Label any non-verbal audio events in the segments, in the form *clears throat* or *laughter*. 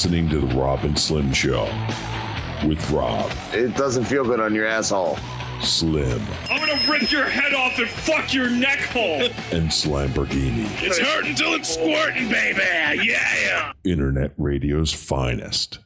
Listening to The Rob and Slim Show with Rob, It doesn't feel good on your asshole. Slim, I'm gonna rip your head off and fuck your neck hole. *laughs* and Slamborghini. It's hurting till it's squirting, baby. Yeah. Internet radio's finest.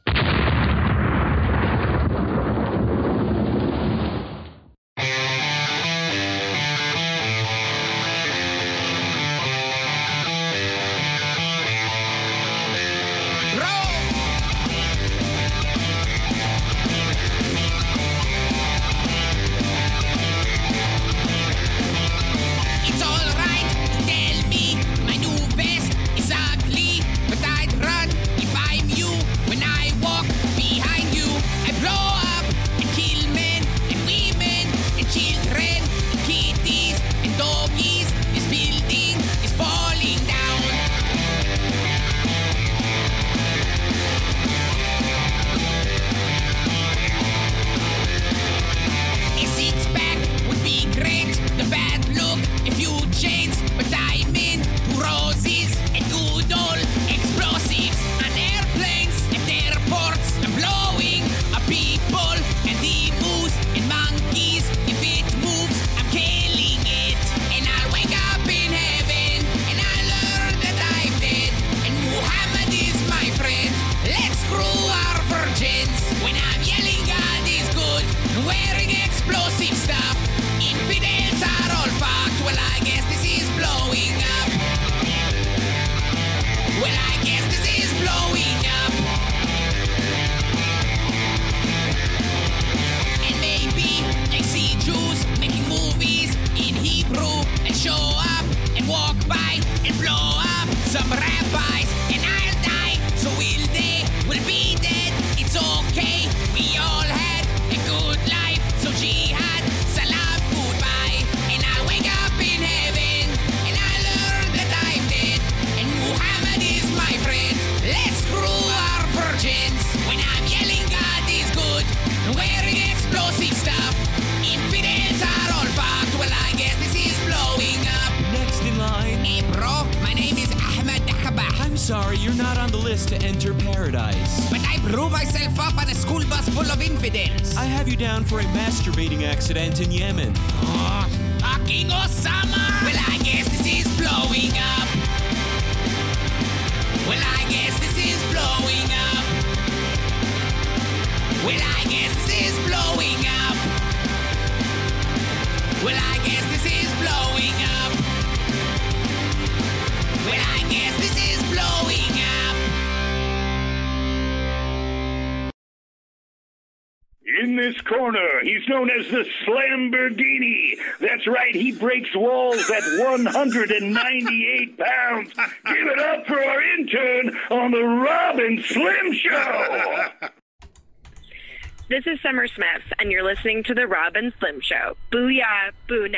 Summer Smith, and you're listening to The Rob and Slim Show. Booyah, boo nah.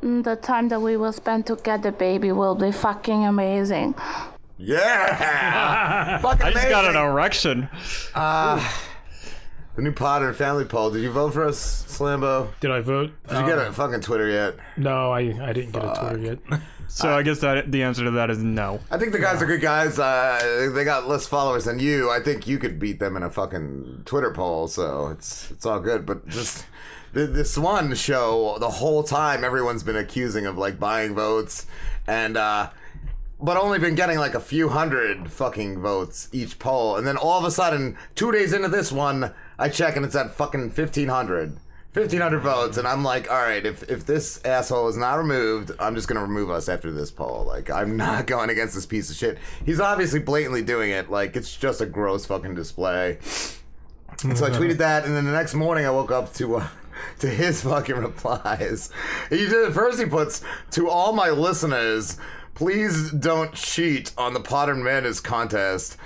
Mm, The time that we will spend together, baby, will be fucking amazing. Yeah! *laughs* Fucking I just got an erection. Uh, the new Potter and Family poll. Did you vote for us, Slambo? Did I vote? Did you get a fucking Twitter yet? No, I, I didn't get a Twitter yet. *laughs* So I guess that the answer to that is no. I think the guys are good guys. Uh, they got less followers than you. I think you could beat them in a fucking Twitter poll. So it's it's all good. But just th- this one show, the whole time, everyone's been accusing of like buying votes, and uh, but only been getting like a few hundred fucking votes each poll. And then all of a sudden, two days into this one, I check and it's at fucking fifteen hundred. 1500 votes and i'm like all right if, if this asshole is not removed i'm just gonna remove us after this poll like i'm not *laughs* going against this piece of shit he's obviously blatantly doing it like it's just a gross fucking display and so i tweeted that and then the next morning i woke up to uh, *laughs* to his fucking replies. He did first. He puts to all my listeners, please don't cheat on the Podern Madness contest.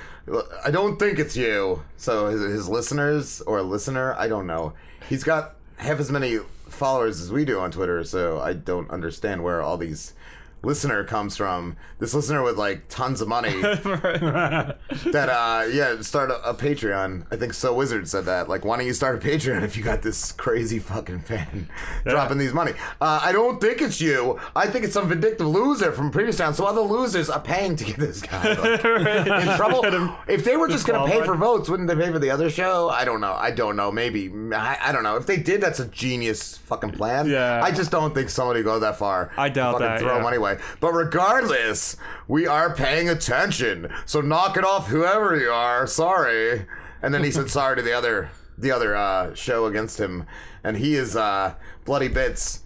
I don't think it's you. So his, his listeners or a listener, I don't know. He's got half as many followers as we do on Twitter, so I don't understand where all these listener comes from. This listener with like tons of money *laughs* that uh yeah start a, a Patreon. I think So Wizard said that. Like, why don't you start a Patreon if you got this crazy fucking fan *laughs* dropping these money? Uh, I don't think it's you. I think it's some vindictive loser from previous town. So other losers are paying to get this guy like, *laughs* in trouble. If they were just gonna pay for votes, wouldn't they pay for the other show? I don't know. I don't know. Maybe I, I don't know. If they did, that's a genius fucking plan. Yeah. I just don't think somebody go that far. I doubt fucking that, Throw yeah. money away. But regardless, we are paying attention. So knock it off, whoever you are. Sorry. And then he said sorry to the other the other uh, show against him, and he is uh, bloody bits.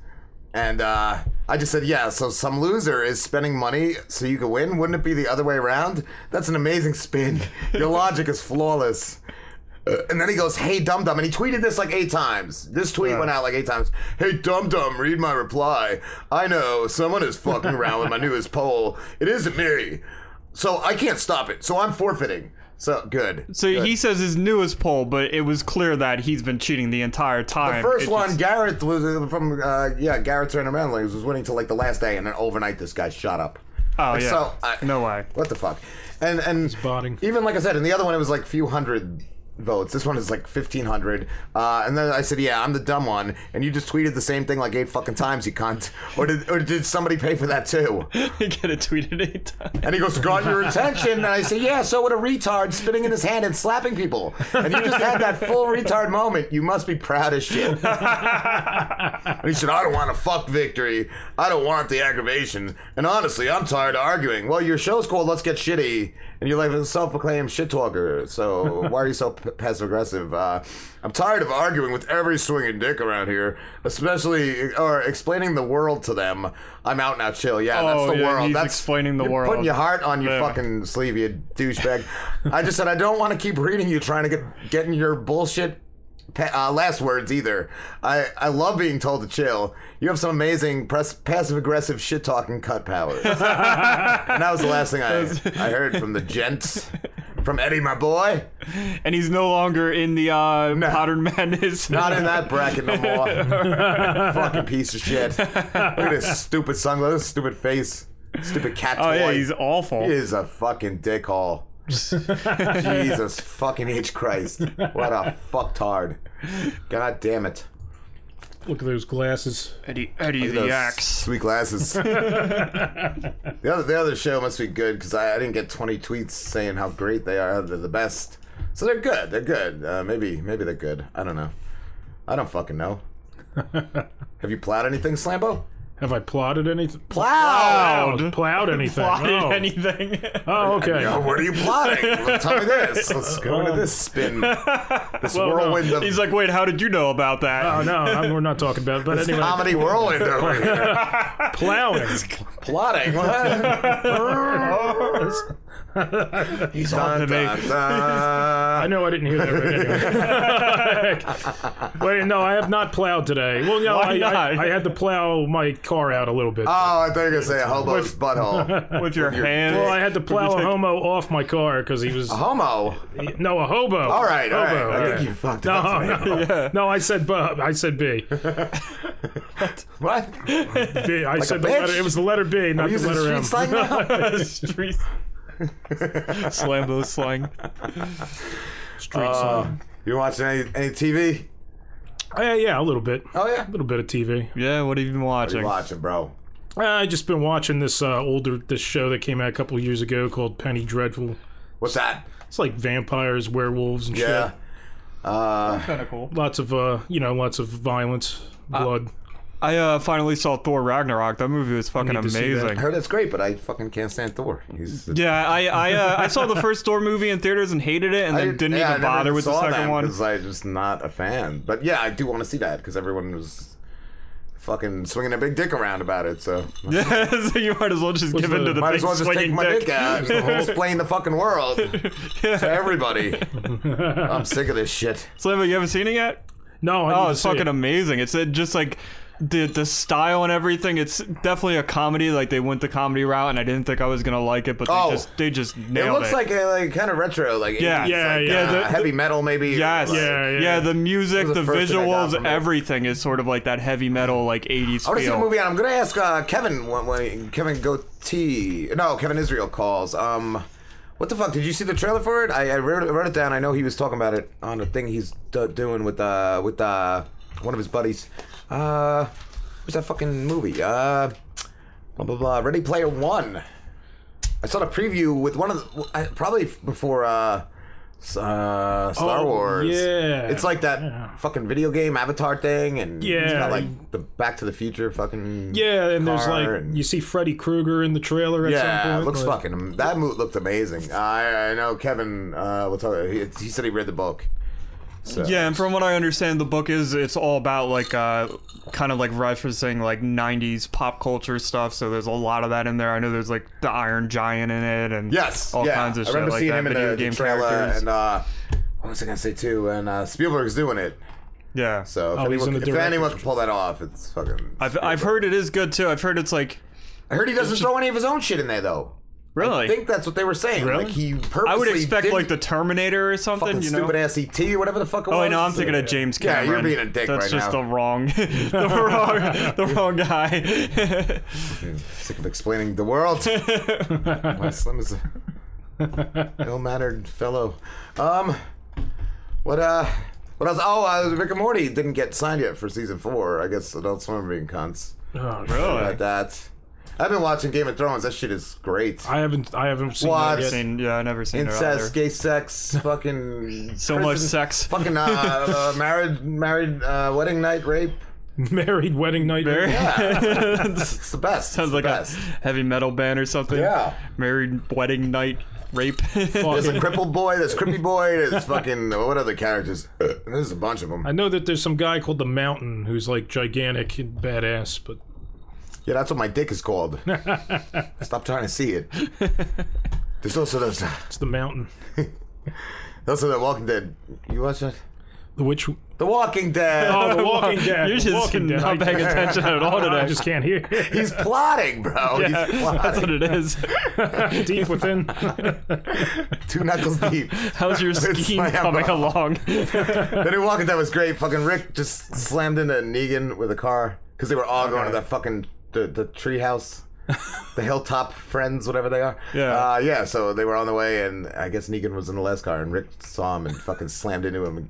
And uh, I just said, yeah. So some loser is spending money so you can win. Wouldn't it be the other way around? That's an amazing spin. Your logic is flawless. Uh, and then he goes, "Hey, dum dum," and he tweeted this like eight times. This tweet went out like eight times. Hey, dum dum, read my reply. I know someone is fucking around with my *laughs* newest poll. It isn't me, so I can't stop it. So I'm forfeiting. So good. So good. he says his newest poll, but it was clear that he's been cheating the entire time. The first It one, just- Garrett was uh, from uh, yeah, Garrett Turner Manlings was winning till like the last day, and then overnight this guy shot up. Oh Like, yeah. So I, no way. What the fuck? And and even like I said, in the other one it was like few hundred votes. This one is like fifteen hundred. Uh, and then I said, yeah, I'm the dumb one, and you just tweeted the same thing like eight fucking times, you cunt. Or did or did somebody pay for that too? *laughs* You get it tweeted eight times. And he goes, got your attention. And I say, yeah, so would a retard spitting in his hand and slapping people. And you just had that full retard moment. You must be proud as shit. *laughs* and he said, I don't want a fuck victory. I don't want the aggravation. And honestly, I'm tired of arguing. Well, your show's called Let's Get Shitty. And you're like a self-proclaimed shit talker. So *laughs* why are you so p- passive aggressive? Uh, I'm tired of arguing with every swinging dick around here, especially or explaining the world to them. I'm out now, chill. Yeah, Oh, that's the yeah, world. he's that's explaining the you're world. Putting your heart on your Yeah. fucking sleeve, you douchebag. I just said I don't want to keep reading you trying to get getting your bullshit uh, last words either. I I love being told to chill. You have some amazing press, passive aggressive shit talking cut powers. *laughs* and that was the last thing I I heard from the gents. From Eddie, my boy. And he's no longer in the uh, *laughs* Podern Madness. Not in that bracket no more. *laughs* Fucking piece of shit. Look at this stupid sunglasses, stupid face, stupid cat Oh toy. yeah, he's awful. He is a fucking dickhole. Jesus fucking H Christ. What a fucktard. God damn it. Look at those glasses. Eddie, Eddie Look at the those axe. Sweet glasses. *laughs* the other the other show must be good because I, I didn't get 20 tweets saying how great they are. They're the best. So they're good. They're good. Uh, maybe maybe they're good. I don't know. I don't fucking know. *laughs* Have you plowed anything, Slambo? Have I plotted anything? Plowed. Plowed anything? *laughs* Plotted oh. anything. Oh, okay. Yo, what are you plotting? Well, Tell me this. Let's go into oh. this spin. This Well, no. whirlwind of He's like, wait, how did you know about that? Oh no, I'm, we're not talking about. it. But this anyway, comedy whirlwind over here. *laughs* plowing. Plotting. *laughs* He's Dun, on to me. dun, dun. I know I didn't hear that. But anyway. Wait, no, I have not plowed today. Well, no, Why I, I, not? I had to plow my car out a little bit. Oh, I thought you were gonna say a hobo's butthole. *laughs* With your your- hand. well, I had to plow a homo off my car because he was A homo. no a hobo. All right, all right. Hobo, I yeah. think you fucked No, up. no, *laughs* no. I said B. I said B. What? B. I said the bitch? letter. It was the letter B, not Are the you using letter street M. slang now? *laughs* Street. Slambo slang. Street Uh, slang. You watching any, any TV? Uh, yeah, a little bit. Oh yeah. A little bit of TV. Yeah, what have you been What are watching? you watching, bro? Uh, I just been watching this uh, older this show that came out a couple of years ago called Penny Dreadful. What's that? It's like vampires, werewolves, and Yeah. shit. Uh, Kind of cool. Lots of uh, you know, lots of violence, blood. I uh, finally saw Thor Ragnarok. That movie was fucking need to see that. amazing. I heard it's great, but I fucking can't stand Thor. He's Yeah, I I, uh, I saw the first Thor movie in theaters and hated it, and then I, didn't yeah, I even never bother with the saw second them one. because I'm just not a fan. But yeah, I do want to see that because everyone was fucking swinging a big dick around about it. So Yeah, *laughs* so you might as well just give the- in to the might big as well just take swinging my dick. dick out and *laughs* explain the fucking world *laughs* to everybody. I'm sick of this shit. Slambo, you haven't seen it yet? No, I need Oh, to it's see fucking it. amazing. It's uh, just like the the style and everything. It's definitely a comedy. Like they went the comedy route, and I didn't think I was gonna like it, but they Oh. just they just It nailed it. It looks like a, like kind of retro, like Yeah. 80s, Yeah, like, yeah. uh, the- heavy metal maybe. Yes. Like- Yeah, yeah. Yeah, the music, That the the first thing I got visuals, from it. everything is sort of like that heavy metal, like 80s I want to see the feel. movie, and I'm gonna ask uh, Kevin when, when Kevin Goatee, no, Kevin Israel calls. Um, what the fuck? Did you see the trailer for it? I, I wrote, it- wrote it down. I know he was talking about it on a thing he's d- doing with uh with uh one of his buddies. Uh, what's that fucking movie? Uh, blah blah blah. Ready Player One. I saw the preview with one of the I- probably before uh. Uh, Star Oh, Wars. yeah. it's like that fucking video game Avatar thing, and it's Yeah. got like the Back to the Future fucking Yeah, and there's like and- you see Freddy Krueger in the trailer at some yeah, point. it looks like- fucking. That movie looked amazing. I I know Kevin. Uh, will talk. He, he said he read the book. So. Yeah, and from what I understand, the book is it's all about like uh, kind of like referencing like '90s pop culture stuff. So there's a lot of that in there. I know there's like the Iron Giant in it, and Yes, all yeah. kinds of I shit remember like seeing that. him in Video the, the game trailer, characters. and uh, what was I gonna say too? And uh, Spielberg's doing it. yeah, So if Oh, anyone, in the if anyone can pull that off, it's fucking. I've I've heard it is good too. I've heard it's like I heard he doesn't throw any of his own shit in there though. Really. I think that's what they were saying. Really? Like he purposely. I would expect like the Terminator or something. fucking You know. stupid ass ET or whatever the fuck it was. Oh, I know. I'm thinking of James Cameron. Yeah, you're being a dick That's right just now. the wrong, *laughs* the *laughs* wrong, the wrong guy. Sick of explaining the world. *laughs* My Slim is a ill-mannered fellow. Um, what uh, what else? Oh, uh, Rick and Morty didn't get signed yet for season four. I guess Adult Swim are being cunts Oh, really? about that. I've been watching Game of Thrones. That shit is great. I haven't I haven't seen What? that yet. Seen- yeah, I never seen it Incest, either. gay sex, *laughs* fucking So much sex. fucking uh, uh, *laughs* married, married uh, wedding night rape. Married wedding night. Very- *laughs* It's the best. Sounds It's like the a heavy metal band or something. Yeah. Married wedding night rape. There's a crippled boy. There's Crippy Boy. There's fucking what other characters? There's a bunch of them. I know that there's some guy called the Mountain who's like gigantic and badass, but Yeah, that's what my dick is called. *laughs* Stop trying to see it. There's also those. Uh, it's the Mountain. *laughs* Also, The Walking Dead. You watch that? The which? The Walking Dead. Oh, the Walking *laughs* Dead. You're just Walking Dead. not paying attention at all today. I just can't hear. He's plotting, bro. Yeah, He's plotting. that's what it is. Deep within. Two knuckles deep. How's your scheme my coming ammo. along? The new Walking Dead was great. Fucking Rick just slammed into Negan with a car because they were all going to that fucking the the treehouse. the *laughs* hilltop friends, whatever they are. Yeah. Uh, yeah, so they were on the way, and I guess Negan was in the last car, and Rick saw him and fucking slammed into him and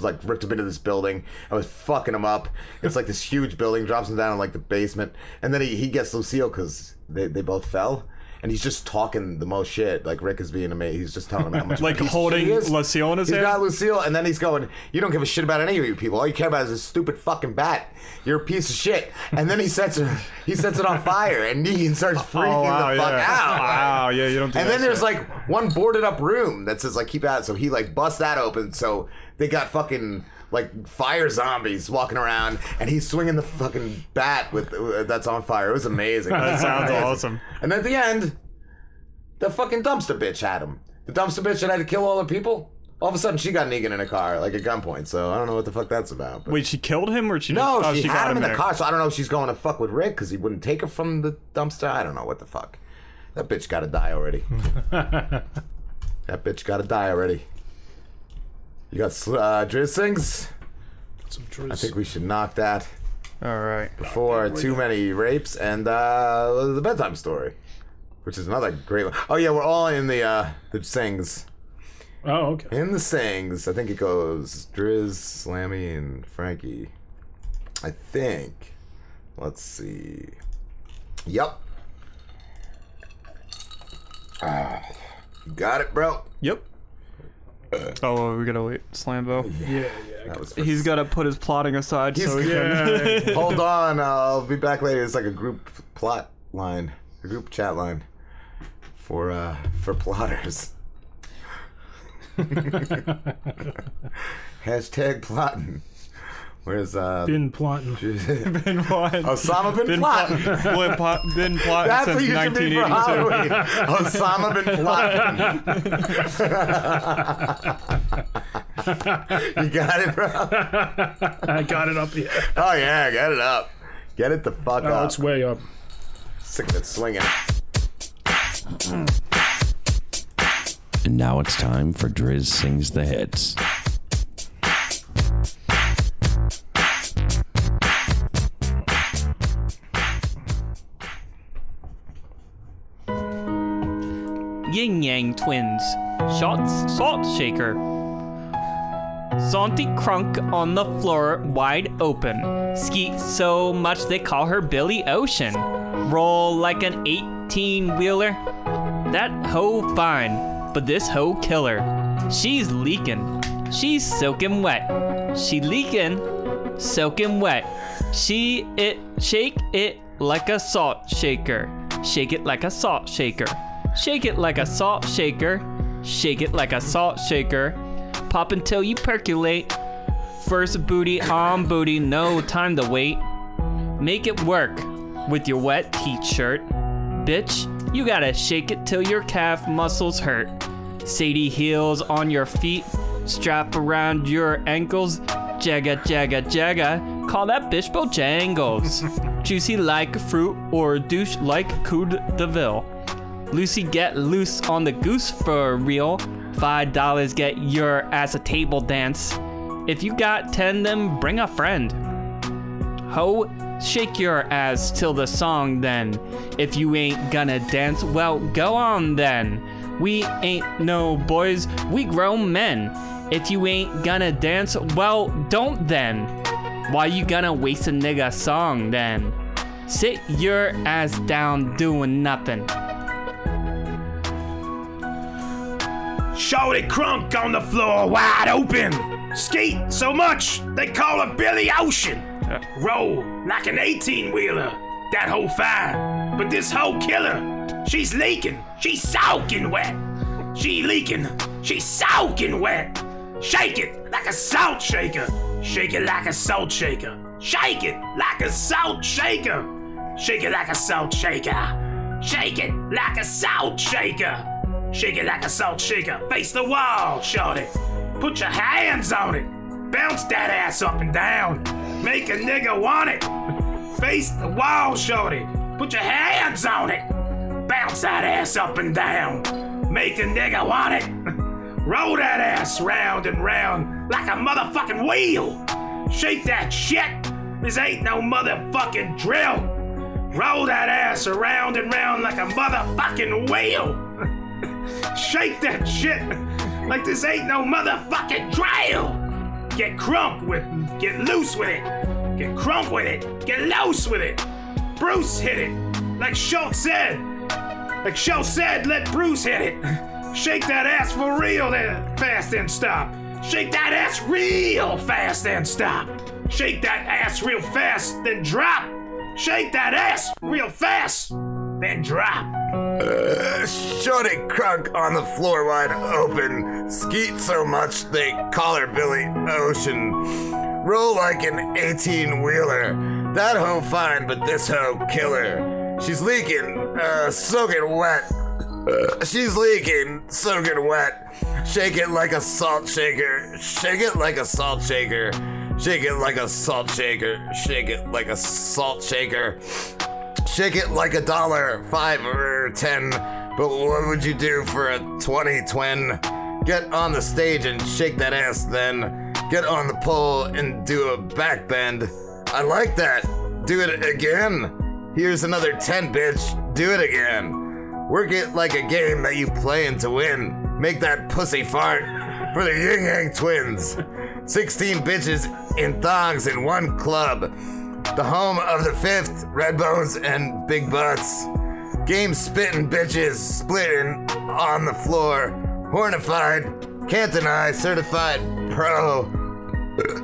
like ripped him into this building. I was fucking him up. It's like this huge building, drops him down in like the basement, and then he, he gets Lucille because they, they both fell. And he's just talking the most shit. Like Rick is being amazing. He's just telling him how much *laughs* Like holding. Lucille in his He's hand? got Lucille, and then he's going, "You don't give a shit about any of you people. All you care about is this stupid fucking bat. You're a piece of shit." And then he sets her, he sets it on fire, and Negan starts *laughs* oh, freaking oh wow, the fuck yeah. out. Wow, yeah, you don't. Do And that then there's shit. like one boarded up room that says like keep out. So he like busts that open. So they got fucking like fire zombies walking around, and he's swinging the fucking bat with uh, that's on fire. It was amazing. That sounds Amazing. awesome. And at the end, the fucking dumpster bitch had him. The dumpster bitch that had to kill all the people. All of a sudden, she got Negan in a car, like at gunpoint. So I don't know what the fuck that's about. but- Wait, she killed him, or she? no, just, oh, she, got had him in the car. So I don't know if she's going to fuck with Rick because he wouldn't take her from the dumpster. I don't know what the fuck. That bitch got to die already. *laughs* that bitch got to die already. You got sl- uh, Driz Sings? Some I think we should knock that All right. before too many rapes and uh, the bedtime story, which is another great one. Oh yeah, we're all in the uh, the Sings. Oh, okay. In the Sings, I think it goes Driz, Slammy, and Frankie. I think. Let's see. Yep. Ah, you got it, bro. Yep. *coughs* Oh, well, we gotta wait. Slambo. Yeah, yeah. That was He's got to put his plotting aside He's- so he Yeah. can. *laughs* Hold on, I'll be back later. It's like a group plot line, a group chat line for uh for plotters. *laughs* *laughs* Hashtag plotting. Where's uh Been plotting. been plotting. Osama bin Been plotting? plotting. Been, plot, been plotting That's since what you should be for 1982. Osama bin plotting. *laughs* *laughs* You got it, bro. I got it up here. Oh yeah, get it up. Get it the fuck Oh, up. it's way up. Sick of it swinging. And now it's time for Driz Sings the Hits. Ying Yang Twins. Shots Salt Shaker. Santi Crunk on the floor, wide open. Skeet so much they call her Billy Ocean. Roll like an 18 wheeler. That hoe fine, but this hoe killer. She's leaking. She's soaking wet. She leaking, soaking wet. She it shake it like a salt shaker. Shake it like a salt shaker. Shake it like a salt shaker. Shake it like a salt shaker. Pop until you percolate. First booty on booty, no time to wait. Make it work with your wet t-shirt. Bitch, you gotta shake it till your calf muscles hurt. Sadie heels on your feet, strap around your ankles. Jagga, jagga, jagga. Call that bitch Bojangles. *laughs* Juicy like fruit or douche like Coupe de Ville. Lucy get loose on the goose for real. Five dollars get your ass a table dance. If you got ten, then bring a friend. Ho, shake your ass till the song then. If you ain't gonna dance, well, go on then. We ain't no boys, we grown men. If you ain't gonna dance, well, don't then. Why you gonna waste a nigga song then? Sit your ass down doing nothing. Shorty crunk on the floor, wide open. Skate so much, they call her Billy Ocean. Roll like an 18 wheeler. That whole fine, but this hoe killer. She's leaking, she's soaking wet. She leaking, she's soaking wet. Shake it like a salt shaker. Shake it like a salt shaker. Shake it like a salt shaker. Shake it like a salt shaker. Shake it like a salt shaker. Shake it like a salt shaker. Face the wall, shorty. Put your hands on it. Bounce that ass up and down. Make a nigga want it. Face the wall, shorty. Put your hands on it. Bounce that ass up and down. Make a nigga want it. *laughs* Roll that ass round and round like a motherfucking wheel. Shake that shit. This ain't no motherfucking drill. Roll that ass around and round like a motherfucking wheel. Shake that shit like this ain't no motherfucking drill. Get crunk with, it, get loose with it. Get crunk with it. Get loose with it. Bruce hit it. Like Schultz said. Like Schultz said, let Bruce hit it. Shake that ass for real then fast and stop. Shake that ass real fast and stop. Shake that ass real fast, then drop. Shake that ass real fast, then drop. Uh, Shorty crunk on the floor wide open. Skeet so much they call her Billy Ocean. Roll like an 18 wheeler. That hoe fine, but this hoe killer. She's leaking, uh, soaking wet. Uh, she's leaking, soaking wet. Shake it like a salt shaker. Shake it like a salt shaker. Shake it like a salt shaker. Shake it like a salt shaker. Shake it like a dollar, five or ten. But what would you do for a 20 twin? Get on the stage and shake that ass then. Get on the pole and do a back bend. I like that. Do it again. Here's another 10, bitch. Do it again. Work it like a game that you playing to win. Make that pussy fart for the Ying Yang twins. 16 bitches in thongs in one club. The home of the fifth, red bones and big butts. Game spitting bitches splitting on the floor. Hornified, can't deny, certified pro.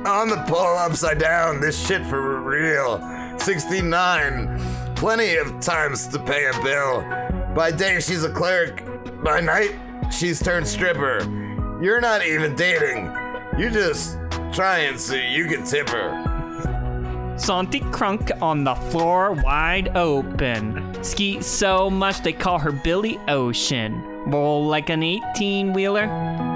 On the pole upside down, this shit for real. 69, plenty of times to pay a bill. By day, she's a clerk. By night, she's turned stripper. You're not even dating. You're just trying so you can tip her. Santi Crunk on the floor wide open. Skeet so much they call her Billy Ocean. Roll like an 18 wheeler.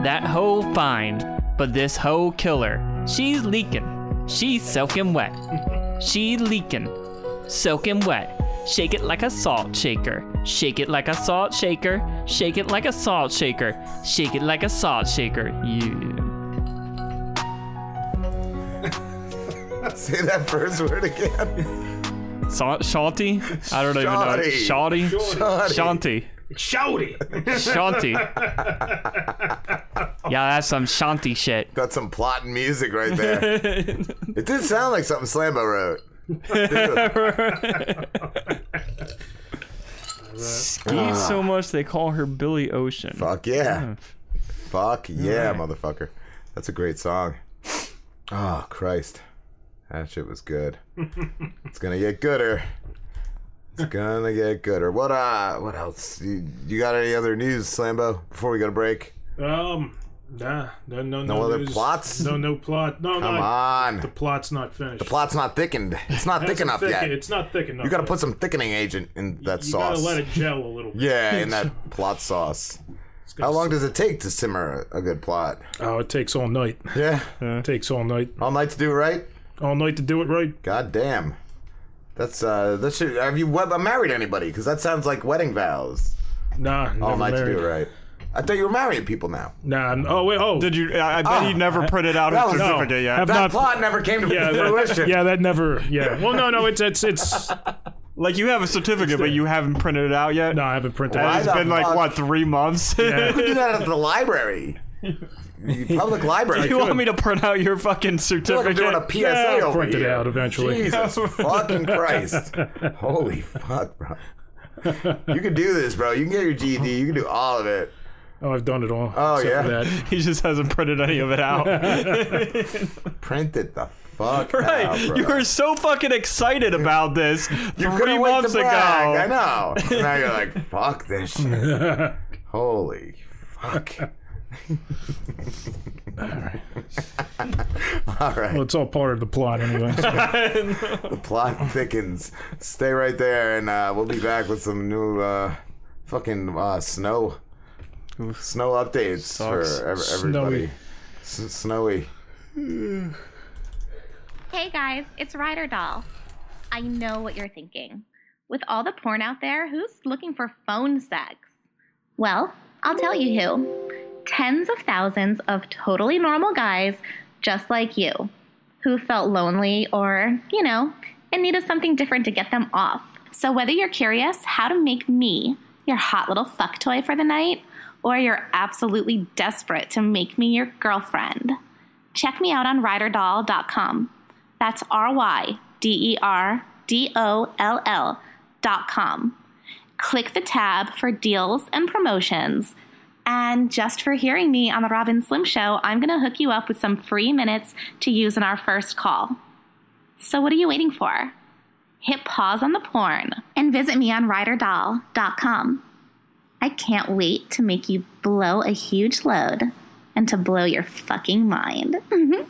That hoe fine. But this hoe killer, she's leaking. She's soaking wet. *laughs* She leaking. Soaking wet. Shake it like a salt shaker. Shake it like a salt shaker. Shake it like a salt shaker. Shake it like a salt shaker. Yeah. *laughs* Say that first word again. Salt, Shanti? I don't even know. Shoddy. Shanti? Shouty. Shanti. *laughs* yeah, that's some Shanti shit. Got some plot and music right there. it did sound like something Slambo wrote. Skeet so ah. much they call her Billy Ocean. Fuck yeah. Fuck yeah, motherfucker. That's a great song. Oh, Christ. That shit was good. it's gonna get gooder. It's gonna get gooder. What uh what else? You, you got any other news, Slambo, before we go to break? Um, nah, no, no, No other news. plots? No, no plot. No, Come no. on. The plot's not finished. The plot's not thickened. It's not thick enough thick- yet. It's not thick enough. You gotta yet. put some thickening agent in that You sauce. gotta let it gel a little bit. Yeah, in *laughs* that plot sauce. How long does it take to simmer a good plot? Oh, it takes all night. Yeah. It takes all night. All night to do right? All night to do it right. God damn. That's uh that should have you wed- married anybody? Because that sounds like wedding vows. Nah, All never night to do it right. I thought you were marrying people now. Nah. n- Oh wait. Oh. Did you? I I bet he never printed out that his was- certificate yet. have that not- plot never came to Yeah, fruition. that, yeah, that never. Yeah. Well, no, no. It's it's it's. *laughs* Like you have a certificate, but you haven't printed it out yet. No, I haven't printed. And it. it's Why the been like fuck? what three months? Yeah. You could do that at the library. *laughs* The public *laughs* library. Do you want me to print out your fucking I feel like I'm certificate? doing a PSA Yeah, I'll over print it out eventually. Jesus *laughs* fucking Christ. *laughs* Holy fuck, bro. You can do this, bro. You can get your GED. You can do all of it. Oh, I've done it all. Oh, except yeah? that. he just hasn't printed any of it out. Print it the fuck right? out, bro. you were so fucking excited about this You three couldn't wait to months ago. brag, I know. And now you're like, fuck this shit. Holy fuck. *laughs* All right. Well, it's all part of the plot anyway. *laughs* so. The plot thickens. Stay right there, and uh, we'll be back with some new uh, fucking uh, snow snow updates Sucks. for ev- everybody. S- snowy. Hey guys, it's Ryder Doll. I know what you're thinking. With all the porn out there, who's looking for phone sex? Well, I'll tell you who. Tens of thousands of totally normal guys just like you who felt lonely or, you know, in need of something different to get them off. So whether you're curious how to make me your hot little fuck toy for the night, or you're absolutely desperate to make me your girlfriend, check me out on ryderdoll.com. That's R Y D E R D O L L dot com. Click the tab for deals and promotions. And just for hearing me on the Rob and Slim Show, I'm going to hook you up with some free minutes to use in our first call. So, what are you waiting for? Hit pause on the porn and visit me on ryderdoll.com. I can't wait to make you blow a huge load and to blow your fucking mind. Mm-hmm.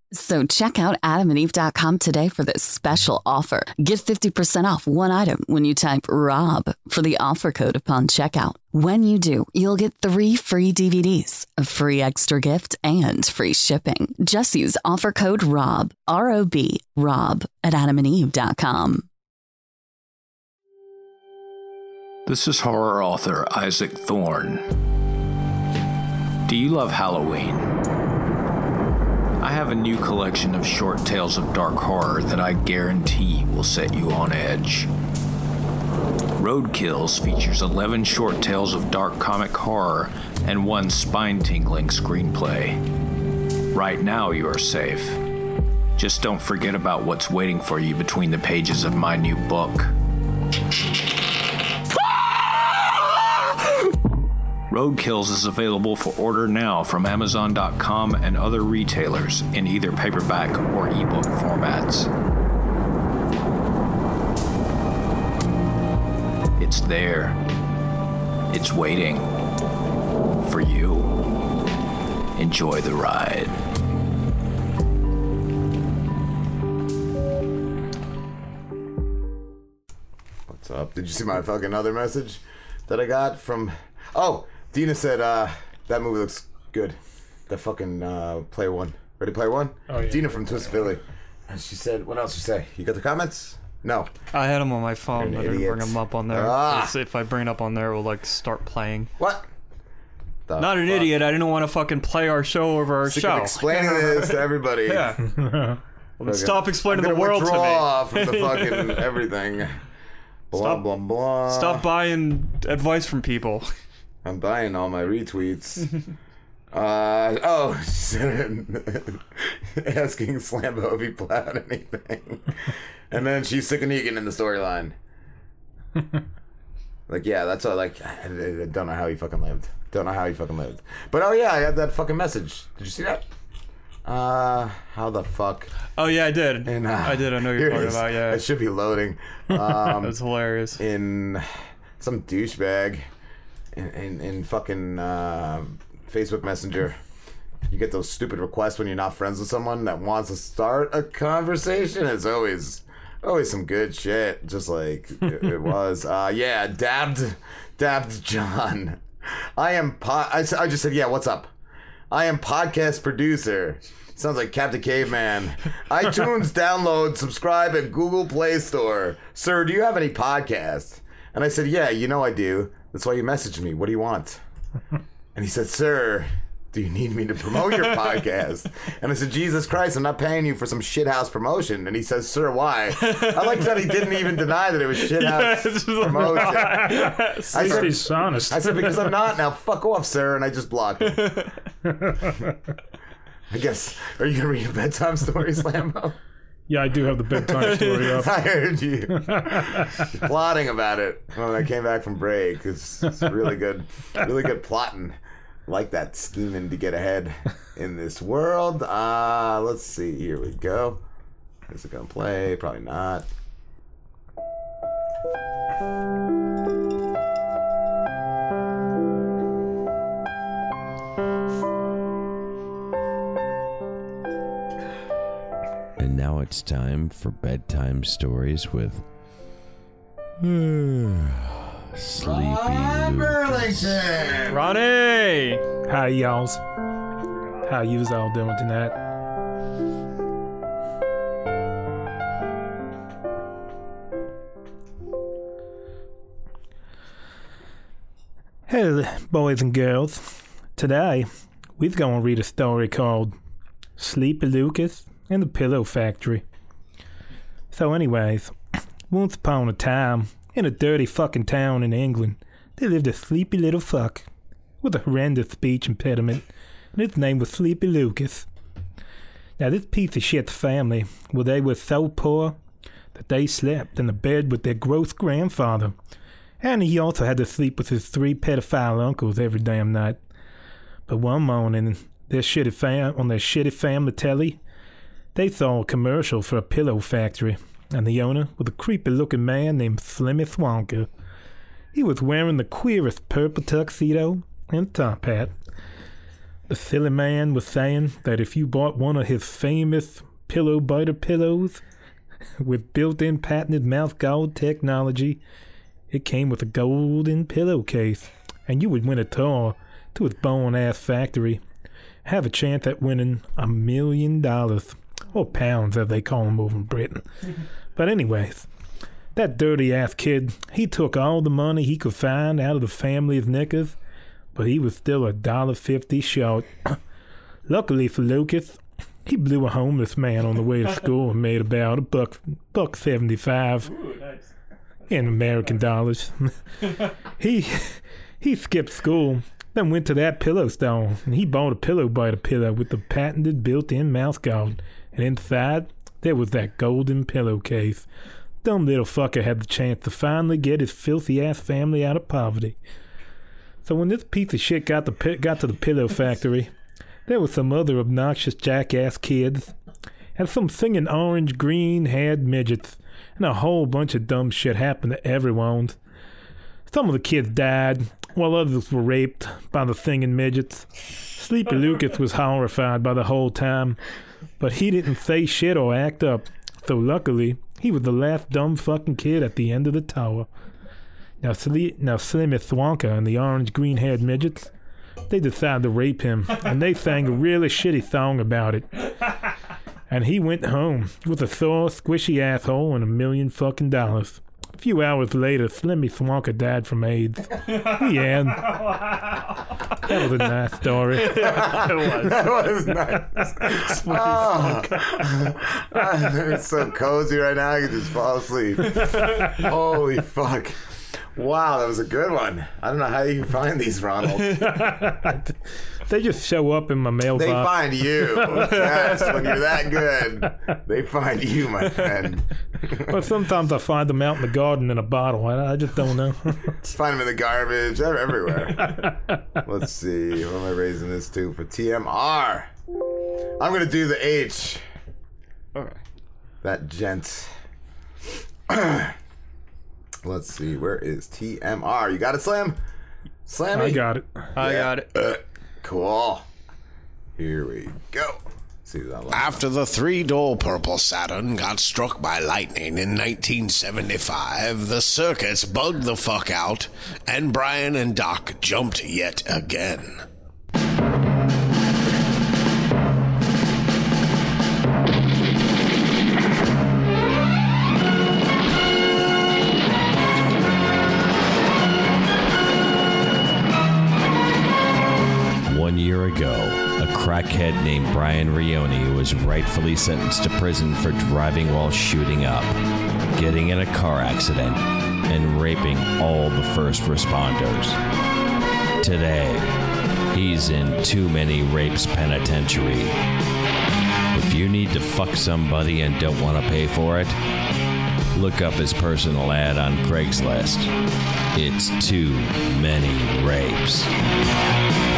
So check out adamandeve.com today for this special offer. Get 50% off one item when you type ROB for the offer code upon checkout. When you do, you'll get three free DVDs, a free extra gift, and free shipping. Just use offer code ROB, R O B, ROB at adamandeve.com. This is horror author Isaac Thorne. Do you love Halloween? I have a new collection of short tales of dark horror that I guarantee will set you on edge. Roadkills features 11 short tales of dark comic horror and one spine tingling screenplay. Right now, you are safe. Just don't forget about what's waiting for you between the pages of my new book. Roadkills is available for order now from Amazon.com and other retailers in either paperback or ebook formats. It's there. It's waiting for you. Enjoy the ride. What's up? Did you see my fucking other message that I got from? Oh, Dina said uh, that movie looks good. The fucking uh, Player One. Ready, Player One? Oh, yeah. Dina from Twist Philly. And she said, what else you say? You got the comments? No. I had them on my phone. You're I didn't bring them up on there. Ah. 'cause If I bring it up on there, it will like start playing. What? The Not an fuck? idiot. I didn't want to fucking play our show over our Sick show. of explaining *laughs* this to everybody. yeah. *laughs* Well, stop explaining I'm the gonna world to me. withdraw *laughs* from the fucking everything. Blah Stop- blah blah. Stop buying advice from people. I'm buying all my retweets. *laughs* uh oh, *laughs* she said *laughs* asking Slambo if he plowed anything, and then she's sick of Negan in the storyline. like yeah, that's all. Like I, I don't know how he fucking lived. Don't know how he fucking lived. But oh yeah, I had that fucking message. Did you see that? Uh, how the fuck? Oh yeah, I did. And, uh, I did. I know you're talking about. Yeah. It should be loading. Um, That's hilarious. In some douchebag in, in, in fucking uh, Facebook Messenger. You get those stupid requests when you're not friends with someone that wants to start a conversation. It's always always some good shit, just like *laughs* it, it was. Uh, yeah, dabbed, dabbed John. I am. Po- I, I just said, yeah. What's up? I am podcast producer. Sounds like Captain Caveman. *laughs* iTunes download, subscribe at Google Play Store. Sir, do you have any podcasts? And I said, Yeah, you know I do. That's why you messaged me. What do you want? *laughs* And he said, Sir, do you need me to promote your podcast? And I said, Jesus Christ, I'm not paying you for some shithouse promotion. And he says, Sir, why? I like that he didn't even deny that it was shithouse *laughs* Yes. promotion. I least he's honest. I said, Because I'm not now. Fuck off, sir. And I just blocked him. *laughs* I guess. Are you gonna read a bedtime story, Slambo? Yeah, I do have the bedtime *laughs* story up. I heard you *laughs* plotting about it when I came back from break. It's, it's really good, really good plotting. Like that scheming to get ahead in this world. Uh let's see. Here we go. Is it gonna play? Probably not. It's time for bedtime stories with *sighs* Sleepy Lucas. Ronnie! Hi, y'alls. How yous all doing tonight? Hey, boys and girls. Today, we're going to read a story called Sleepy Lucas and the Pillow Factory. So, anyways, once upon a time, in a dirty fucking town in England, there lived a sleepy little fuck with a horrendous speech impediment, and his name was Sleepy Lucas. Now, this piece of shit's family, well, they were so poor that they slept in the bed with their gross grandfather, and he also had to sleep with his three pedophile uncles every damn night. But one morning, their shitty fam- on their shitty family telly, they saw a commercial for a pillow factory, and the owner was a creepy-looking man named Slimmy Swanker. He was wearing the queerest purple tuxedo and top hat. The silly man was saying that if you bought one of his famous pillow biter pillows with built-in patented mouth guard technology, it came with a golden pillowcase, and you would win a tour to his bone-ass factory. Have a chance at winning a million dollars, or pounds as they call them over in Britain. *laughs* But anyways, that dirty ass kid, he took all the money he could find out of the family's knickers, but he was still a dollar fifty short. *coughs* Luckily for Lucas, he blew a homeless man on the way to *laughs* school and made about a buck buck seventy five in American dollars. *laughs* he he skipped school, then went to that pillow store and he bought a pillow by the pillow with the patented built-in mouth guard And inside, there was that golden pillowcase. Dumb little fucker had the chance to finally get his filthy ass family out of poverty. So when this piece of shit got the got to the pillow *laughs* factory, there were some other obnoxious jackass kids, and some singing orange green haired midgets, and a whole bunch of dumb shit happened to everyone. Some of the kids died, while others were raped by the singing midgets. Sleepy Lucas was horrified by the whole time, but he didn't say shit or act up. So luckily, he was the last dumb fucking kid at the end of the tower. Now, Sli- now Thwonka and the orange green haired midgets, they decided to rape him, and they sang a really shitty song about it. And he went home with a sore, squishy asshole and a million fucking dollars. A few hours later, Slimmy Thwonka died from AIDS. The end. *laughs* That was a nice story. *laughs* it was. That was nice. *laughs* Oh. it's so cozy right now. I can just fall asleep. Holy fuck. Wow, that was a good one. I don't know how you find these, Ronald. *laughs* they just show up in my mailbox. They find you. *laughs* Yes, when you're that good, they find you, my friend. *laughs* well, sometimes I find them out in the garden in a bottle. I, I just don't know. Find them in the garbage, they're everywhere. Let's see. What am I raising this to for TMR? I'm gonna do the H. Okay. That gent. *clears throat* Let's see. Where is TMR? You got it, Slam? Slam. I got it. I got it. Uh, cool. Here we go. See that one. After the three door purple Saturn got struck by lightning in 1975, the circus bugged the fuck out, and Brian and Doc jumped yet again. Crackhead named Brian Rioni was rightfully sentenced to prison for driving while shooting up, getting in a car accident, and raping all the first responders. Today, he's in Too Many Rapes Penitentiary. If you need to fuck somebody and don't want to pay for it, look up his personal ad on Craigslist. It's Too Many Rapes.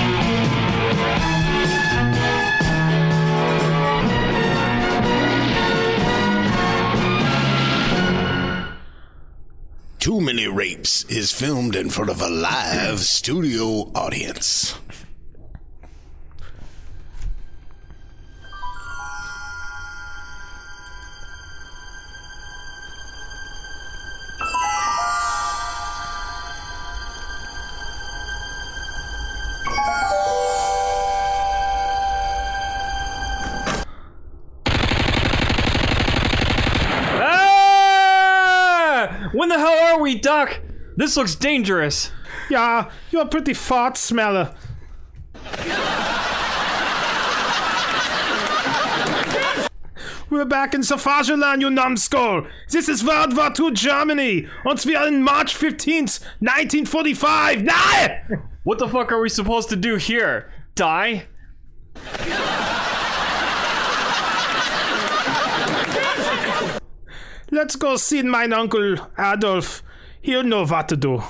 Too Many Rapes is filmed in front of a live studio audience. The hell are we, Doc? This looks dangerous. Yeah, you're a pretty fart smeller. We're back in Savageland, you numbskull. This is World War II Germany. Und wir are in March 15th, 1945. Nein! What the fuck are we supposed to do here? Die? Let's go see mein uncle Adolf. He'll know what to do.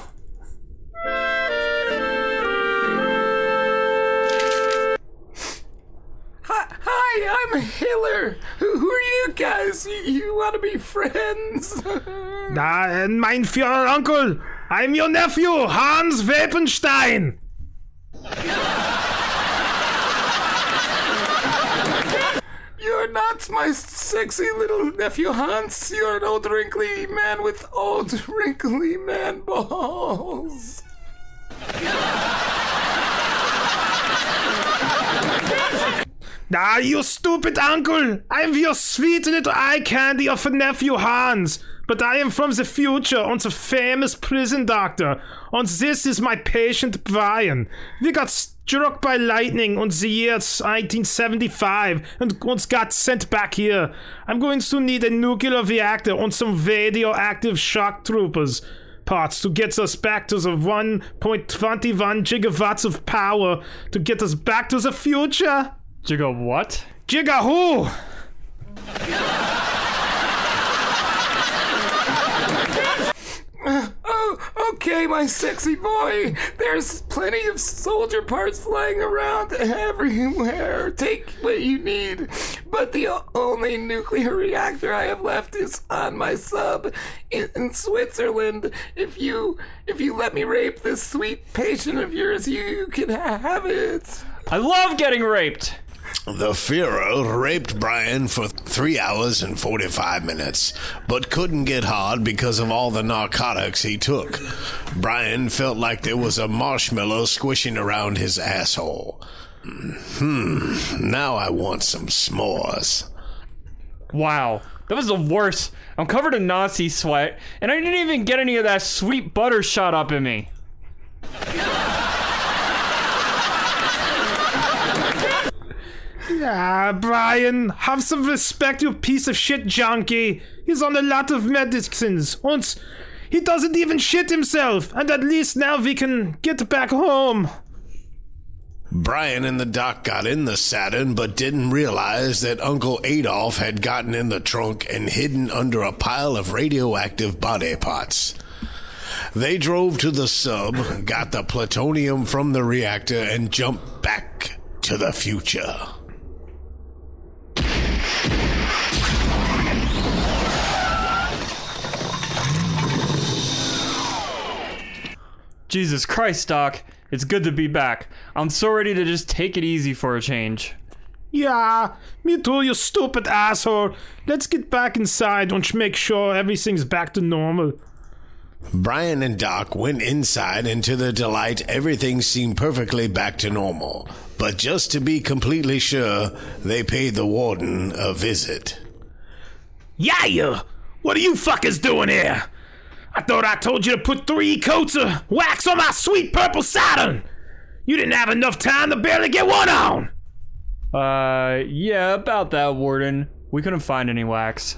Hi, hi, I'm Hiller. Who, who are you guys? You, you want to be friends? *laughs* Na, and mein Führer uncle. I'm your nephew, Hans Wepenstein. You're not my sexy little nephew Hans. You're an old wrinkly man with old wrinkly man balls. *laughs* Ah, you stupid uncle! I'm your sweet little eye candy of a nephew Hans. But I am from the future and the famous prison doctor. And this is my patient Brian. We got struck by lightning on the year 1975 and once got sent back here. I'm going to need a nuclear reactor and some radioactive shock troopers parts to get us back to the 1.21 gigawatts of power to get us back to the future. Giga what? Giga who? uh, *laughs* Oh, *gasps* okay, my sexy boy. There's plenty of soldier parts lying around everywhere. Take what you need. But the only nuclear reactor I have left is on my sub in, in Switzerland. If you if you let me rape this sweet patient of yours, you can have it. I love getting raped. The Führer raped Brian for three hours and 45 minutes, but couldn't get hard because of all the narcotics he took. Brian felt like there was a marshmallow squishing around his asshole. Hmm, now I want some s'mores. Wow, that was the worst. I'm covered in Nazi sweat, and I didn't even get any of that sweet butter shot up in me. Ah, Brian, have some respect, you piece of shit junkie. He's on a lot of medicines. Once he doesn't even shit himself, and at least now we can get back home. Brian and the doc got in the Saturn, but didn't realize that Uncle Adolf had gotten in the trunk and hidden under a pile of radioactive body parts. They drove to the sub, got the plutonium from the reactor, and jumped back to the future. Jesus Christ, Doc. It's good to be back. I'm so ready to just take it easy for a change. Yeah, me too, you stupid asshole. Let's get back inside and make sure everything's back to normal. Brian and Doc went inside, and to their delight, everything seemed perfectly back to normal. But just to be completely sure, they paid the warden a visit. Yeah, you. What are you fuckers doing here? I thought I told you to put three coats of wax on my sweet purple Saturn. You didn't have enough time to barely get one on. Uh, yeah, about that, Warden. We couldn't find any wax.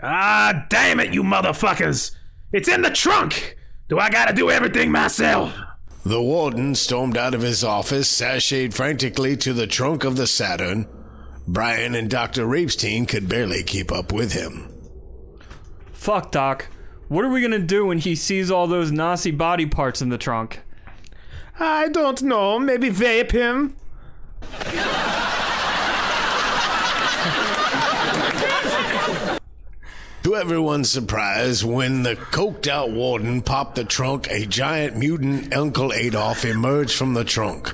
God damn it, you motherfuckers! It's in the trunk! Do I gotta do everything myself? The warden stormed out of his office, sashayed frantically to the trunk of the Saturn. Brian and Dr. Rapestein could barely keep up with him. Fuck, Doc. What are we gonna do when he sees all those Nazi body parts in the trunk? I don't know. Maybe vape him? To everyone's surprise, when the coked out warden popped the trunk, a giant mutant Uncle Adolf emerged from the trunk.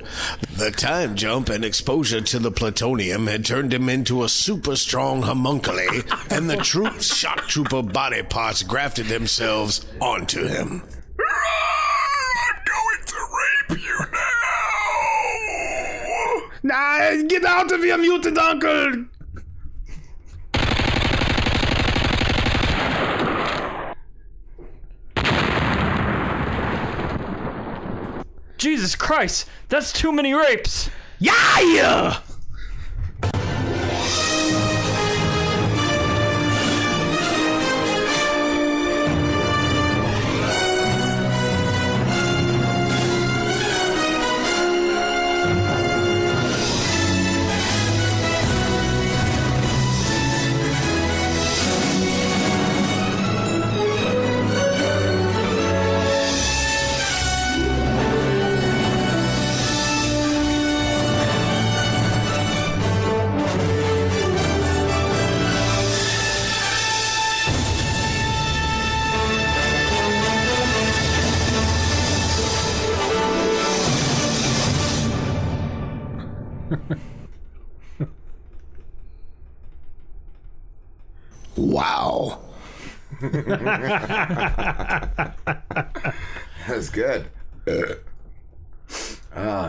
The time jump and exposure to the plutonium had turned him into a super strong homunculi, and the troop's shock trooper body parts grafted themselves onto him. I'm going to rape you! Nah, get out of here, mutant uncle! Jesus Christ, that's too many rapes! Yeah! *laughs* That's good. *clears throat* oh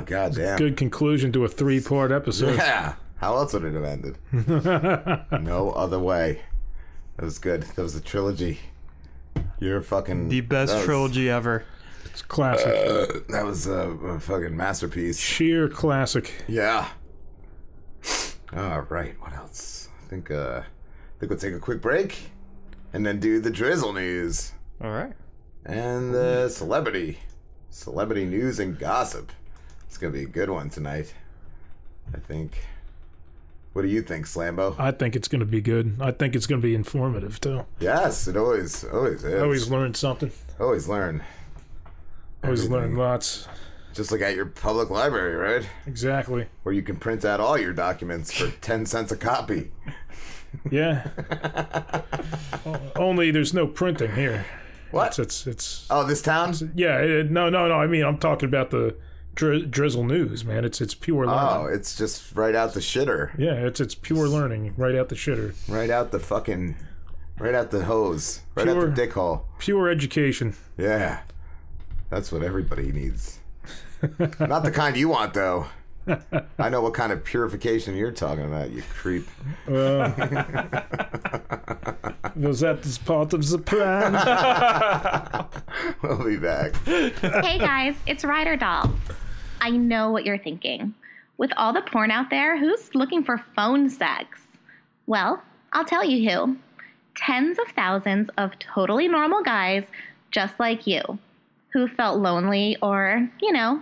god damn. Good conclusion to a three part episode. Yeah. How else would it have ended? *laughs* no other way. That was good. That was a trilogy. You're fucking The best that was- trilogy ever. It's classic. Uh, that was a, a fucking masterpiece. Sheer classic. Yeah. All right. What else? I think. Uh, I think we'll take a quick break, and then do the drizzle news All right. and the celebrity, celebrity news and gossip. It's gonna be a good one tonight. I think. What do you think, Slambo? I think it's going to be good. I think it's going to be informative too. Yes, it always always is. I always learn something. Always learn. Always learn lots. Just like at your public library, right? Exactly. Where you can print out all your documents for *laughs* 10 cents a copy. Yeah. *laughs* Only there's no printing here. What? It's it's, it's Oh, this town? yeah. It, no, no, no. I mean, I'm talking about the dri- drizzle news, man. It's it's pure oh, learning. Oh, it's just right out the shitter. Yeah, it's it's pure learning right out the shitter. Right out the fucking. Right out the hose. Right out the dick hole. Pure education. Yeah. That's what everybody needs. *laughs* Not the kind you want, though. I know what kind of purification you're talking about, you creep. Well, was that this part of the plan? *laughs* we'll be back. hey guys, it's Ryder Doll. I know what you're thinking. With all the porn out there, who's looking for phone sex? Well, I'll tell you who. Tens of thousands of totally normal guys just like you who felt lonely or, you know,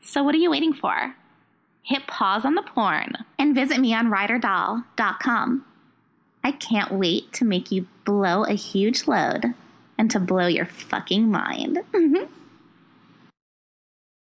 So, what are you waiting for? Hit pause on the porn and visit me on ryderdoll.com. I can't wait to make you blow a huge load and to blow your fucking mind. Mm-hmm.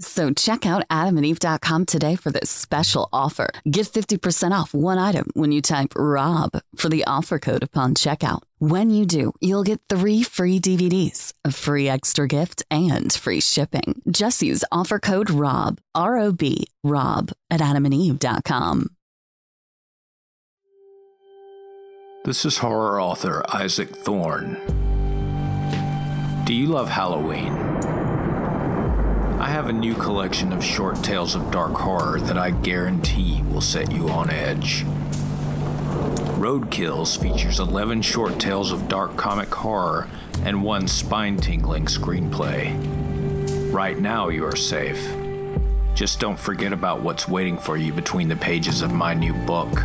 So check out adamandeve.com today for this special offer. Get 50% off one item when you type ROB for the offer code upon checkout. When you do, you'll get three free DVDs, a free extra gift, and free shipping. Just use offer code ROB, R O B, ROB at adamandeve.com. This is horror author Isaac Thorne. Do you love Halloween? I have a new collection of short tales of dark horror that I guarantee will set you on edge. Roadkills features 11 short tales of dark comic horror and one spine tingling screenplay. Right now, you are safe. Just don't forget about what's waiting for you between the pages of my new book.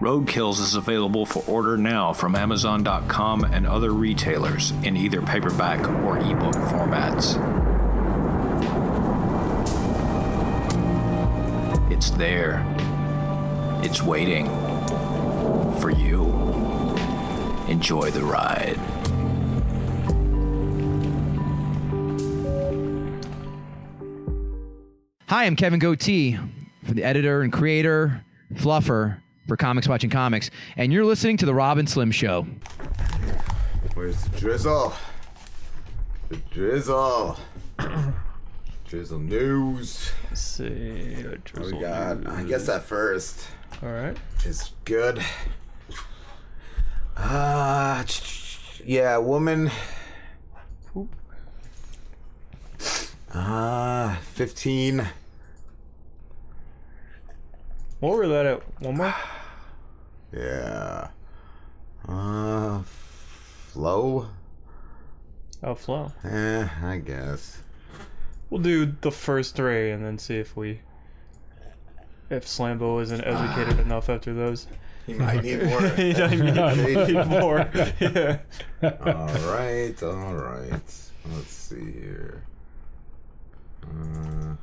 Roadkills is available for order now from Amazon.com and other retailers in either paperback or ebook formats. It's there. It's waiting for you. Enjoy the ride. Hi, I'm Kevin Goatee, the editor and creator, fluffer for Comics Watching Comics, and you're listening to the Rob and Slim Show. Where's the drizzle? The drizzle. *clears throat* drizzle news. Let's see. what What we got? I guess that first. All right. It's good. Uh, yeah, woman. Uh, 15. What were that at? One more? *sighs* Yeah. Uh, flow? Oh, flow. Eh, I guess. We'll do the first three and then see if we. If Slambo isn't educated *sighs* enough after those. He might need *laughs* more. he might need, need *laughs* more. Yeah. Alright, alright. Let's see here. Uh,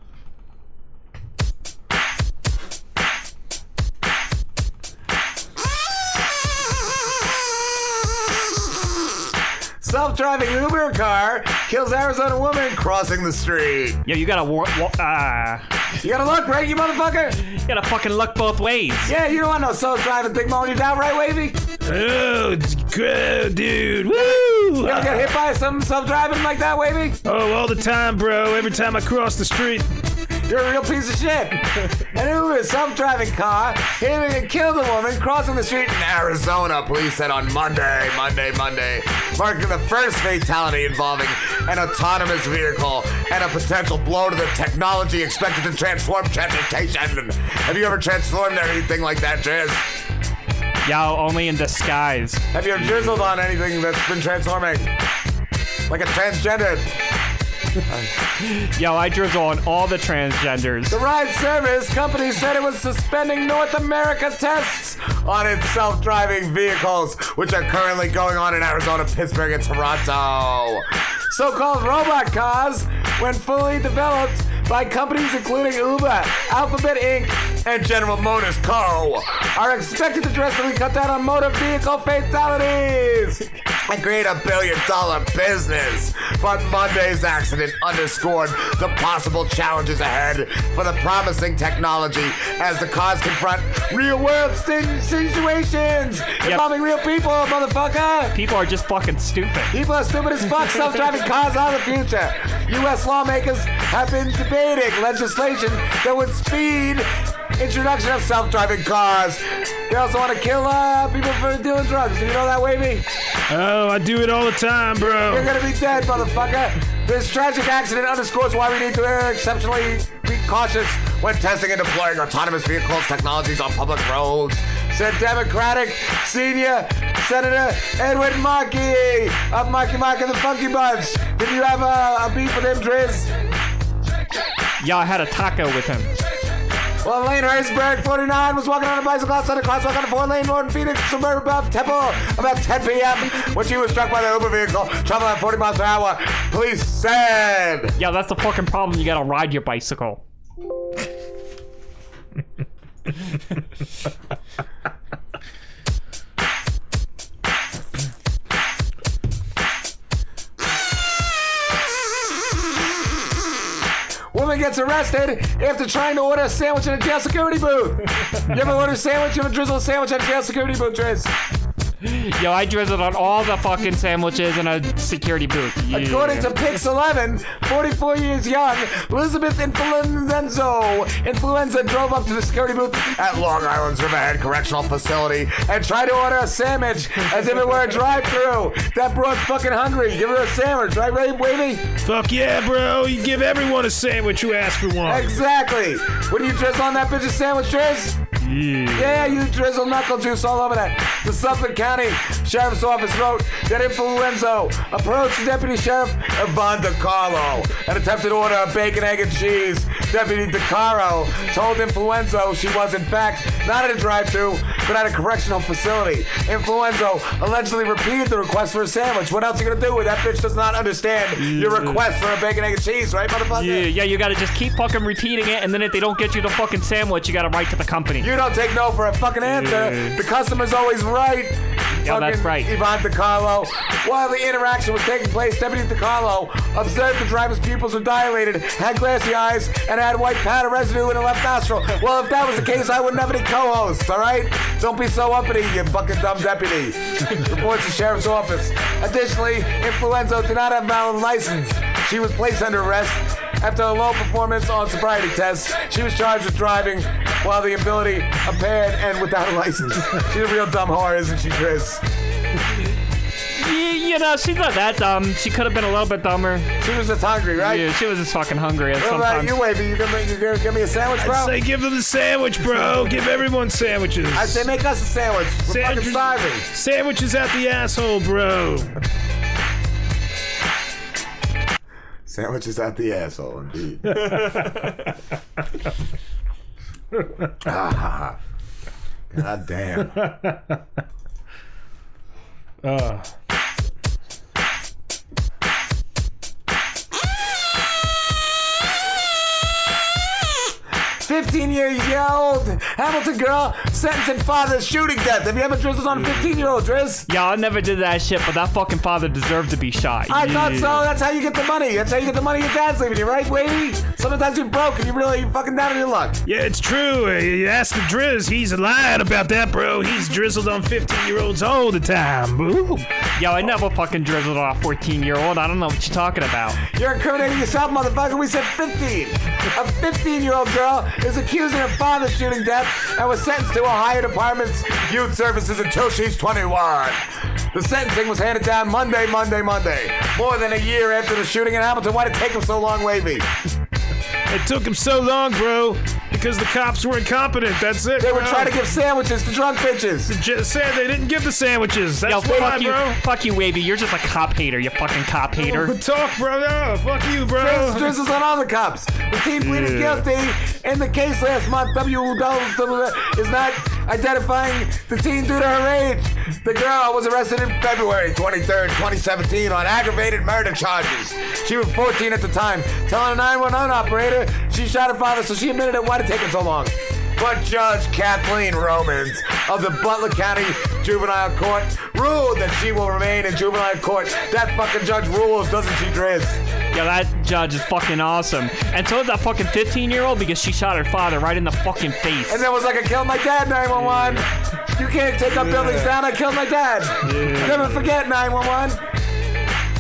self-driving Uber car kills Arizona woman crossing the street. Yo, you gotta war- wa- uh, You gotta look, right, you motherfucker? you gotta fucking look both ways. Yeah, you don't want no self-driving big mowing you down, right, Wavy? Oh, it's good, dude. Woo! You ever get hit by some self-driving like that, Wavy? Oh, all the time, bro. Every time I cross the street. You're a real piece of shit. *laughs* An Uber self-driving car hit and killed a woman crossing the street in Arizona, police said on Monday, Monday, Monday, marking the first fatality involving an autonomous vehicle and a potential blow to the technology expected to transform transportation. Have you ever transformed anything like that, Driz? Yo, only in disguise. Have you ever drizzled on anything that's been transforming? Like a transgender? *laughs* Yo, I drizzle on all the transgenders. The ride service company said it was suspending North America tests on its self-driving vehicles, which are currently going on in Arizona, Pittsburgh, and Toronto. So-called robot cars, when fully developed by companies including Uber, Alphabet Inc., and General Motors Co., are expected to drastically cut down on motor vehicle fatalities and create a billion-dollar business. But Monday's accident underscored the possible challenges ahead for the promising technology as the cars confront real-world sti- situations involving real people, motherfucker. People are just fucking stupid. People are stupid as fuck. Self-driving cars are the future. U.S. lawmakers have been debating legislation that would speed introduction of self-driving cars. They also want to kill uh, people for doing drugs. Do you know that, Wavy? Oh, I do it all the time, bro. You're gonna be dead, motherfucker. This tragic accident underscores why we need to uh, exceptionally be cautious when testing and deploying autonomous vehicles technologies on public roads. Said Democratic Senior Senator Edward Markey of Marky Mark and the Funky Bunch. Did you have a, a beef with him, Driz? Yo, I had a taco with him. Well, Lane Herzberg, 49, was walking on a bicycle outside a crosswalk on a four-lane road in Phoenix, suburb of Tempe, about 10 p.m. when she was struck by the Uber vehicle traveling at 40 miles per hour. Police said. Yeah, that's the fucking problem. You gotta ride your bicycle. *laughs* Woman gets arrested after trying to order a sandwich in a jail security booth. you ever order a sandwich? You ever drizzle a sandwich at a jail security booth, Driz? *laughs* Yo, I drizzled on all the fucking sandwiches in a security booth. Yeah. According to Pix 11, 44 years young, Elizabeth Influenzo Influenza drove up to the security booth at Long Island's Riverhead Correctional Facility and tried to order a sandwich as if it were a drive-through. That bro's fucking hungry. Give her a sandwich, right, Ray Wavy? Fuck yeah, bro. You give everyone a sandwich who asks for one. Exactly. What do you drizzle on that bitch's sandwich, Driz? Yeah. Yeah, you drizzle knuckle juice all over that. The Suffolk County Sheriff's Office wrote that Influenzo approached Deputy Sheriff Yvonne DiCarlo and attempted to order a bacon, egg, and cheese. Deputy DiCarlo told Influenzo she was, in fact, not at a drive-thru, but at a correctional facility. Influenzo allegedly repeated the request for a sandwich. What else are you gonna do with that bitch does not understand your request for a bacon, egg, and cheese, right, motherfucker? Yeah, yeah, you gotta just keep fucking repeating it, and then if they don't get you the fucking sandwich, you gotta write to the company. You don't take no for a fucking answer. Yeah. The customer's always right. Yeah, that's Fucking right. Yvonne DiCarlo. While the interaction was taking place, Deputy DiCarlo observed the driver's pupils were dilated, had glassy eyes, and had white powder residue in her left nostril. Well, if that was the case, I wouldn't have any co-hosts, all right? Don't be so uppity, you fucking dumb deputy. Reports the sheriff's office. Additionally, Influenzo did not have valid license. She was placed under arrest after a low performance on sobriety tests. She was charged with driving while the ability impaired and without a license. *laughs* She's a real dumb whore, isn't she, Chris? You know, she's not that dumb. She could have been a little bit dumber. She was just hungry, right? Yeah, she was just fucking hungry. What about sometimes. you, Wavy? You gonna, you gonna give me a sandwich, bro? I'd say give them the sandwich, bro. Give everyone sandwiches. I say make us a sandwich. We're fucking Sandwiches- starving. Sandwiches out the asshole, bro. Sandwiches out the asshole, indeed. *laughs* ah, God damn. *laughs* Uh, 15 years old Hamilton girl sentenced in father's shooting death. Have you ever drizzled on a 15 year old, Driz? Yeah, I never did that shit, but that fucking father deserved to be shot. I thought so. That's how you get the money. That's how you get the money your dad's leaving you, right, Wavy? Sometimes you're broke and you really you fucking down on your luck. Yeah, it's true. Uh, You ask the Driz, he's lying about that, bro. He's drizzled on 15 year olds all the time. Boo. Yo, I never fucking drizzled on a 14 year old. I don't know what you're talking about. You're incriminating yourself, motherfucker. We said 15. A 15 year old girl is accused of her father's shooting death and was sentenced to Ohio Department's Youth Services until she's 21. The sentencing was handed down Monday, Monday, Monday. More than a year after the shooting in Hamilton. Why did it take him so long, Wavy? It took him so long, bro, because the cops were incompetent. That's it. They were bro. trying to give sandwiches to drunk bitches. Just said they didn't give the sandwiches. That's Yo, why, fuck you, bro. fuck you, Wavy. You're just a cop hater. You fucking cop oh, hater. Talk, bro. No, fuck you, bro. Driz, drizzles on all the cops. The team pleaded Yeah. guilty in the case last month. WW is not identifying the teen due to her age. The girl was arrested in February 23rd, 2017 on aggravated murder charges. She was 14 at the time. Telling a 911 operator she shot her father, so she admitted it. Why did it take him so long? But Judge Kathleen Romans of the Butler County Juvenile Court ruled that she will remain in juvenile court. That fucking judge rules, doesn't she, Driz? Yeah, that judge is fucking awesome. And so is that fucking 15 year old because she shot her father right in the fucking face. And then was like, I killed my dad, 911. You can't take up buildings down. I killed my dad. Never forget, 911.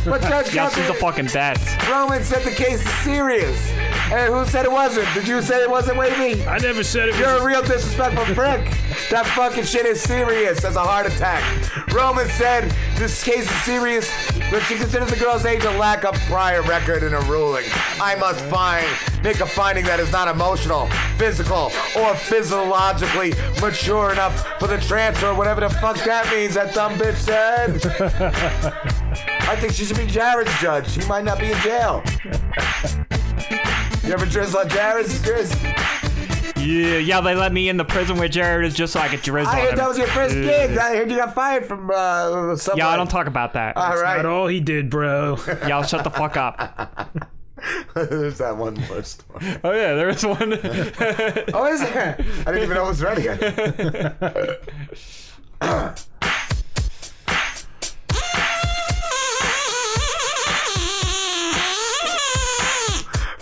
But *laughs* Judge yeah, she's the Kathleen fucking best. Roman said the case is serious. And who said it wasn't? Did you say it wasn't, Wavy? I never said it You're was- a real disrespectful *laughs* prick. That fucking shit is serious as a heart attack. Roman said this case is serious, but she considers the girl's age a lack of prior record in a ruling. I must find make a finding that is not emotional, physical, or physiologically mature enough for the transfer, whatever the fuck that means. That dumb bitch said. *laughs* I think she should be Jared's judge. He might not be in jail. You ever drizzle on Jared's? Driz? Yeah, yeah, they let me in the prison where Jared is just so I could drizzle I on heard him. that was your first Yeah. gig. I heard you got fired from uh, somewhere. Yeah, I don't talk about that. All right. Not all he did, bro. *laughs* Y'all shut the fuck up. There's that one first one. Oh yeah, there is one. oh, is there? I didn't even know it was ready *laughs* *clears throat* *laughs*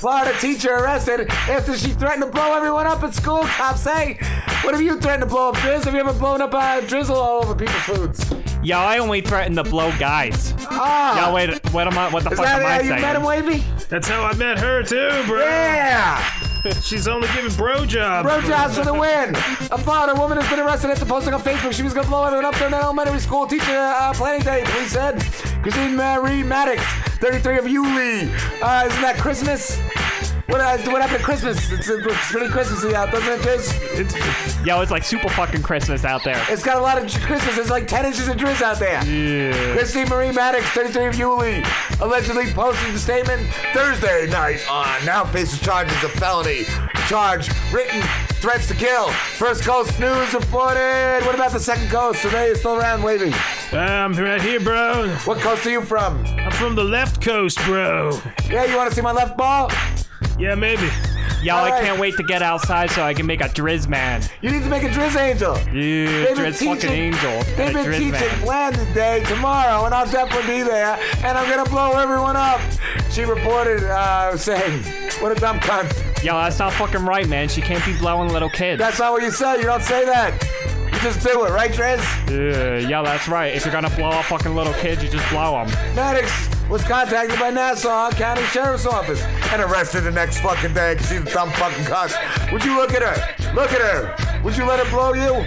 Florida teacher arrested after she threatened to blow everyone up at school. Cops say, "What have you threatened to blow up, Driz? Have you ever blown up uh, drizzle all over people's foods?" Yeah, I only threaten to blow guys. Ah, Yeah, wait, what am I? What the is fuck that am I how you saying? met him, Wavy? That's how I met her too, bro. Yeah. *laughs* She's only giving bro jobs. Bro jobs for the win. A Florida woman has been arrested after posting on Facebook she was going to blow everyone up during an elementary school teacher uh, planning day. Police said Christine Marie Maddox, 33 of Yulee. Uh, isn't that Christmas? What, uh, what happened to Christmas? It's, it's pretty Christmassy out, doesn't it, Driz? Yo, it's like super fucking Christmas out there. It's got a lot of Christmas. There's like 10 inches of Driz out there. Yeah. Christine Marie Maddox, 33 of Yulee, allegedly posted the statement Thursday night on. Now faces charges of felony. Charge written threats to kill. First Coast News reported. What about the second coast? Today is still around waving. I'm right here, bro. What coast are you from? I'm from the left coast, bro. Yeah, you want to see my left ball? Yeah, maybe. Yo, All I right. can't wait to get outside so I can make a Drizz man. You need to make a Drizz Angel. Yeah, They've been Drizz fucking teaching- angel. They've been teaching man. plan today, tomorrow, and I'll definitely be there. And I'm gonna blow everyone up. She reported, uh, saying, "What a dumb cunt." Yo, that's not fucking right, man. She can't be blowing little kids. That's not what you say. You don't say that. Just do it, right, Trez? Yeah, yeah, that's right. If you're gonna blow up fucking little kids, you just blow them. Maddox was contacted by Nassau County Sheriff's Office and arrested the next fucking day because she's a dumb fucking cuss. Would you look at her? Look at her. Would you let her blow you?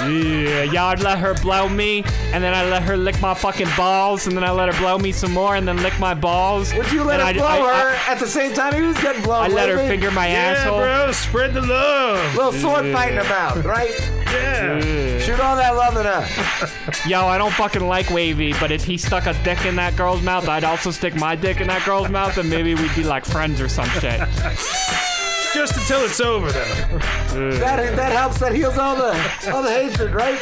Yeah, yeah, I'd let her blow me, and then I let her lick my fucking balls, and then I let her blow me some more, and then lick my balls. Would you let her I- blow I- her at the same time he was getting blown? I let her baby? finger my Yeah, asshole. bro. Spread the love. Little sword Yeah. fight in her mouth, right? Yeah. Yeah. Shoot all that love in her. *laughs* Yo, I don't fucking like Wavy, but if he stuck a dick in that girl's mouth, I'd also stick my dick in that girl's mouth, and maybe we'd be like friends or some shit. *laughs* Just until it's over, though. *laughs* That that helps. That heals all the all the hatred, right?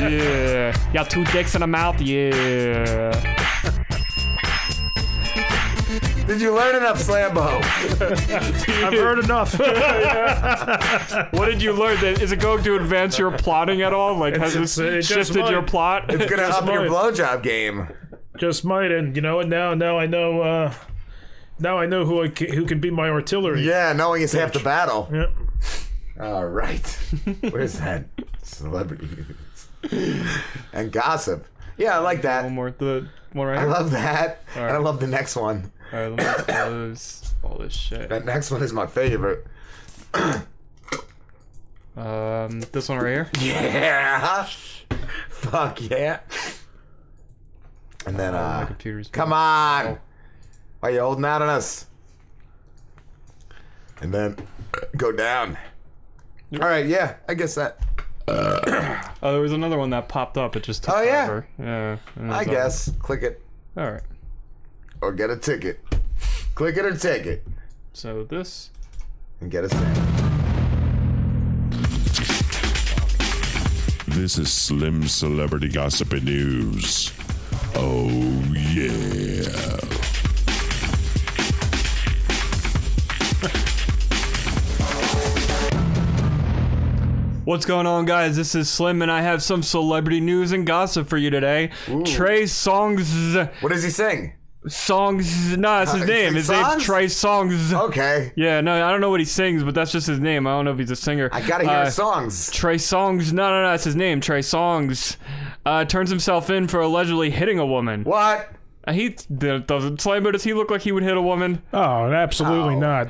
Yeah. You got two dicks in a mouth? Yeah. Did you learn enough Slambo? *laughs* I've heard enough. *laughs* what did you learn? That is it going to advance your plotting at all? Like, has It's- this it just shifted your plot? It's gonna Just up your might. blowjob game. Just might, and you know what? Now, now I know. uh Now I know who I ca- who can be my artillery. Yeah, knowing is half the battle. Yep. All right. *laughs* Where's that celebrity *laughs* and gossip? Yeah, I like that. One more. The one right I here? love that, All and I right. love the next one. All right, let me *coughs* close all this shit. That next one is my favorite. *coughs* Um, this one right here. *laughs* Yeah. Fuck yeah. And then, Oh, my uh, computer's come on. Why you holding out on us? And then go down. All right, yeah, I guess that. Oh, there was another one that popped up. It just took Oh, yeah? forever. Yeah. and I it's, uh, guess. Click it All right. or get a ticket. Click it or take it So this. and get a stamp. This is Slim Celebrity Gossip and News. Oh, yeah. What's going on, guys? This is Slim, and I have some celebrity news and gossip for you today. Trey Songz. What does he sing? Songs. No, that's his Uh, name. His name's songs? Trey Songz. Okay. Yeah, no, I don't know what he sings, but that's just his name. I don't know if he's a singer. I gotta hear Uh, his songs. Trey Songz. No, no, no, that's his name. Trey Songz. Uh, turns himself in for allegedly hitting a woman. What? Uh, he doesn't. Slambo, does he look like he would hit a woman? Oh, absolutely not.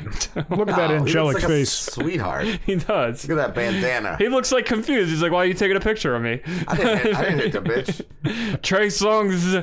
Look at that he angelic looks like a face. sweetheart. *laughs* He does. Look at that bandana. He looks like confused. He's like, "Why are you taking a picture of me?" I didn't, hit, I didn't hit the bitch. *laughs* Trey Songz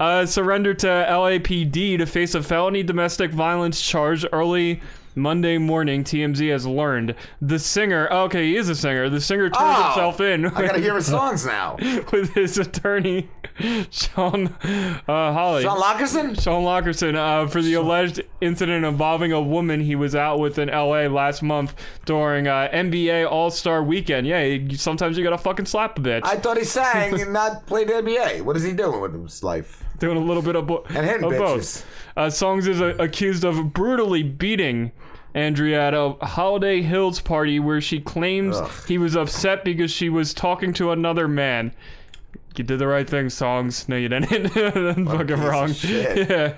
uh, surrendered to LAPD to face a felony domestic violence charge early Monday morning. TMZ has learned the singer. oh, okay, he is a singer. The singer turned Oh, himself in. I gotta hear his songs now. *laughs* with his attorney, *laughs* Sean uh, Holley. Sean Lockerson? Sean Lockerson uh, for the alleged incident involving a woman he was out with in LA last month during uh, NBA All Star Weekend. Yeah, sometimes you gotta fucking slap a bitch. I thought he sang *laughs* and not played NBA. What is he doing with his life? doing a little bit of, bo- And hitting of bitches. both. Uh, Songz is uh, accused of brutally beating Andrea at a Hollywood Hills party where she claims he was upset because she was talking to another man. You did the right thing, Songz. No, you didn't. *laughs* fucking piece wrong. *laughs* Yeah.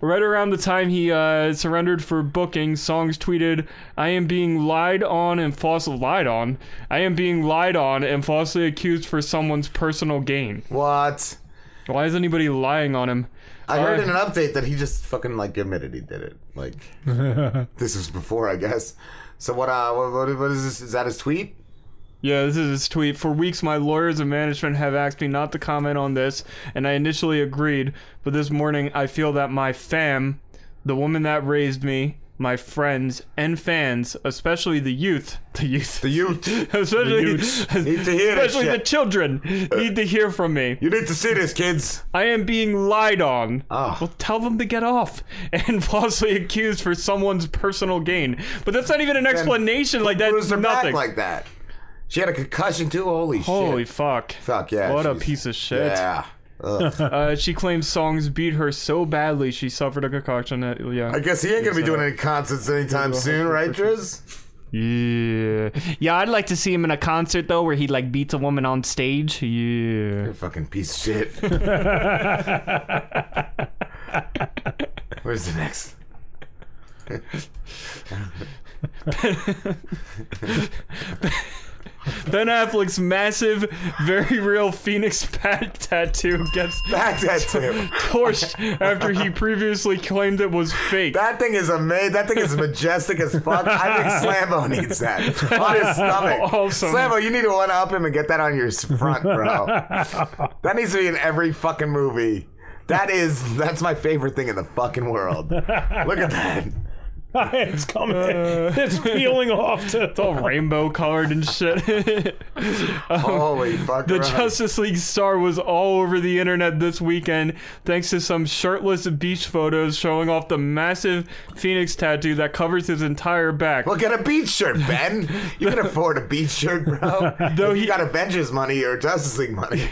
Right around the time he uh, surrendered for booking, Songz tweeted, "I am being lied on and falsely lied on. I am being lied on and falsely accused for someone's personal gain." What? Why is anybody lying on him? I heard Uh, in an update that he just fucking like admitted he did it. Like *laughs* this was before, I guess. So what? Uh, what, what, what is this? Is that his tweet? Yeah, this is his tweet. For weeks, my lawyers and management have asked me not to comment on this, and I initially agreed. But this morning, I feel that my fam, the woman that raised me, my friends and fans, especially the youth, *laughs* the youth, The youth. *laughs* especially, youths *laughs* need to hear especially the children, need to hear from me. You need to see this, kids. I am being lied on. Oh. Well, tell them to get off. And falsely accused for someone's personal gain. But that's not even an explanation. Like that's Bruised her nothing. back like that. She had a concussion too. Holy, shit. Holy shit! fuck. Fuck yeah! What a piece of shit. Yeah. *laughs* Uh, she claims Songz beat her so badly she suffered a concussion. That, yeah. I guess he ain't gonna be doing any concerts anytime soon, right, Driz? Yeah. Yeah, I'd like to see him in a concert though, where he like beats a woman on stage. Yeah. You're a fucking piece of shit. *laughs* Where's the next? *laughs* *laughs* Ben Affleck's massive, very real Phoenix bat tattoo gets *laughs* Back tattoo. torched after he previously claimed it was fake. That thing is amazing. That thing is majestic as fuck. I think *laughs* Slambo needs that on his stomach. Awesome. Slambo, you need to one up him and get that on your front, bro. that needs to be in every fucking movie. That is, that's my favorite thing in the fucking world. Look at that. *laughs* it's coming. it's peeling off to It's all rainbow colored and shit. *laughs* Um, Holy fuck! The Christ. Justice League star was all over the internet this weekend thanks to some shirtless beach photos showing off the massive Phoenix tattoo that covers his entire back. Well, get a beach shirt, Ben. You can afford a beach shirt, bro. *laughs* Though if he- you got Avengers money or Justice League money.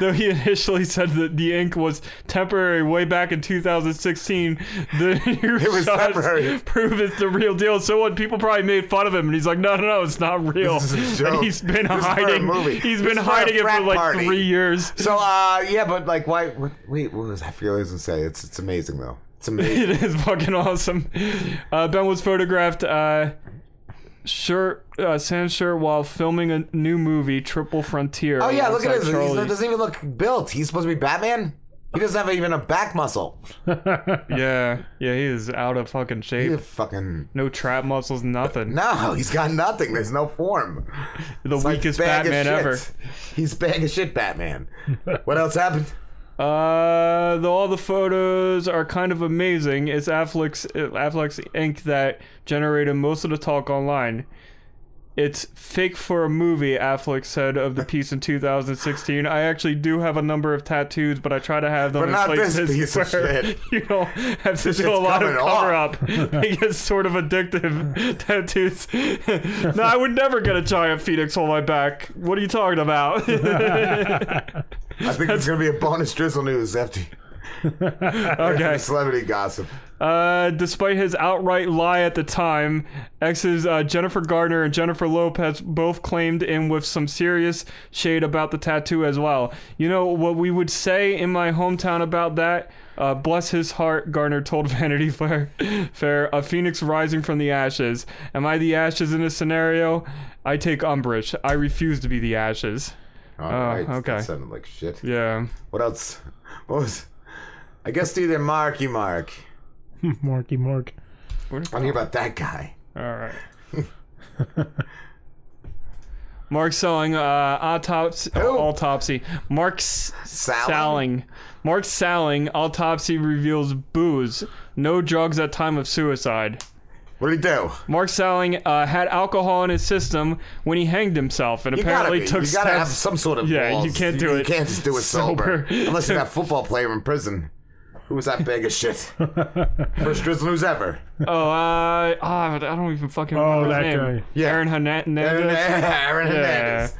Though he initially said that the ink was temporary way back in 2016, the new It was shots temporary. *laughs* prove it's the real deal. So what? People probably made fun of him, and he's like, "No, no, no, it's not real." This And he's been This is for a hiding. He's This been is for hiding it for like party. three years. So, uh, *laughs* yeah, but like, why? What, wait, what was I forget I was gonna say? It's it's amazing though. It's *laughs* amazing. it is fucking awesome. Uh, ben was photographed uh, shirt, uh, sans shirt while filming a new movie, Triple Frontier. Oh yeah, look at this. He doesn't even look built. He's supposed to be Batman. He doesn't have even a back muscle. *laughs* yeah, yeah, he is out of fucking shape. He's fucking no trap muscles, nothing. No, he's got nothing. There's no form. *laughs* The It's weakest of Batman ever. He's bag of shit Batman. *laughs* what else happened? Uh, though all the photos are kind of amazing, it's Affleck's Affleck's ink that generated most of the talk online. It's fake for a movie, Affleck said of the *laughs* piece in 2016. I actually do have a number of tattoos, but I try to have them But in not this places piece of shit. *laughs* you don't have to This do a lot of cover off. up. *laughs* They get sort of addictive tattoos. no, I would never get a giant phoenix on my back. What are you talking about? I think it's gonna be a bonus drizzle news after. *laughs* Okay. *laughs* Celebrity gossip. Uh, despite his outright lie at the time, exes uh, Jennifer Garner and Jennifer Lopez both claimed in with some serious shade about the tattoo as well. You know what we would say in my hometown about that? Uh, bless his heart, Gardner told *laughs* Vanity Fair. Fair, a phoenix rising from the ashes. Am I the ashes in this scenario? I take umbrage. I refuse to be the ashes. All Oh, right. okay. That sounded like shit. Yeah. What else? What was? I guess either Marky Mark. *laughs* Marky Mark. I hear about that guy. All right. *laughs* Mark Selling, uh, autopsy, autopsy. Mark S- Salling. Mark Salling, autopsy reveals booze, no drugs at time of suicide. What did he do? Mark Salling uh, had alcohol in his system when he hanged himself, and You gotta apparently be. took You gotta steps. have some sort of yeah. balls. You can't do You it. You can't just do it *laughs* sober, unless you're that football player in prison. Who was that bag of shit? *laughs* First drizzle news ever. Oh, uh, oh, I don't even fucking Oh, remember that his name. guy. Yeah. Aaron Hernandez. Aaron, Aaron Yeah. Hernandez.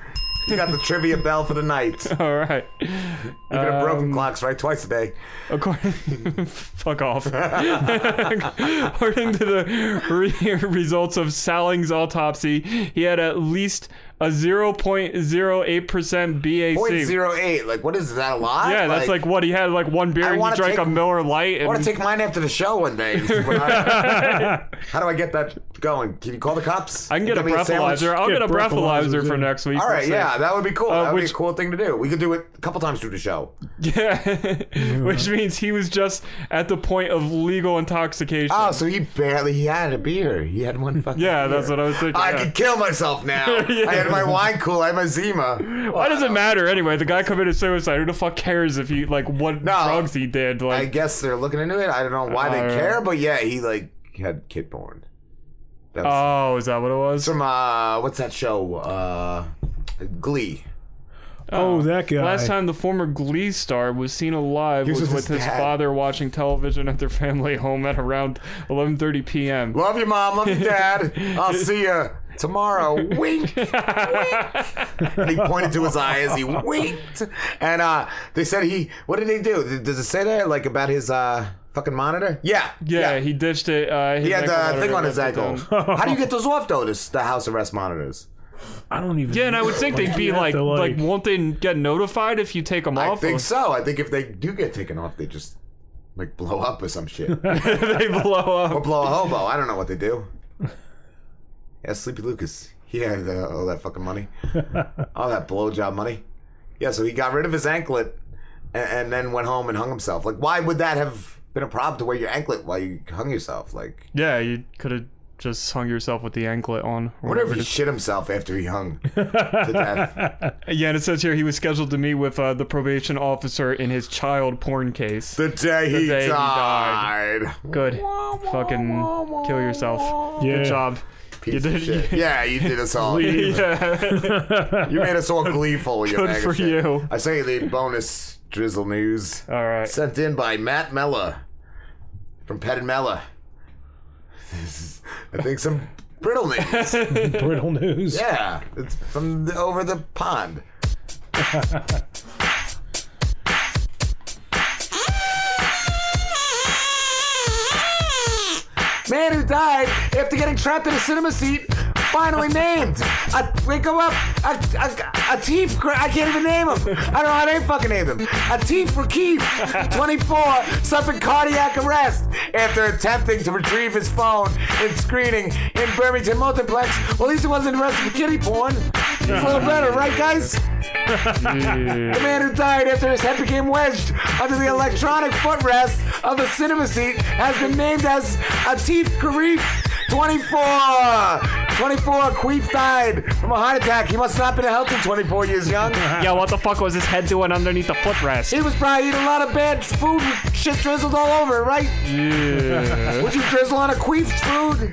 You got the trivia bell for the night. *laughs* All right. Even a broken Um, clock's right twice a day. According, *laughs* fuck off. According to the re- results of Salling's autopsy, he had at least a 0.08% BAC. Point zero eight. Like, what is that? A lot? Yeah, that's like, what he had like one beer I and he wanna drank take- a Miller Lite. I And want to take mine after the show one day. *laughs* and see what I- *laughs* How do I get that going? Can you call the cops? I can get a Give me sandwich? breathalyzer. I'll get, a breathalyzer for next week. All right, yeah, that would be cool. Uh, that would be which- a cool thing to do. We could do it a couple times through the show. *laughs* Yeah, which means he was just at the point of legal intoxication. Oh, so he barely he had a beer. He had one fucking. Yeah, that's beer. what I was thinking, I yeah. could kill myself now. Yeah. I had my wine cool. I had my Zima. Why does it matter anyway? The guy committed suicide. Who the fuck cares if he like what drugs he did? Like, I guess they're looking into it. I don't know why they Uh, care, but yeah, he like had kid born. That was oh, is that what it was? from uh, what's that show? Uh, Glee. Oh, that guy. Last time the former Glee star was seen alive He was was, with with his his dad. father watching television at their family *laughs* home at around 11:30 p.m. Love you, mom. Love you, dad. I'll see you tomorrow. *laughs* Wink. Wink. and he pointed to his eye as he winked. And uh, they said he. What did he do? Does it say there like about his uh fucking monitor? Yeah. Yeah, he ditched it. Uh, He had the thing on his ankle. How do you *laughs* get those off though? This, the house arrest monitors. I don't even. Yeah, and I would think they'd be You have like, like, won't they get notified if you take them off? I off? think so. I think if they do get taken off, they just like blow up or some shit. *laughs* *laughs* they blow up. Or blow a hobo. I don't know what they do. Yeah, Sleepy Lucas. He had uh, all that fucking money. *laughs* all that blowjob money. Yeah, so he got rid of his anklet and, and then went home and hung himself. Like, why would that have been a problem to wear your anklet while you hung yourself? Like, Yeah, you could have just hung yourself with the anklet on. I wonder if he shit himself after he hung *laughs* to death. Yeah, and it says here he was scheduled to meet with uh, the probation officer in his child porn case. The day he died. Good. Fucking kill yourself. Yeah. Good job. Piece you of did. shit. *laughs* Yeah, you did us all. yeah. *laughs* You made us all gleeful. You Good for shit. you. I say the bonus drizzle news. All right. Sent in by Matt Mellor from Pet and Mella. This is, I think, some brittle news. *laughs* Brittle news. Yeah, it's from the, over the pond. *laughs* Man who died after getting trapped in a cinema seat, finally named. A, we go up, a, a, a I can't even name him. I don't know how they fucking named him. A Teef Rakif, 24, suffered cardiac arrest after attempting to retrieve his phone in screening in Birmingham Multiplex. Well, at least it wasn't arrested for kitty porn. It's a little better, right, guys? The man who died after his head became wedged under the electronic footrest of the cinema seat has been named as Atif Karif 24. 24, Queef died from a heart attack. He must not have been a healthy 24 years young. *laughs* yeah, what the fuck was his head doing underneath the footrest? He was probably eating a lot of bad food with shit drizzled all over it, right? Yeah. Would you drizzle on a Queef's food?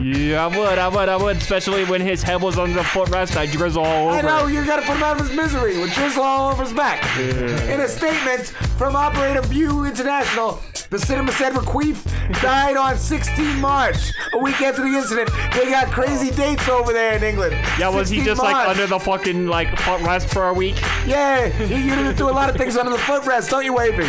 Yeah, I would, I would, I would. Especially when his head was under the footrest, I drizzle all over. I know, you gotta put him out of his misery with drizzle all over his back. In a statement from Operator Vue International, the cinema said Requeef died on 16 March, a week after the incident. They got crazy dates over there in England. Yeah, was he 16 just like under the fucking like footrest for a week? Yeah, he used to do a lot of things under the footrest, don't you, Wavy?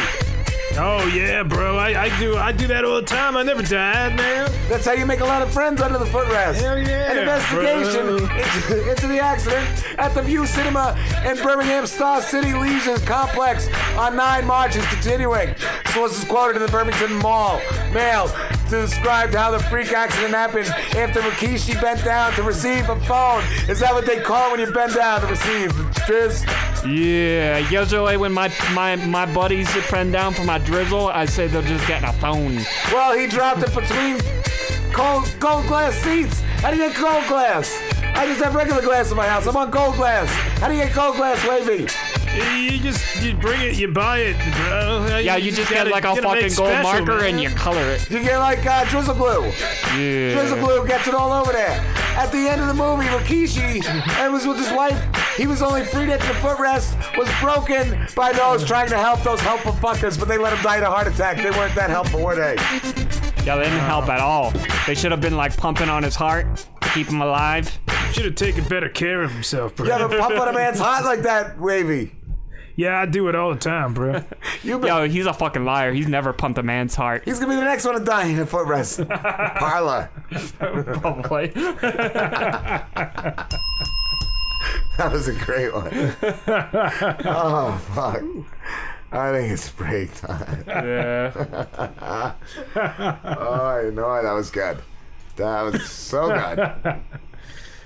Oh yeah, bro. I, I do I do that all the time. I never died, man. That's how you make a lot of friends under the footrest. Hell yeah, An investigation into, into the accident at the Vue Cinema in Birmingham Star City Leisure Complex on 9 March is continuing. Sources quoted in the Birmingham Mall Mail described how the freak accident happened after Rikishi bent down to receive a phone. Is that what they call when you bend down to receive? Driz? Yeah, usually when my my my buddies bend down for my drizzle, I say they're just getting a phone. Well, he dropped it between cold, gold glass seats. How do you get gold glass? I just have regular glass in my house. I'm on gold glass. How do you get gold glass, Wavy? You just you bring it, you buy it, bro. Yeah, you just get gotta- like a gotta fucking gold special, marker man. and you color it. You get like uh, drizzle glue. Yeah. Drizzle glue gets it all over there. At the end of the movie, Rikishi and was with his wife. He was only freed after the footrest was broken by those trying to help those helpful fuckers, but they let him die of a heart attack. They weren't that helpful, were they? Yeah, they didn't help at all. They should have been like pumping on his heart to keep him alive. Should have taken better care of himself, bro. You ever pump on a man's heart like that, Wavy? Yeah, I do it all the time, bro. *laughs* You been, Yo, he's a fucking liar. He's never pumped a man's heart. he's gonna be the next one to die in a footrest. *laughs* Parla. Probably. *laughs* That was a great one. oh fuck. I think it's break time. Yeah. *laughs* oh, I know that was good. That was so good.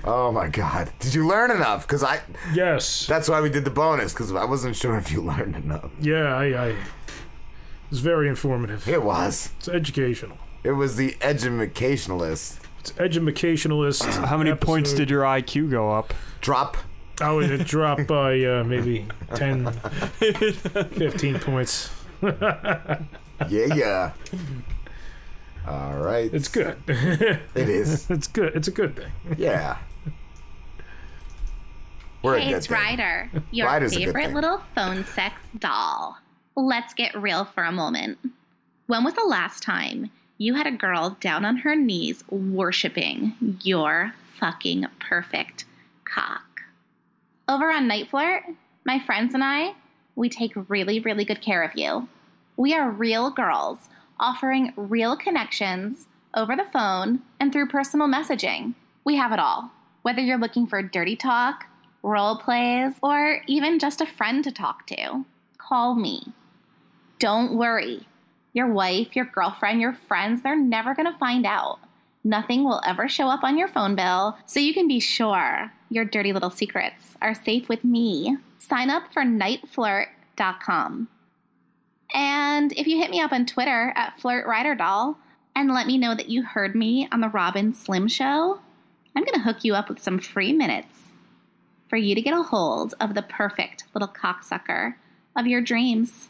Oh my god. Did you learn enough? Cause I Yes. that's why we did the bonus, because I wasn't sure if you *laughs* learned enough. Yeah, I, I. It's very informative. It was. It's educational. It was the educational-list. It's educationalist. How many points did your IQ go up? Drop. I would drop by uh, maybe 10, 15 points. *laughs* Yeah, yeah. All right. It's good. It is. *laughs* It's good. It's a good thing. Yeah. We're a hey, good it's thing. Ryder, your Ryder's favorite little phone sex doll. Let's get real for a moment. When was the last time you had a girl down on her knees worshiping your fucking perfect cock? Over on Night Flirt, my friends and I, we take really, really good care of you. We are real girls offering real connections over the phone and through personal messaging. We have it all. Whether you're looking for dirty talk, role plays, or even just a friend to talk to, call me. Don't worry. Your wife, your girlfriend, your friends, they're never going to find out. Nothing will ever show up on your phone bill, so you can be sure your dirty little secrets are safe with me. Sign up for nightflirt.com. And if you hit me up on Twitter at FlirtRiderDoll and let me know that you heard me on the Rob and Slim Show, I'm going to hook you up with some free minutes for you to get a hold of the perfect little cocksucker of your dreams.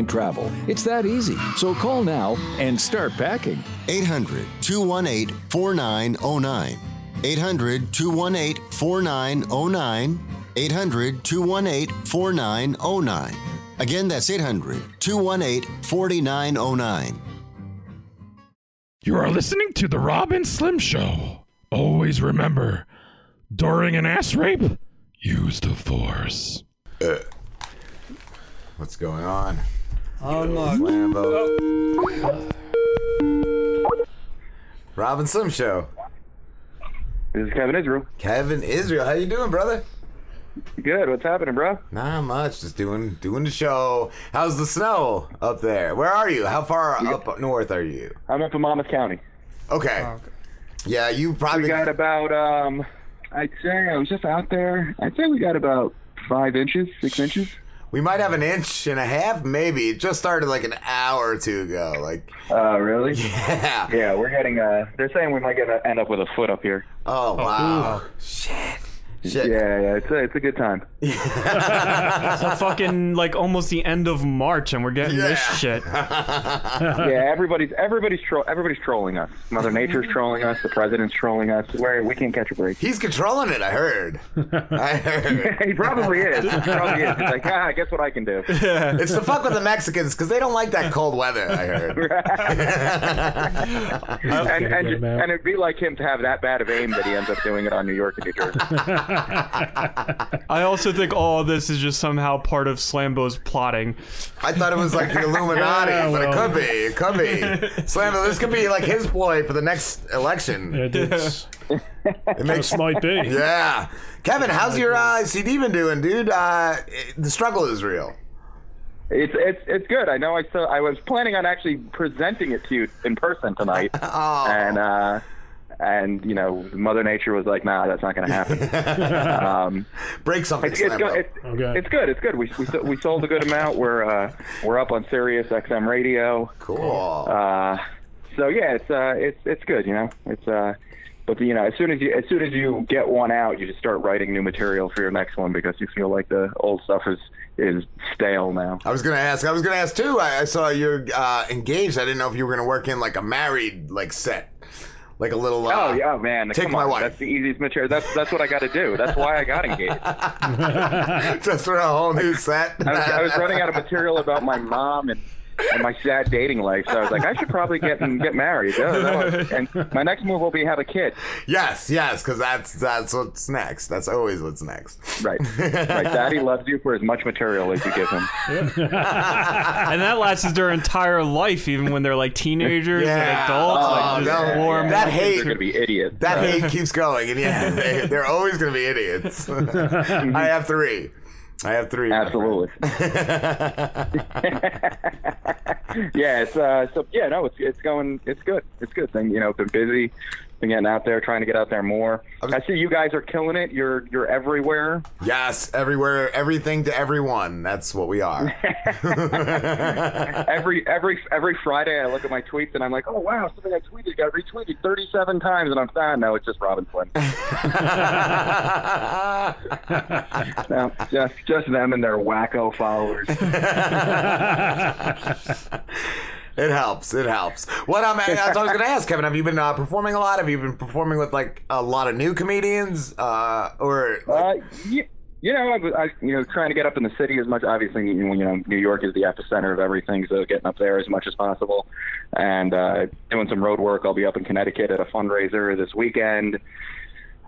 airline travel. It's that easy. So call now and start packing. 800 218 4909. 800 218 4909. 800 218 4909. Again, that's 800 218 4909. You are listening to the Rob and Slim Show. Always remember, during an ass rape, use the force. Uh, what's going on? I'm not. Lambo. *sighs* Rob and Slim Show. This is Kevin Israel. Kevin Israel, how you doing, brother? Good. What's happening, bro? Not much. Just doing doing the show. How's the snow up there? Where are you? How far up north are you? I'm up in Monmouth County. Okay. Yeah, you probably We got about um, I'd say I was just out there. I'd say we got about five inches, six inches. We might have an inch and a half, maybe. It just started like an hour or two ago. Like, Oh, really? *laughs* Yeah. Yeah, we're getting. Uh, they're saying we might get end up with a foot up here. oh wow, shit, shit. Yeah, yeah. It's a, it's a good time. *laughs* It's a fucking like almost the end of March, and we're getting this shit. *laughs* yeah, everybody's everybody's tro- everybody's trolling us. Mother Nature's trolling us. The president's trolling us. Where we can't catch a break. He's controlling it. I heard. I heard. *laughs* he probably is. He probably is. He's like, ah, guess what I can do. It's to fuck with the Mexicans because they don't like that cold weather. I heard. and, and, and it'd be like him to have that bad of aim that he ends up doing it on New York and New Jersey. I also think all of this is just somehow part of Slambo's plotting. I thought it was like the Illuminati, Yeah, but it could be. It could be. Slambo, this could be like his ploy for the next election. It is. It Just might be. Yeah. Kevin, how's your uh, CD been doing, dude? Uh, the struggle is real. It's it's it's good. I know. I saw. I was planning on actually presenting it to you in person tonight, *laughs* Oh. and uh, and you know, Mother Nature was like, "Nah, that's not going to happen." *laughs* um, Break something, It's, it's, Slambo. good. It's, it's good. It's good. We we, we sold a good amount. We're uh, we're up on Sirius XM radio. Cool. Uh, so yeah, it's uh, it's it's good. You know, it's uh, but you know, as soon as you as soon as you get one out, you just start writing new material for your next one because you feel like the old stuff is is stale now. I was gonna ask. I was gonna ask too. I, I saw you're uh, engaged. I didn't know if you were gonna work in like a married like set, like a little. Uh, oh yeah, man! Take come my on. wife. That's the easiest material. That's that's what I got to do. That's why I got engaged. *laughs* *laughs* Just for a whole new set. I was, I was running out of material about my mom and, and my sad dating life, so I was like, I should probably get and get married. Yeah, that and my next move will be have a kid. Yes, yes, because that's that's what's next. That's always what's next. Right, right. Daddy loves you for as much material as you give him. and that lasts their entire life, even when they're like teenagers and adults. Oh, like, just no. warm That hate. They're gonna be idiots. That hate keeps going, and yeah, they, they're always going to be idiots. *laughs* I have three. I have three. Absolutely. *laughs* *laughs* yeah, it's uh, so yeah, no, it's it's going, it's good, it's good. Thing, you know, been busy, been getting out there, trying to get out there more. I see you guys are killing it. You're you're everywhere. Yes, everywhere, everything to everyone. That's what we are. *laughs* every every every Friday, I look at my tweets and I'm like, oh wow, something I tweeted got retweeted 37 times, and I'm ah, no, it's just Rob and Slim. *laughs* no, just just them and their wacko followers. *laughs* It helps. It helps. What I'm, that's I was going to ask, Kevin. Have you been uh, performing a lot? Have you been performing with like a lot of new comedians, uh, or? Uh, yeah, you know, I, I, you know, trying to get up in the city as much. Obviously, you know, New York is the epicenter of everything, so getting up there as much as possible, and uh, doing some road work. I'll be up in Connecticut at a fundraiser this weekend,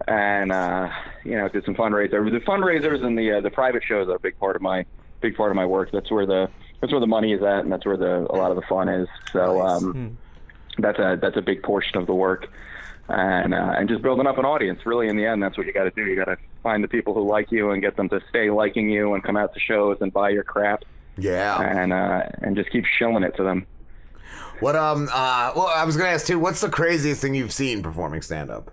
and uh, you know, did some fundraisers. The fundraisers and the uh, the private shows are a big part of my big part of my work. That's where the that's where the money is at, and that's where the a lot of the fun is. So um, that's a that's a big portion of the work and uh, and just building up an audience. Really, in the end, that's what you got to do. You got to find the people who like you and get them to stay liking you and come out to shows and buy your crap. Yeah, and uh, and just keep shilling it to them. What um uh well I was gonna ask too. What's the craziest thing you've seen performing stand up?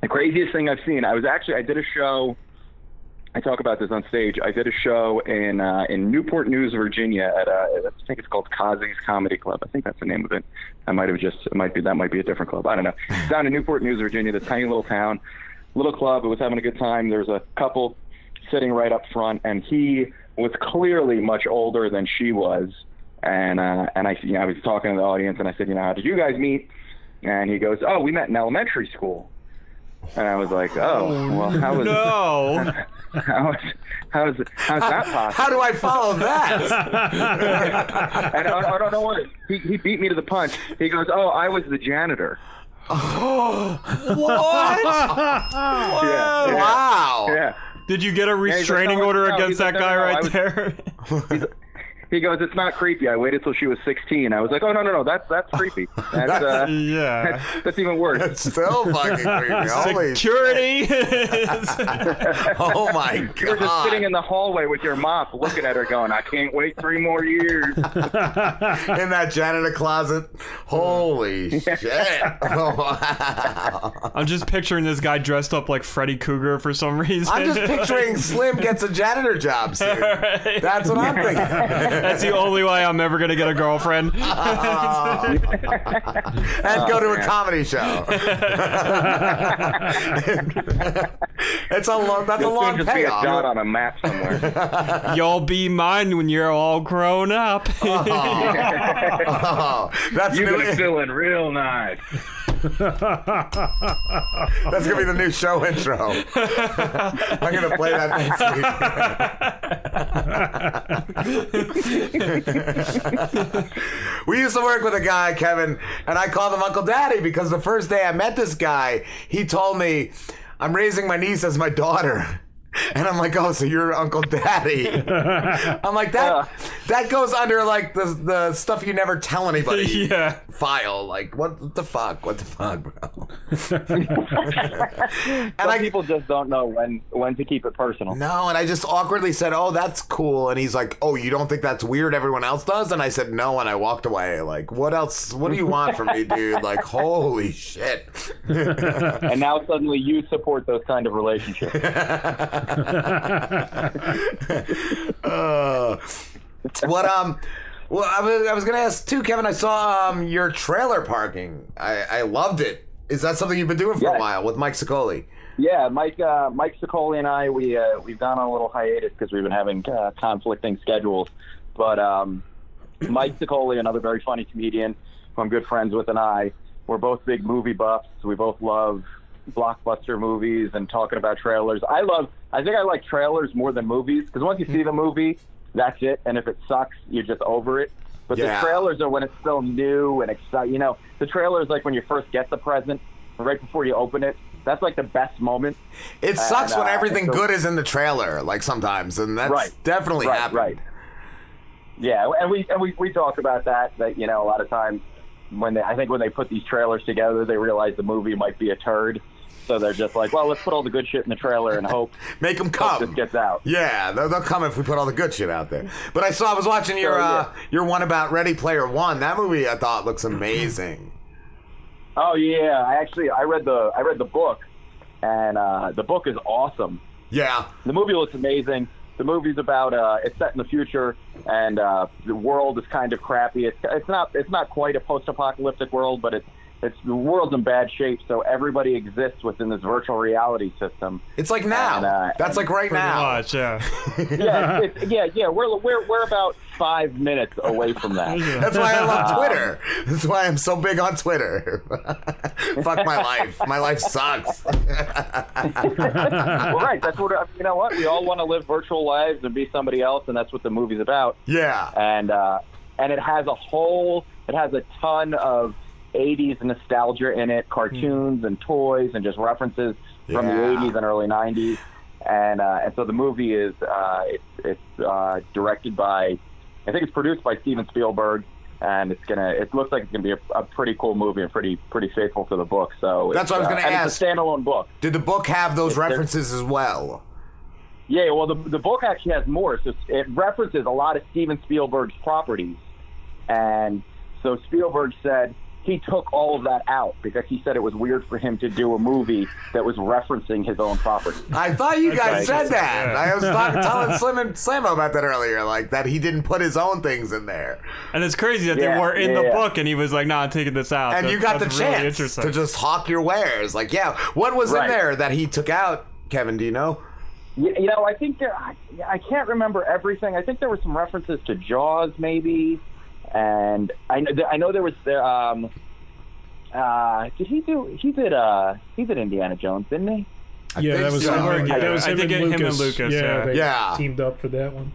The craziest thing I've seen. I was actually I did a show. I talk about this on stage. I did a show in uh, in Newport News, Virginia, at uh, I think it's called Kazi's Comedy Club. I think that's the name of it. I might have just it might be that might be a different club. I don't know. Down in Newport News, Virginia, the tiny little town, little club. It was having a good time. There was a couple sitting right up front, and he was clearly much older than she was. And uh, and I you know I was talking to the audience, and I said, you know, how did you guys meet? And he goes, oh, we met in elementary school. And I was like, oh, well, how was no. how is *laughs* how is how's that possible? How do I follow that? *laughs* and I, I don't know what he he beat me to the punch. He goes, "Oh, I was the janitor." *gasps* what? *laughs* Yeah, yeah. Wow. Yeah. Did you get a Yeah, like, restraining "No, order no," against he's like, that "No, guy no, right was- there? He goes, "It's not creepy. I waited till she was 16." I was like, "Oh no, no, no, that's that's creepy. That's *laughs* uh, Yeah. that's, that's even worse." That's still fucking creepy. *laughs* Security. *laughs* oh my god! You're just sitting in the hallway with your mop, looking at her, going, "I can't wait three more years." in that janitor closet. Holy shit. Oh, wow. I'm just picturing this guy dressed up like Freddy Krueger for some reason. I'm just picturing Slim gets a janitor job soon. That's what I'm thinking. That's the only way I'm ever gonna get a girlfriend. *laughs* and go to a comedy show. *laughs* it's a long, that's a You'll soon long just be a dot on a map somewhere. *laughs* You'll be mine when you're all grown up. Oh, oh. that's You're new- gonna fill in real nice. *laughs* That's gonna be the new show intro. *laughs* I'm gonna play that next week. *laughs* we used to work with a guy, Kevin, and I called him Uncle Daddy because the first day I met this guy, he told me, "I'm raising my niece as my daughter." And I'm like, oh, so you're Uncle Daddy? *laughs* I'm like that. Uh. That goes under like the the stuff you never tell anybody. *laughs* Yeah. File like what the fuck? What the fuck, bro? *laughs* And Some people just don't know when when to keep it personal. No, and I just awkwardly said, "Oh, that's cool." And he's like, "Oh, you don't think that's weird? Everyone else does." And I said, "No," and I walked away. Like, what else? What do you want from me, dude? Like, holy shit! and now suddenly you support those kind of relationships. Uh, *laughs* what um. Well, I was, I was gonna ask too, Kevin. I saw um your trailer parking. I, I loved it. Is that something you've been doing for a while with Mike Sicoli? Yeah, Mike uh, Mike Sicoli and I we uh, we've gone on a little hiatus because we've been having uh, conflicting schedules. But um, Mike Sicoli, another very funny comedian who I'm good friends with, and I, we're both big movie buffs. We both love blockbuster movies and talking about trailers. I love. I think I like trailers more than movies because once you see the movie, that's it. And if it sucks, you're just over it. But Yeah. the trailers are when it's still new and exciting. You know, the trailer is like when you first get the present, right before you open it. That's like the best moment. It sucks And, when uh, everything so- good is in the trailer, like sometimes, and that's Right. definitely Right, happened. right. Yeah, and we and we we talk about that. That you know, a lot of times when they, I think when they put these trailers together, they realize the movie might be a turd. So they're just like, well, let's put all the good shit in the trailer and hope *laughs* make them come. This gets out. Yeah, they'll, they'll come if we put all the good shit out there. But I saw, I was watching your So, uh, your one about Ready Player One. That movie I thought looks amazing. *laughs* Oh yeah, I actually I read the I read the book, and uh, the book is awesome. Yeah, the movie looks amazing. The movie's about uh, it's set in the future, and uh, the world is kind of crappy. It's it's not it's not quite a post-apocalyptic world, but it's it's the world's in bad shape. So everybody exists within this virtual reality system. It's like now. And, uh, That's like right now. much, yeah. *laughs* yeah, it's, yeah, yeah. We're we're we're about five minutes away from that. *laughs* That's why I love Twitter. *laughs* That's why I'm so big on Twitter. Fuck my life. My life sucks. well, right. That's what you know. What we all want to live virtual lives and be somebody else, and that's what the movie's about. Yeah. And uh, and it has a whole. It has a ton of '80s nostalgia in it, cartoons and toys, and just references from the '80s and early '90s. And uh, and so the movie is uh, it's it's uh, directed by, I think it's produced by Steven Spielberg. And it's gonna. It looks like it's gonna be a, a pretty cool movie and pretty pretty faithful to the book. So That's it's, what I was uh, gonna and ask. It's a standalone book. Did the book have those It's- references as well? Yeah, well, the the book actually has more. So it references a lot of Steven Spielberg's properties, and so Spielberg said he took all of that out because he said it was weird for him to do a movie that was referencing his own property. I thought you guys said that. I was talking, *laughs* telling Slim and Slammo about that earlier, like that he didn't put his own things in there. And it's crazy that Yeah, they were in yeah, the yeah. book, and he was like, "Nah, I'm taking this out." And That- you got the that's really chance interesting. to just hawk your wares. Like, yeah, what was Right. in there that he took out, Kevin? Do you know? You, you know, I think there. I, I can't remember everything. I think there were some references to Jaws, maybe, and I know I know there was there. Um, uh, did he do? He did. Uh, he did Indiana Jones, didn't he? yeah, that was so. him, I- that was I him think and it- Lucas. him and Lucas, yeah. they Yeah. teamed up for that one.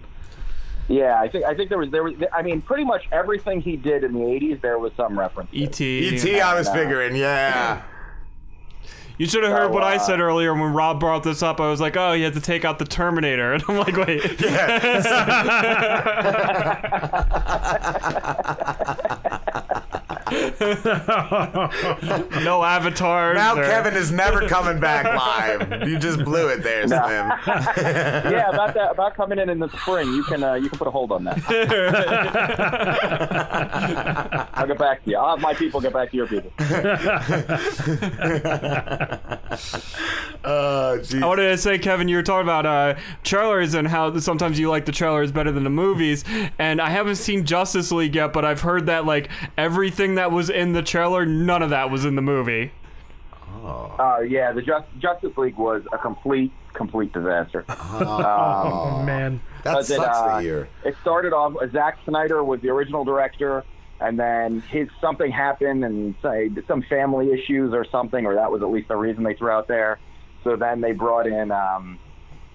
Yeah, I think I think there was there was. I mean, pretty much everything he did in the '80s, there was some reference. E.T. E.T. I was figuring, yeah. You should have heard So, what I uh, said earlier when Rob brought this up. I was like, "Oh, he had to take out the Terminator," *laughs* and I'm like, "Wait." *laughs* *laughs* *laughs* no avatars. Now or- Kevin is never coming back live. You just blew it there, No. Slim. *laughs* yeah, about that about coming in in the spring, you can uh, you can put a hold on that. *laughs* I'll get back to you. I'll have my people get back to your people. Uh, I wanted to say, Kevin, you were talking about uh, trailers and how sometimes you like the trailers better than the movies. And I haven't seen Justice League yet, but I've heard that like everything that was in the trailer, none of that was in the movie. Uh, yeah, the Just, Justice League was a complete complete disaster. *laughs* Oh, man. That But it, sucks uh, to hear. It started off. Zack Snyder was the original director, and then his something happened, and say some family issues or something, or that was at least the reason they threw out there. So then they brought in um,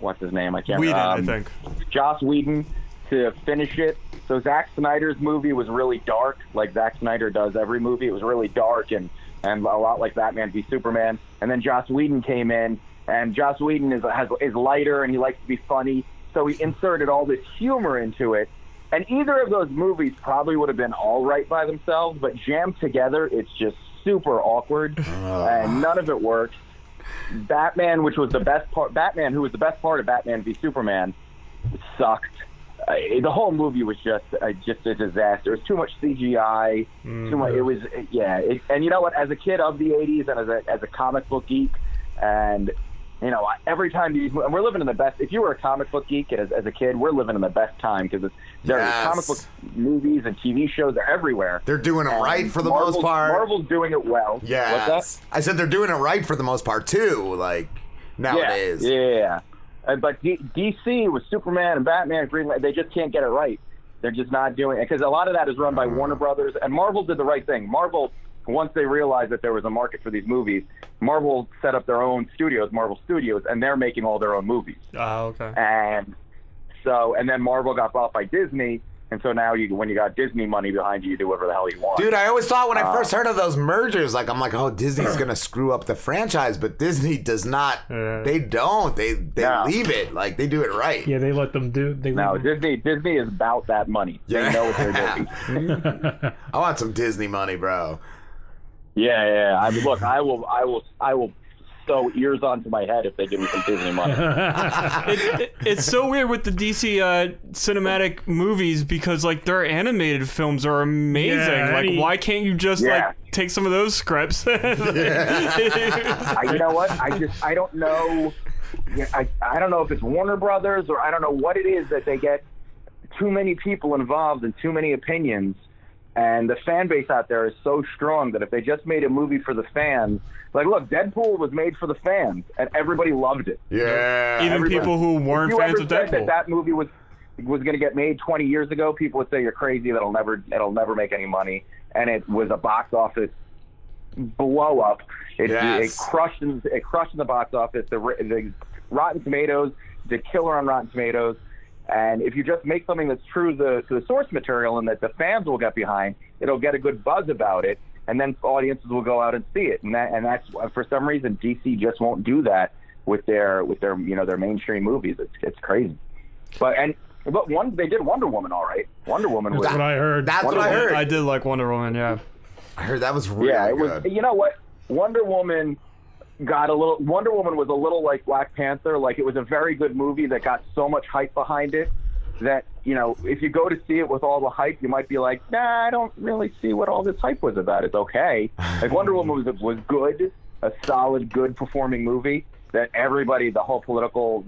what's his name? I can't. Whedon, I um, think. Joss Whedon to finish it. So Zack Snyder's movie was really dark, like Zack Snyder does every movie. It was really dark and and a lot like Batman v Superman. And then Joss Whedon came in, and Joss Whedon is has, is lighter and he likes to be funny. So he inserted all this humor into it. And either of those movies probably would have been all right by themselves, but jammed together, it's just super awkward, uh. and none of it works. Batman, which was the best part, Batman, who was the best part of Batman v Superman, sucked. Uh, the whole movie was just uh, just a disaster. It was too much CGI. Too much. It was yeah. It, and you know what? As a kid of the '80s and as a as a comic book geek, and you know every time these and we're living in the best. If you were a comic book geek as, as a kid, we're living in the best time because there Yes. are comic book movies and TV shows. They're everywhere. They're doing it And right for the Marvel's- most part. Marvel's doing it well. That? I said they're doing it right for the most part too. Like nowadays. Yeah, yeah. Uh, but D- DC with Superman and Batman, and Green Lantern, they just can't get it right. They're just not doing it because a lot of that is run by Warner Brothers, and Marvel did the right thing. Marvel, once they realized that there was a market for these movies, Marvel set up their own studios, Marvel Studios, and they're making all their own movies. Oh, okay. And so, and then Marvel got bought by Disney, and so now you, when you got Disney money behind you, you do whatever the hell you want. Dude, I always thought when I Uh, first heard of those mergers, like I'm like, oh, Disney's gonna screw up the franchise, but Disney does not. They don't. They they No. leave it like they do it right. Yeah, they let them do. They No, let Disney Disney is about that money. They Yeah. know what they're doing. *laughs* *laughs* I want some Disney money, bro. Yeah, yeah. I mean, look, I will, I will, I will sew ears onto my head if they give me some Disney money. *laughs* it, it- it's so weird with the DC uh, cinematic movies because like their animated films are amazing. Yeah, like, any- why can't you just Yeah. like take some of those scripts? *laughs* I, you know what? I just, I don't know. I, I don't know if it's Warner Brothers or I don't know what it is that they get too many people involved and too many opinions. And the fan base out there is so strong that if they just made a movie for the fans, like look, Deadpool was made for the fans, and everybody loved it. Yeah. Even Everybody- people who weren't fans ever of said Deadpool. That that movie was was going to get made 20 years ago, people would say you're crazy. That'll never it'll never make any money. And it was a box office blow up. It, Yes. it crushed in, it crushed in the box office. The, the Rotten Tomatoes, the killer on Rotten Tomatoes. And if you just make something that's true to the, to the source material and that the fans will get behind, it'll get a good buzz about it, and then audiences will go out and see it. And that and that's for some reason DC just won't do that with their with their you know their mainstream movies. It's it's crazy. But and but one they did Wonder Woman all right. Wonder Woman was That's what I heard. That's Wonder what I heard. I did like Wonder Woman, yeah. I heard that was really yeah, it was. You know what? Wonder Woman got a little. Wonder Woman was a little like Black Panther. Like it was a very good movie that got so much hype behind it that you know if you go to see it with all the hype, you might be like, Nah, I don't really see what all this hype was about. It's okay. *laughs* Like Wonder Woman was was good, a solid, good performing movie that everybody, the whole political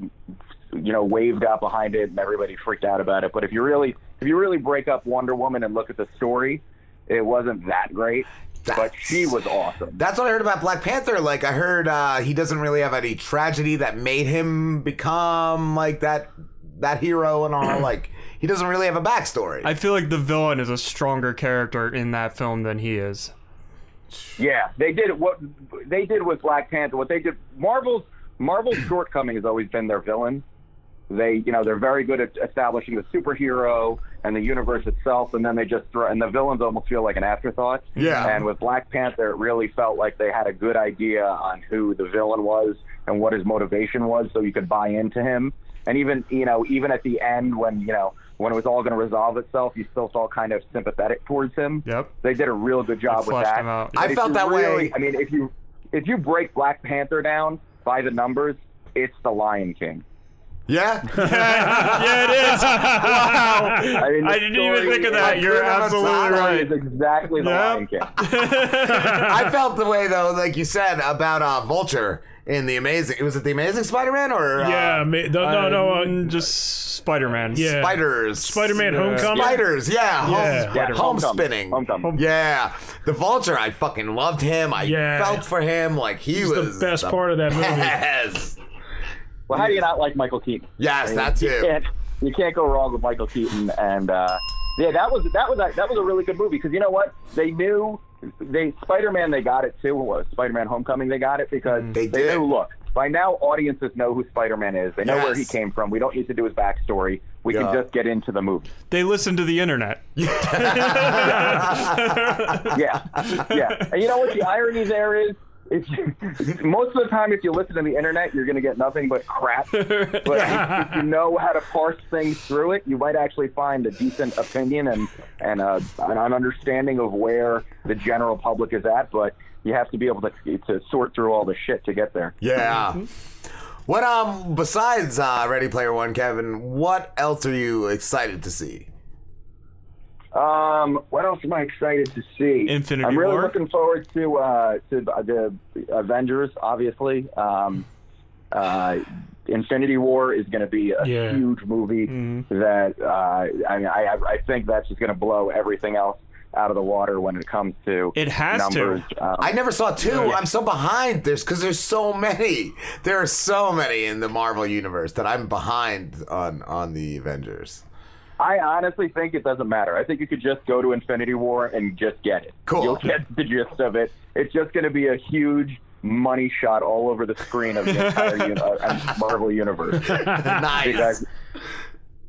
you know, waved out behind it and everybody freaked out about it. But if you really if you really break up Wonder Woman and look at the story, it wasn't that great. But she was awesome. That's what I heard about Black Panther. Like I heard uh, he doesn't really have any tragedy that made him become like that that hero and all. *clears throat* like he doesn't really have a backstory. I feel like the villain is a stronger character in that film than he is. Yeah, they did what they did with Black Panther. What they did, Marvel's Marvel's *clears throat* shortcoming has always been their villain. They, you know, they're very good at establishing the superhero and the universe itself, and then they just throw, and the villains almost feel like an afterthought. Yeah. And with Black Panther, it really felt like they had a good idea on who the villain was and what his motivation was, so you could buy into him. And even, you know, even at the end when you know when it was all going to resolve itself, you still felt kind of sympathetic towards him. Yep. They did a real good job with that. I If felt you that way- I mean, if you if you break Black Panther down by the numbers, it's the Lion King. Yeah, *laughs* yeah, it is. Wow. I, mean, I didn't even think of that. You're absolutely right. Is exactly the Yep. Lion King. *laughs* I felt the way though, like you said about uh, Vulture in the Amazing. Was it the Amazing Spider-Man or uh, Yeah, ma- no, no, no, uh, Um, just Spider-Man. Yeah. spiders? Spider-Man Yeah. Homecoming? Spiders, yeah, home, Yeah. Yeah, home Homecoming. spinning, Homecoming. yeah. The Vulture, I fucking loved him. I Yeah. felt for him like he He's the was best part of that movie. Yes, Well, how do you not like Michael Keaton? yes, I mean, that You too. can't, you can't go wrong with Michael Keaton, and uh, yeah, that was that was a, that was a really good movie because you know what? They knew they Spider-Man they got it too. Was Spider-Man Homecoming they got it because They they, did. knew. Look, by now audiences know who Spider-Man is. They know where he came from. We don't need to do his backstory. We Yeah. can just get into the movie. They listen to the internet. *laughs* *laughs* yeah, yeah. And you know what the irony there is? If you, most of the time, if you listen to the internet, you're going to get nothing but crap. *laughs* But if, if you know how to parse things through it, you might actually find a decent opinion and and uh, an understanding of where the general public is at. But you have to be able to to sort through all the shit to get there. Yeah. What um besides uh, Ready Player One, Kevin? What else are you excited to see? Um, what else am I excited to see? Infinity I'm really War? looking forward to uh, to the Avengers. Obviously, um, uh, Infinity War is going to be a Yeah. huge movie that uh, I mean, I I think that's just going to blow everything else out of the water when it comes to It has to. numbers. Um, I never saw two. Yeah. I'm so behind. There's because there's so many. There are so many in the Marvel universe that I'm behind on on the Avengers. I honestly think it doesn't matter. I think you could just go to Infinity War and just get it. Cool. You'll get the gist of it. It's just going to be a huge money shot all over the screen of the entire uni- uh, Marvel universe. *laughs* nice. Because-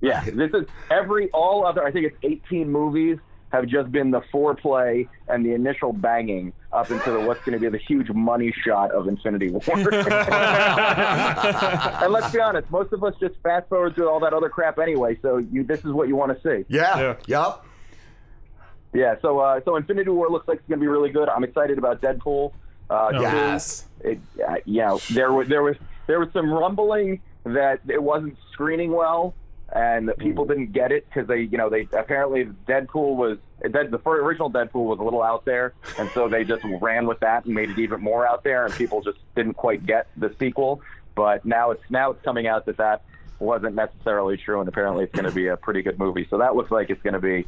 yeah, this is every all other. I think it's 18 movies have just been the foreplay and the initial banging up into the, what's going to be the huge money shot of Infinity War. *laughs* and let's be honest, most of us just fast forward through all that other crap anyway. So you, this is what you want to see. Yeah. Yeah. Yup. Yeah. So uh, so Infinity War looks like it's going to be really good. I'm excited about Deadpool. Uh, too. Yes. It, uh, you know, there was there was there was some rumbling that it wasn't screening well, and people hmm. didn't get it because they, you know, they apparently Deadpool was the first, original Deadpool was a little out there, and so they just ran with that and made it even more out there, and people just didn't quite get the sequel. But now it's now it's coming out that that wasn't necessarily true, and apparently it's going to be a pretty good movie. So that looks like it's going to be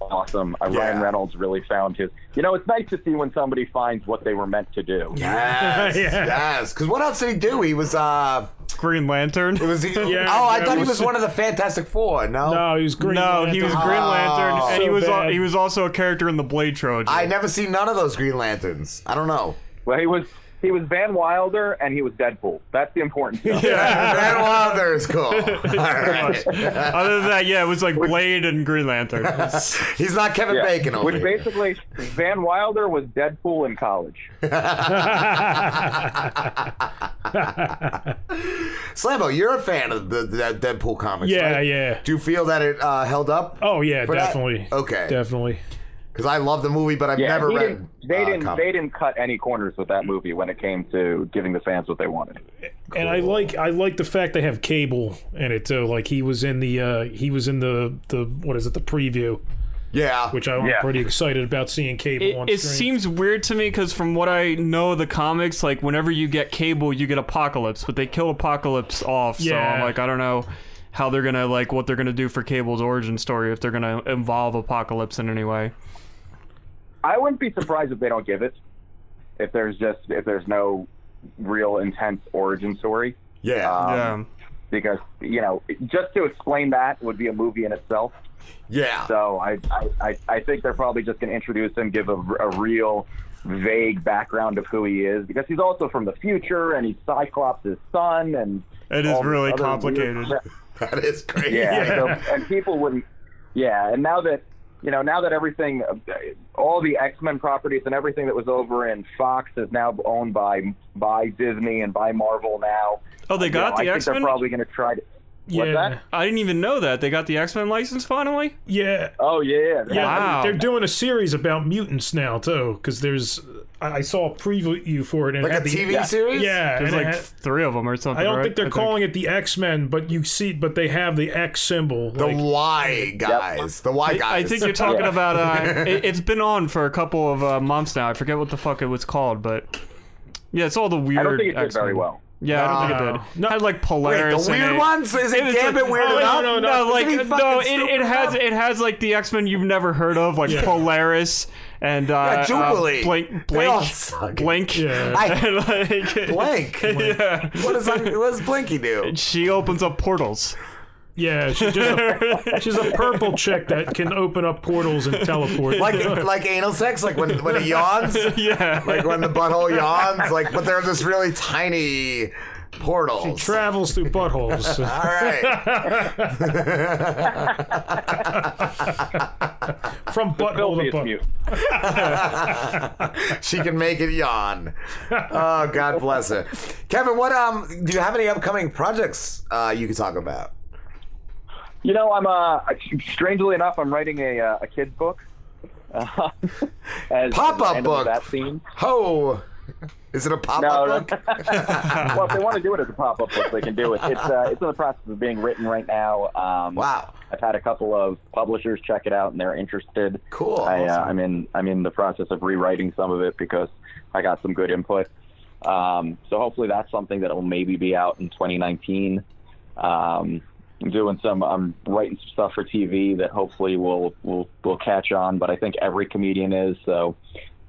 awesome. Uh, Yeah. Ryan Reynolds really found his. You know, it's nice to see when somebody finds what they were meant to do. Yes, yes. Because what else did he do? He was uh Green Lantern. It was he, *laughs* Yeah, oh, I that thought he was- was one of the Fantastic Four. No, No, he was Green no, Lantern. he was Green Lantern, Oh. and he was al- bad. he was also a character in the Blade trilogy. I never seen none of those Green Lanterns. I don't know. Well, he was he was Van Wilder and he was Deadpool. That's the important stuff. *laughs* Van Wilder is cool. *laughs* All right. Other than that, yeah, it was like Blade and Green Lantern. *laughs* He's not Kevin Yeah. Bacon over Which here. basically, Van Wilder was Deadpool in college. Slambo, you're a fan of the, the Deadpool comics, Yeah, right? yeah. Do you feel that it uh, held up? Oh yeah, For that? definitely. Okay. Definitely. Because I love the movie, but I've yeah, never read. didn't, they uh, didn't comic. they didn't cut any corners with that movie when it came to giving the fans what they wanted. And I like I like the fact they have Cable in it too. Like he was in the uh he was in the the what is it the preview, Yeah. which I'm Yeah. pretty excited about seeing Cable It, on it screen. seems weird to me because from what I know of the comics, like whenever you get Cable, you get Apocalypse, but they killed Apocalypse off. Yeah. So I'm like, I don't know how they're gonna like what they're gonna do for Cable's origin story if they're gonna involve Apocalypse in any way. I wouldn't be surprised if they don't give it. If there's just if there's no real intense origin story. Yeah. Um, yeah. Because you know, just to explain that would be a movie in itself. yeah. So I I, I, I think they're probably just going to introduce him, give a, a real vague background of who he is, because he's also from the future and he's Cyclops' son, and It is really complicated. weird crap. *laughs* That is crazy. Yeah, So, *laughs* and people wouldn't. Yeah, and now that you know, now that everything, uh, all the X Men properties and everything that was over in Fox is now owned by by Disney and by Marvel now. Oh, they you got know, the I think X-Men? They're probably going to try to. What's Yeah. that? I didn't even know that they got the X Men license finally. Yeah. Oh yeah. Yeah, Wow. they're doing a series about mutants now too, because there's I I saw a preview for it and Like it a had the, TV series? Yeah, There's like had- three of them or something. I don't right? think they're calling it the X Men, but you see, but they have the X symbol. The like- Y guys. The Y I, guys. I think you're talking about. Uh, *laughs* it, it's been on for a couple of uh, months now. I forget what the fuck it was called, but yeah, it's all the weird. I don't think it did X-Men. very well. Yeah, I don't think it did. No. Had like Polaris. Wait, the in weird it. ones? Is it was Gambit like- weird oh, enough? No, no, Isn't like no. It, it has enough? it has like the X Men you've never heard of, like Polaris and uh, Yeah, Jubilee. uh, Blink, Blink. Blink. Yeah. *laughs* I- And, like, Blank. *laughs* yeah. What does what does Blinky do? She opens up portals. Yeah, she's just a, *laughs* she's a purple chick that can open up portals and teleport. Like like anal sex, like when when it yawns, *laughs* yeah. like when the butthole yawns, like but they're just really tiny portals. She travels through buttholes. *laughs* All right. From butthole to Filthiest butt. mute. she can make it yawn. Oh, God bless her. Kevin, what um do you have any upcoming projects uh you can talk about? You know, I'm uh, strangely enough, I'm writing a uh, a kids book. *laughs* Uh, the end book. That scene. Ho! Is it a pop up no. book? *laughs* well, if they want to do it as a pop-up book, they can do it. It's uh, it's in the process of being written right now. Um, Wow. I've had a couple of publishers check it out, and they're interested. Cool. I, uh, Awesome. I'm in I'm in the process of rewriting some of it because I got some good input. Um, so hopefully that's something that will maybe be out in 2019. Um, doing some. I'm writing some stuff for TV that hopefully will will will catch on. But I think every comedian is so.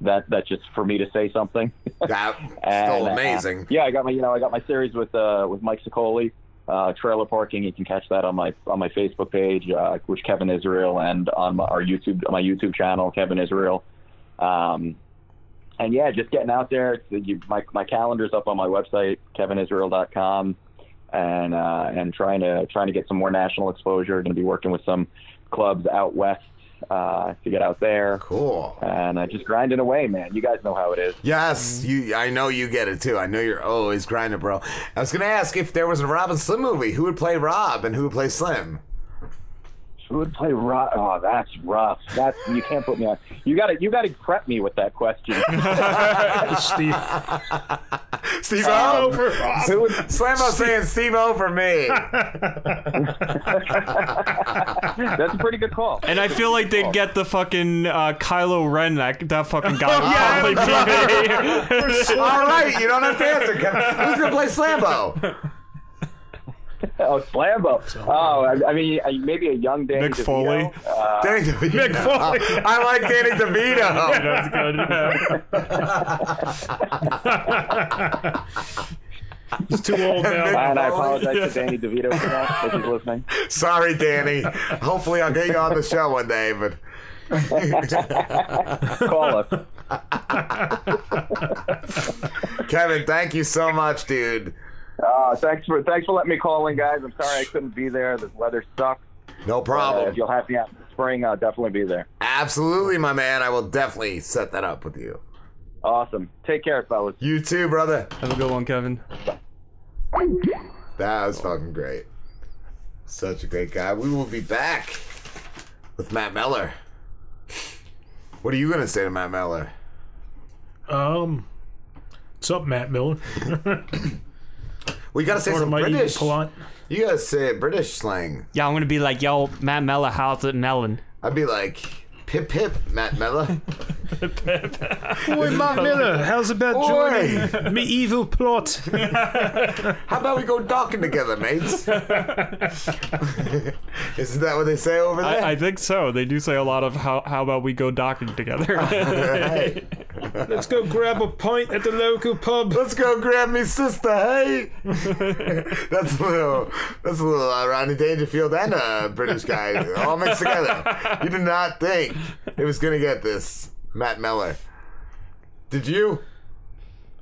That that's just for me to say something. *laughs* That *laughs* And, still uh, amazing. yeah, I got my you know I got my series with uh, with Mike Sicoli, uh, trailer parking. You can catch that on my on my Facebook page, uh, which Kevin Israel, and on my, our YouTube my YouTube channel, Kevin Israel. Um, and yeah, just getting out there. It's, you, my my calendar's up on my website, kevinisrael.com, and uh, and trying to trying to get some more national exposure. Going to be working with some clubs out west uh, to get out there. Cool. And uh, just grinding away, man. You guys know how it is. Yes, you. I know you get it too. I know you're always grinding, bro. I was gonna ask if there was a Rob and Slim movie, who would play Rob and who would play Slim? Who would play Rob? Oh, that's rough. That's you can't put me on. You got to you got to prep me with that question. *laughs* Steve. Steve Um, O. who would- Slambo saying Steve O for me. *laughs* That's a pretty good call. And I feel like they'd get the fucking uh, Kylo Ren, that, that fucking guy. would *laughs* Yeah, probably be- All right, you don't have to answer. Kevin. Who's gonna play Slambo? *laughs* oh, Slambo. Oh, I, I mean, uh, maybe a young Danny Mick DeVito. Foley. Uh, Danny DeVito. Mick *laughs* Foley. I like Danny DeVito. *laughs* That's good. He's too old now. and I apologize to Danny DeVito for that, if he's listening. Sorry, Danny. Hopefully, I'll get you on the show one day, but. Call us. Kevin, thank you so much, dude. Uh, thanks for thanks for letting me call in, guys. I'm sorry I couldn't be there. The weather sucks. No problem. Uh, if you'll have me out in the spring, I'll definitely be there. Absolutely, my man. I will definitely set that up with you. Awesome. Take care, fellas. You too, brother. Have a good one, Kevin. That was fucking great. Such a great guy. We will be back with Matt Mellor. What are you gonna say to Matt Mellor? Um, what's up, Matt Miller? *coughs* *laughs* We gotta say Part of some my British. plot. You gotta say British slang. Yeah, I'm gonna be like, yo, Matt Mella, how's it melon? I'd be like, pip pip, Matt Mellor. Boy, *laughs* Matt Miller, how's about Oi. joining me evil plot? *laughs* How about we go docking together, mates? *laughs* Isn't that what they say over there? I, I think so. They do say a lot of how how about we go docking together. Hey. Let's go grab a pint at the local pub. Let's go grab me sister, hey? that's a little, that's a little uh, Rodney Dangerfield and a British guy all mixed together. You did not think *laughs* it was gonna get this, Matt Mellor. Did you?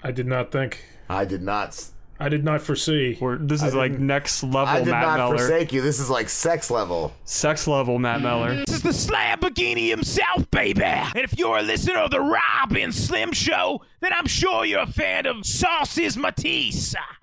I did not think. I did not. I did not foresee. We're, this I is like next level I did Matt not Mellor. forsake you. This is like sex level. Sex level Matt Mellor. This is the Lamborghini himself, baby. And if you're a listener of the Rob and Slim Show, then I'm sure you're a fan of Sauces Matisse.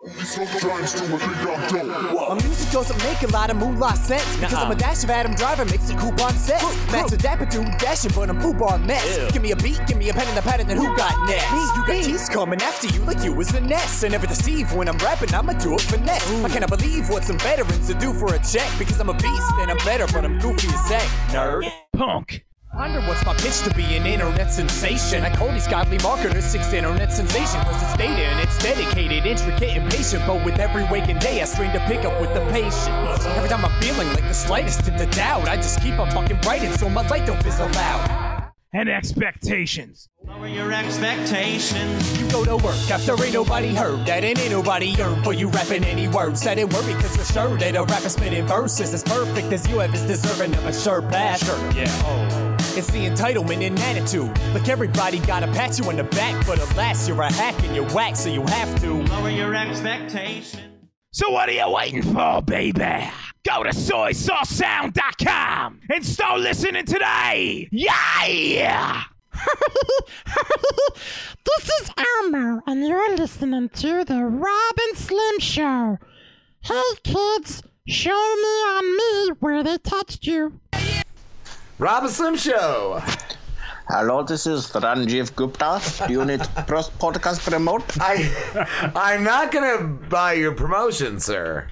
My music doesn't make a lot of moolah sense because I'm a dash of Adam Driver, makes a coupon sense. Max a dapper dude dashing, but I'm blue bar mess. Give me a beat, give me a pen and a pad, and then who got next? Me, you got teeth coming after you like you was a nest. I never deceive when I'm rapping, I'ma do it for finesse. I cannot believe what some veterans to do for a check because I'm a beast and I'm better, but I'm goofy as heck. Nerd. Punk. Wonder what's my pitch to be an internet sensation. I call these godly marketers sixth internet sensation. Cause it's data and it's dedicated, intricate, and patient. But with every waking day, I strain to pick up with the patience. Every time I'm feeling like the slightest tip of doubt, I just keep on fucking writing so my light don't fizzle out. And expectations. Lower your expectations. You go to work after ain't nobody heard that, and ain't nobody yearn for you rapping any words. That ain't worry, cause you're sure that a rapper spitting verses as perfect as you have is deserving of a shirt pass. Sure, yeah. Oh. It's the entitlement and attitude. Like everybody gotta pat you on the back, but alas, you're a hack and you're whack, so you have to. Lower your expectations. So what are you waiting for, baby? Go to soysaucesound.com and start listening today. Yeah! *laughs* This is Elmo, and you're listening to the Rob and Slim Show. Hey kids, show me on me where they touched you. Rob Slim Show. Hello, this is Ranjiv Gupta. Do you need pros- podcast promote? I, I'm not gonna buy your promotion, sir.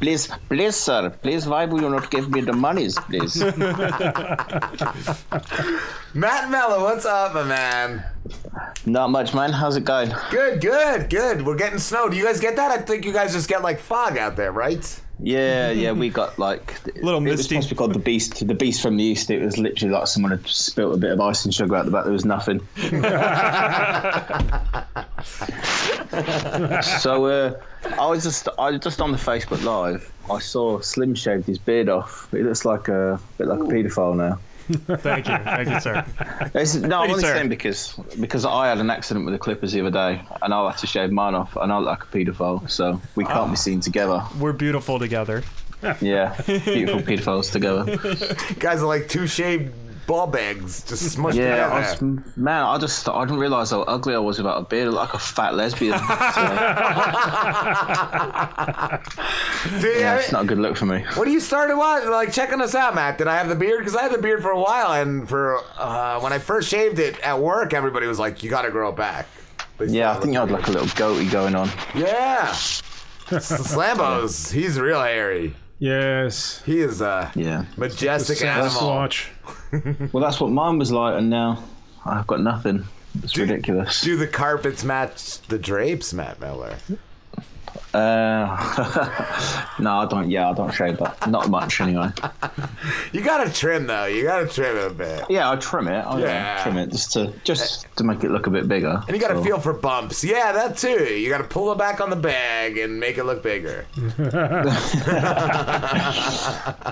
Please, please, sir. Please, why will you not give me the monies, please? Matt Mello, what's up, my man? Not much, man. How's it going? Good, good, good. We're getting snow. Do you guys get that? I think you guys just get like fog out there, right? Yeah, *laughs* yeah, we got like little it was supposed to called the beast, the beast from the east. It was literally like someone had spilt a bit of ice and sugar out the back. There was nothing. *laughs* so uh, I was just, I was just on the Facebook Live. I saw Slim shaved his beard off. It looks like a bit like a paedophile now. Thank you, thank you, sir. It's, no, Thank I'm you, only sir. saying because because I had an accident with the Clippers the other day, and I had to shave mine off, and I look like a paedophile, so we can't Ah. be seen together. We're beautiful together. Yeah, beautiful paedophiles together. guys are like two shaved ball eggs just smushed Yeah, I was, man, I just I didn't realize how ugly I was without a beard. Like a fat lesbian. *laughs* Dude, *laughs* yeah, I it's not a good look for me. When you started what, like checking us out, Matt, did I have the beard? Because I had the beard for a while, and for uh, when I first shaved it at work, everybody was like, "You got to grow it back." But Yeah, I think you had like a little goatee going on. Yeah, Slambo's he's real hairy. Yes, he is a yeah majestic animal. *laughs* well, that's what mine was like, and now I've got nothing. It's ridiculous. Do the carpets match the drapes, Matt Miller? Uh, *laughs* no, I don't. Yeah, I don't shave that. Not much, anyway. *laughs* You gotta trim though. You gotta trim it a bit. Yeah, I trim it. I Yeah. yeah. trim it just to just to make it look a bit bigger. And you gotta So- feel for bumps. Yeah, that too. You gotta pull it back on the bag and make it look bigger. *laughs*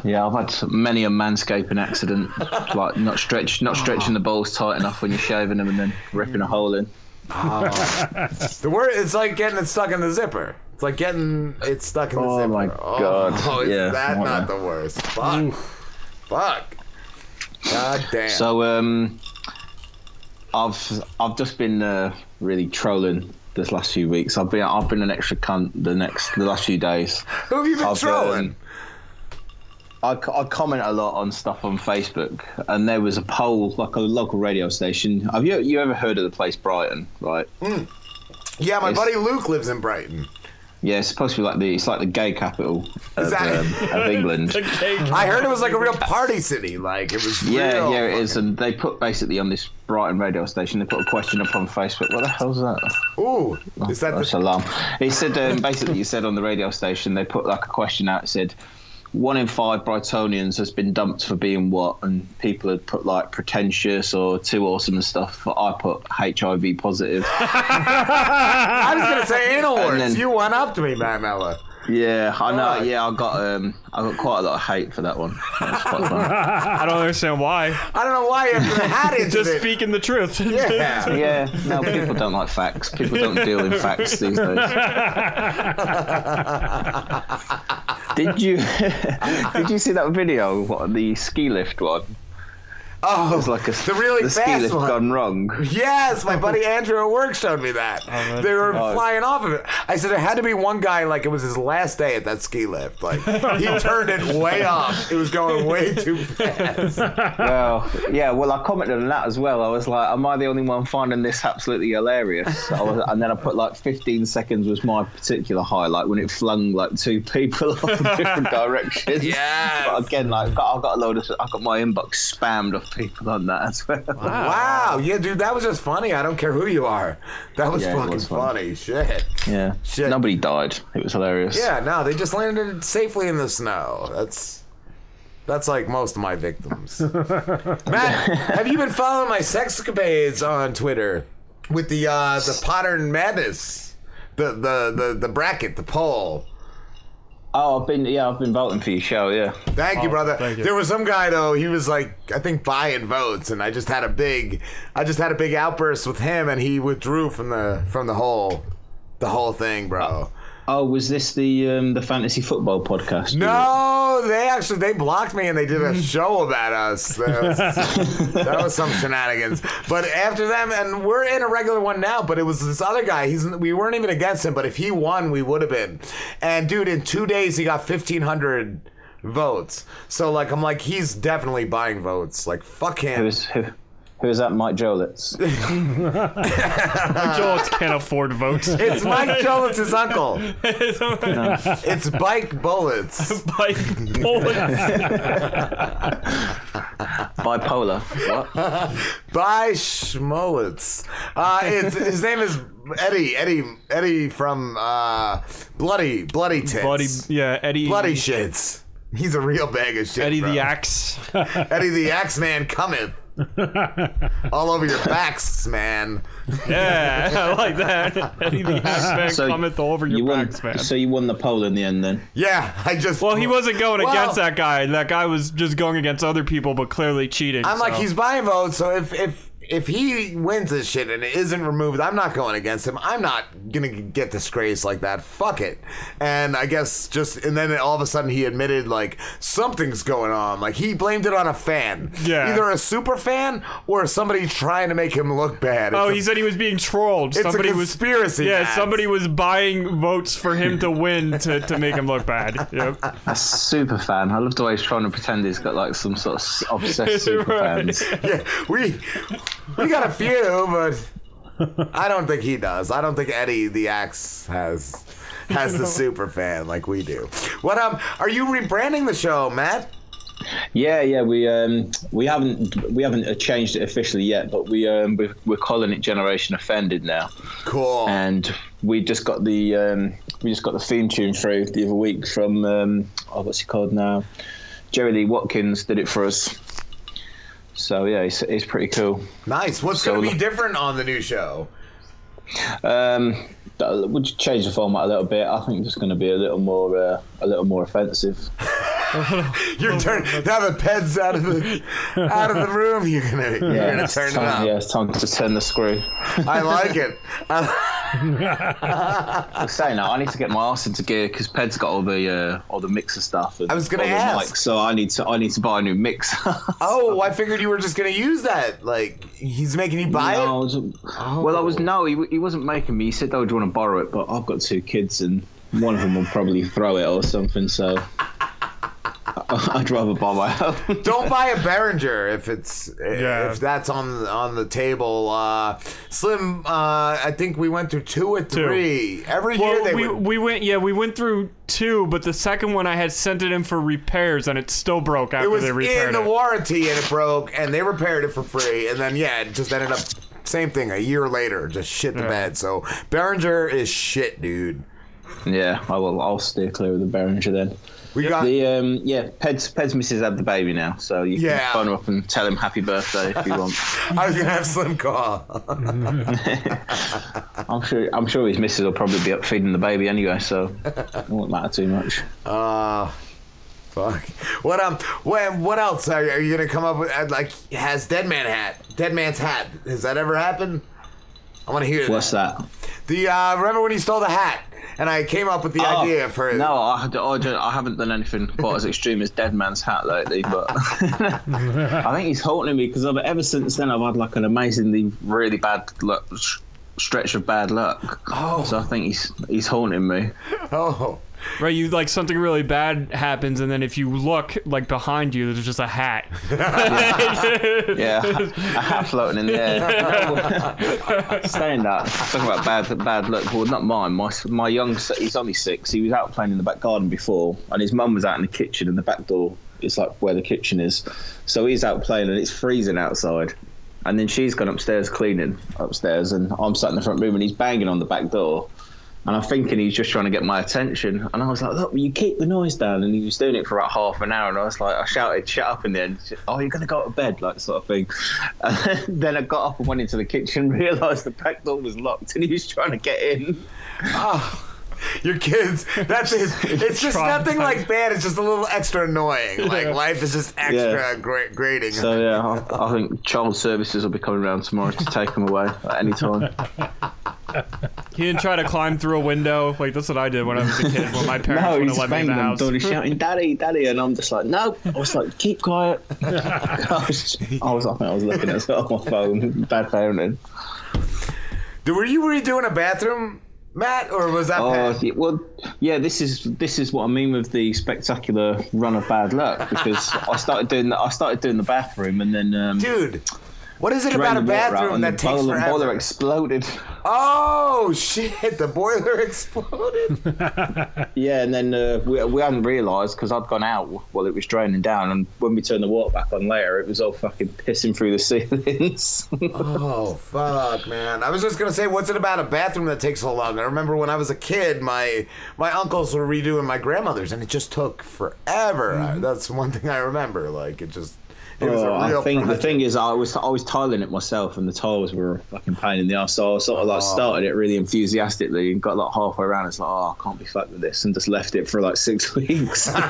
Yeah, I've had many a manscaping accident, like not stretch, not stretching the balls tight enough when you're shaving them, and then ripping a hole in. The word it's like getting it stuck in the zipper. It's like getting it stuck in the Oh zipper. my Oh, God. *laughs* is Yeah, that not a- the worst? Fuck. Fuck. God damn. So um, I've I've just been uh, really trolling this last few weeks. I've been I've been an extra cunt the next the last few days. Who have you been I've, trolling? um, I, I comment a lot on stuff on Facebook, and there was a poll, like a local radio station. Have you you ever heard of the place Brighton? Right? Mm. Yeah, my It's- buddy Luke lives in Brighton. Yeah, it's supposed to be like the it's like the gay capital of, Exactly. um, of *laughs* England. I heard it was like a real party city. Like it was. Yeah, real yeah, it is. And they put basically on this Brighton radio station, they put a question up on Facebook. What the hell's that? Ooh, is that That's the- alarm. He said um, basically, he said on the radio station, they put like a question out. It said, one in five Brightonians has been dumped for being what? And people had put like pretentious or too awesome and stuff. But I put HIV positive. *laughs* I was gonna say anal words. then- You went up to me, Matt Mella. Yeah, I know. Fuck. Yeah, I got um, I got quite a lot of hate for that one. That was quite *laughs* fun. I don't understand why. I don't know why you had it. *laughs* Just speaking the truth. Yeah. yeah, no, people don't like facts. People don't deal in facts these days. *laughs* Did you did you see that video? What the ski lift one? Oh, it was like a the really the ski fast lift one. gone wrong. Yes, my buddy *laughs* Andrew at work showed me that. Oh, they were Oh. flying off of it. I said there had to be one guy like it was his last day at that ski lift. Like he *laughs* turned it way up. It was going way too fast. *laughs* Well, yeah. Well, I commented on that as well. I was like, "Am I the only one finding this absolutely hilarious?" I was, and then I put like 15 seconds was my particular highlight when it flung like two people off in different directions. Yeah. But again, like I got, I got a load of, I got my inbox spammed of people on that as well. Wow. yeah, dude, that was just funny. I don't care who you are. That was Yeah, fucking was fun. funny. Shit. Yeah. Shit. Nobody died. It was hilarious. Yeah, no, they just landed safely in the snow. That's that's like most of my victims. *laughs* Matt, *laughs* have you been following my sexcapades on Twitter with the uh the Podern Madness? The the the the bracket, the poll. Oh, I've been yeah, I've been voting for your show. Yeah. Thank you, Oh, brother. thank you. There was some guy though. He was like, I think buying votes, and I just had a big, I just had a big outburst with him, and he withdrew from the from the whole, the whole thing, bro. Uh, Oh, was this the um, the fantasy football podcast? No, they actually they blocked me and they did a *laughs* show about us. That was, *laughs* that was some shenanigans. But after them, and we're in a regular one now. But it was this other guy. He's we weren't even against him. But if he won, we would have been. And dude, in two days he got fifteen hundred votes. So like I'm like he's definitely buying votes. Like fuck him. Who's who? Who is that? Mike Jolitz. Mike *laughs* Jolitz can't afford votes. It's Mike Jolitz's uncle. *laughs* It's Bike Bullets. Bike Bipolar. What? By Schmolitz. Uh, his name is Eddie. Eddie. Eddie from uh, Bloody Bloody Tits. Bloody, yeah, Eddie. Bloody shits. He's a real bag of shit. Eddie bro. the Axe. Eddie the Axe Man cometh. *laughs* All over your backs, man. Yeah, *laughs* I like that. Eddie the Axe So cometh all over your you won, backs, man. So you won the poll in the end, then? Yeah, I just. Well, he wasn't going Well- against that guy. That guy was just going against other people, but clearly cheating. I'm like he's buying votes, so if if if he wins this shit and it isn't removed, I'm not going against him. I'm not gonna get disgraced like that. Fuck it. And I guess just and then all of a sudden he admitted like something's going on. Like he blamed it on a fan. Yeah. Either a super fan or somebody trying to make him look bad. Oh, It's he a- said he was being trolled. It's a somebody conspiracy, was yeah, Matt. somebody was buying votes for him to win to, to make him look bad. *laughs* Yep. A super fan. I love the way he's trying to pretend he's got like some sort of s- obsessed *laughs* super Right. fans. yeah, we we got a few, but I don't think he does. I don't think Eddie the Axe has has the *laughs* super fan like we do. What um are you rebranding the show, Matt? Yeah, yeah, we um we haven't we haven't uh, changed it officially yet, but we um we're, we're calling it Generation Offended now. Cool. And we just got the um we just got the theme tune through the other week from um oh what's he called now? Jerry Lee Watkins did it for us. So yeah, it's, it's pretty cool. Nice. What's So- going to be different on the new show? Um, we'll change the format a little bit. I think it's going to be a little more uh, a little more offensive. *laughs* *laughs* You're turning *laughs* now the peds out of the out of the room. You're gonna you're gonna it's turn it time, up. Yeah, it's time to turn the screw. I like it. I'm saying that I need to get my ass into gear because Ped's got all the uh, all the mixer stuff. And I was gonna ask. mics, so I need to I need to buy a new mixer. *laughs* oh, I figured you were just gonna use that. Like he's making you buy No, I it. wasn't- Well, I was no, he, he wasn't making me. He said, "Oh, do you want to borrow it?" But I've got two kids, and one of them will probably throw it or something. So I- I'd rather buy my own. Don't buy a Behringer if it's if that's on on the table. Uh, Slim, uh, I think we went through two or three. Every year they we, would. we went yeah we went through two, but the second one I had sent it in for repairs and it still broke after It was they in repaired the it. warranty and it broke, and they repaired it for free. And then yeah, it just ended up same thing a year later, just shit the bed. So Behringer is shit, dude. Yeah, I will. I'll steer clear of the Behringer then. We got the um yeah. Ped's Ped's missus had the baby now, so you Yeah. can phone her up and tell him happy birthday if you want. *laughs* I was gonna have Slim call. *laughs* I'm sure I'm sure his missus will probably be up feeding the baby anyway, so it won't matter too much. Uh fuck. What um? When what else are, are you gonna come up with? uh, Like has Dead Man hat? Dead Man's hat. Has that ever happened? I want to hear. What's that? The uh, remember when he stole the hat, and I came up with the Oh, idea for it. No, I, I, I haven't done anything quite as extreme as Dead Man's Hat lately, but *laughs* I think he's haunting me because ever since then I've had like an amazingly really bad luck, stretch of bad luck. Oh. So I think he's he's haunting me. Oh. Right, you like something really bad happens, and then if you look like behind you, there's just a hat. *laughs* Yeah, a hat floating in the air. *laughs* Saying that, talking about bad bad luck. Well, not mine. My my young, he's only six. He was out playing in the back garden before, and his mum was out in the kitchen, and the back door is like where the kitchen is. So he's out playing, and it's freezing outside. And then she's gone upstairs cleaning upstairs, and I'm sat in the front room, and he's banging on the back door. And I'm thinking he's just trying to get my attention. And I was like, look, you keep the noise down? And he was doing it for about half an hour. And I was like, I shouted, shut up in the end. Oh, you're going to go to bed, like sort of thing. *laughs* And then I got up and went into the kitchen, *laughs* realised the back door was locked and he was trying to get in. Oh, your kids. That's it. *laughs* It's just nothing like bad. It's just a little extra annoying. Like life is just extra Yeah. gra- grating. So, yeah, I, I think child services will be coming around tomorrow to take him away at any time. He didn't try to climb through a window. Like that's what I did when I was a kid. When my *laughs* parents no, wouldn't he's let me in banging the on house. the he's shouting, "Daddy, Daddy!" And I'm just like, "No!" I was like, "Keep quiet." I was, *laughs* I was, I think I was looking at my phone, bad parenting. Dude, were you redoing a bathroom, Matt, or was that? Oh, Pat? yeah, well, yeah. This is this is what I mean with the spectacular run of bad luck because I started doing the, I started doing the bathroom and then um, dude, what is it about a the out bathroom that takes boiler, forever? boiler exploded. Oh shit! The boiler *laughs* exploded. *laughs* Yeah, and then uh, we, we hadn't realised because I'd gone out while it was draining down, and when we turned the water back on later, it was all fucking pissing through the *laughs* ceilings. oh fuck, man! I was just gonna say, what's it about a bathroom that takes so long? I remember when I was a kid, my my uncles were redoing my grandmother's, and it just took forever. I- that's one thing I remember. Like it just It was Oh, a real I think the thing is, I was I was tiling it myself, and the tiles were a fucking pain in the ass. So I sort of like Oh. started it really enthusiastically and got like halfway around. It's like, oh, I can't be fucked with this, and just left it for like six *laughs* weeks. And *laughs*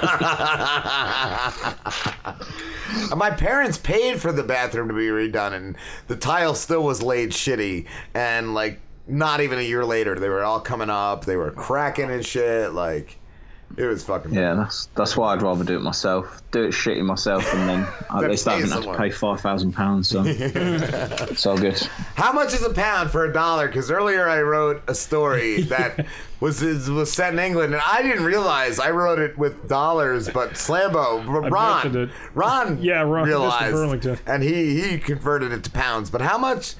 My parents paid for the bathroom to be redone, and the tile still was laid shitty. And like, not even a year later, they were all coming up. They were cracking and shit. Like, it was fucking. yeah, that's that's why I'd rather do it myself. Do it shitty myself, and then at Then least I pay haven't had to pay five thousand pounds. So *laughs* it's all good. How much is a pound for a dollar? Because earlier I wrote a story *laughs* that was was set in England, and I didn't realize I wrote it with dollars. But Slambo, Ron, bet you did. Ron, *laughs* Yeah, Ron, Mr. realized, Burlington. and he he converted it to pounds. But how much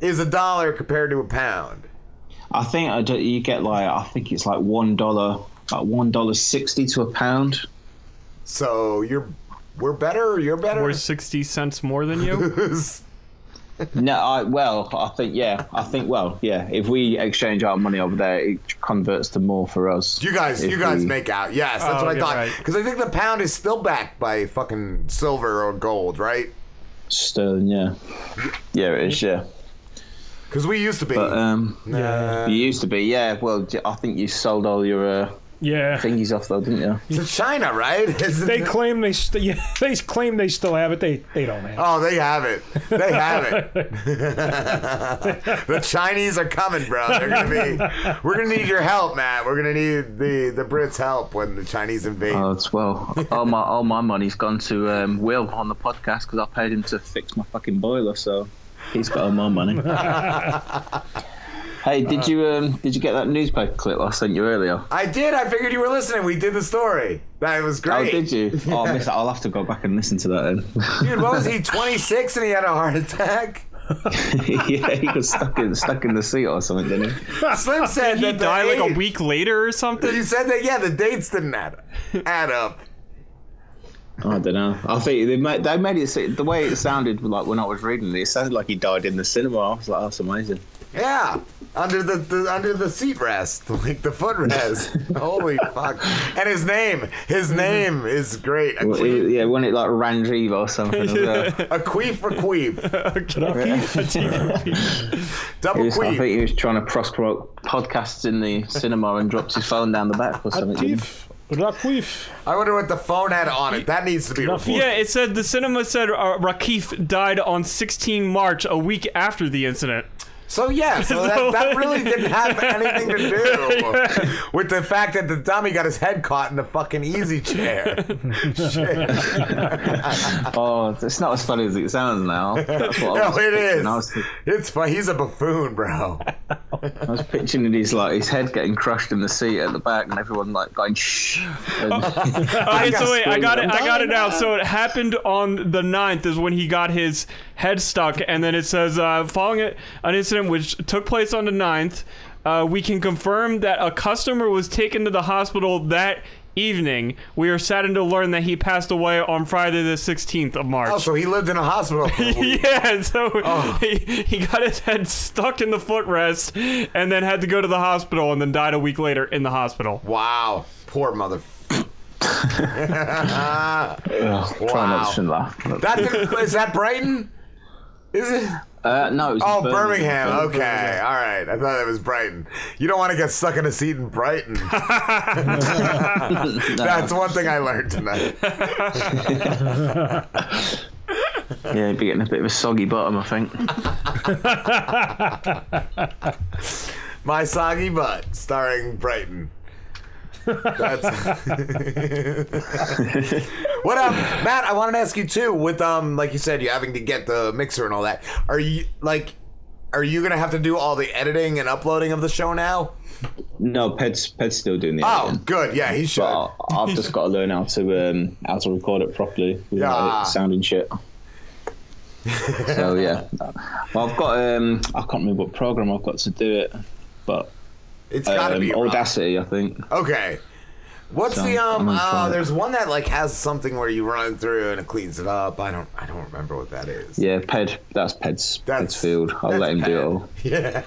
is a dollar compared to a pound? I think I you get like I think it's like one dollar, like one dollar sixty to a pound. So you're we're better. Or you're better. We're sixty cents more than you. *laughs* no, I well, I think yeah, I think well, yeah. If we exchange our money over there, it converts to more for us. You guys, you guys we- make out. Yes, that's Oh, what I yeah, thought. right. Because I think the pound is still backed by fucking silver or gold, right? Sterling, yeah, yeah, it is, yeah. Because we used to be. But um, Nah. you used to be, yeah. Well, I think you sold all your uh, yeah thingies off though, didn't you? To China, right? *laughs* Isn't they it- claim they st- yeah, *laughs* they claim they still have it. They they don't have it. Oh, they have it. They have it. *laughs* the Chinese are coming, bro. They're gonna be. We're gonna need your help, Matt. We're gonna need the the Brits' help when the Chinese invade. Oh, it's well. all my all my money's gone to um, Will on the podcast because I paid him to fix my fucking boiler, so he's got all my money. Hey, did you um did you get that newspaper clip I sent you earlier? I did. I figured you were listening. We did the story. That was great. Oh, did you? *laughs* Oh, I missed it. I'll have to go back and listen to that then. Dude, what was he? *laughs* 26 and he had a heart attack. *laughs* yeah, he got stuck in stuck in the seat or something, didn't he? Slim said Did he that the die like a week later or something? He said that yeah, the dates didn't add add up. I don't know. I think they made they made it the way it sounded like when I was reading it. It sounded like he died in the cinema. I was like, that's amazing. Yeah, under the, the under the seat rest, *laughs* like the footrest. *laughs* Holy fuck! And his name, his name is great. A Well, queef, it- yeah, it like Ranjiva or something. as well. *laughs* a queef for queef, He double was, I queef. think he was trying to cross promote podcasts in the cinema and dropped his phone down the back or something. didn't he? I wonder what the phone had on it. That needs to be reported. Yeah, it said the cinema said uh, Rakif died on 16 March, a week after the incident. So yeah, so that, *laughs* that really didn't have anything to do *laughs* with the fact that the dummy got his head caught in the fucking easy chair. *laughs* oh, it's not as funny as it sounds now. That's what I no, was it thinking. is. I was, It's fun. He's a buffoon, bro. I was picturing his like his head getting crushed in the seat at the back, and everyone like going shh. Okay, so wait, I got it. I got it now. So it happened on the 9th is when he got his head stuck, and then it says uh, following it, an incident which took place on the 9th, uh, we can confirm that a customer was taken to the hospital that evening. We are saddened to learn that he passed away on Friday the 16th of March. Oh, so he lived in a hospital for a *laughs* week. yeah, so Oh. he, he got his head stuck in the footrest and then had to go to the hospital and then died a week later in the hospital. Wow. Poor mother. *laughs* *laughs* Try not wow. to laugh. That's is that Brighton? Is it? Uh, no. Oh, Birmingham. Birmingham. Okay. Birmingham. All right. I thought it was Brighton. You don't want to get stuck in a seat in Brighton. *laughs* *laughs* That's one thing I learned tonight. *laughs* Yeah, he'd be getting a bit of a soggy bottom, I think. My Soggy Butt, starring Brighton. That's *laughs* what up, Matt? I wanted to ask you too. With um, like you said, you having to get the mixer and all that. Are you like, are you gonna have to do all the editing and uploading of the show now? No, Ped's Ped's still doing the Oh, editing. good. Yeah, he should. But I've just got to learn how to um, how to record it properly without Yeah. it sounding shit. so yeah, *laughs* well, I've got um, I can't remember what program I've got to do it, but It's gotta um, be rough. Audacity, I think. Okay. What's So, the um? I'm gonna try Uh, there's one that like has something where you run through and it cleans it up. I don't. I don't remember what that is. Yeah, Ped. That's Ped's, Ped's field. I'll that's let him do it all. *laughs* Yeah.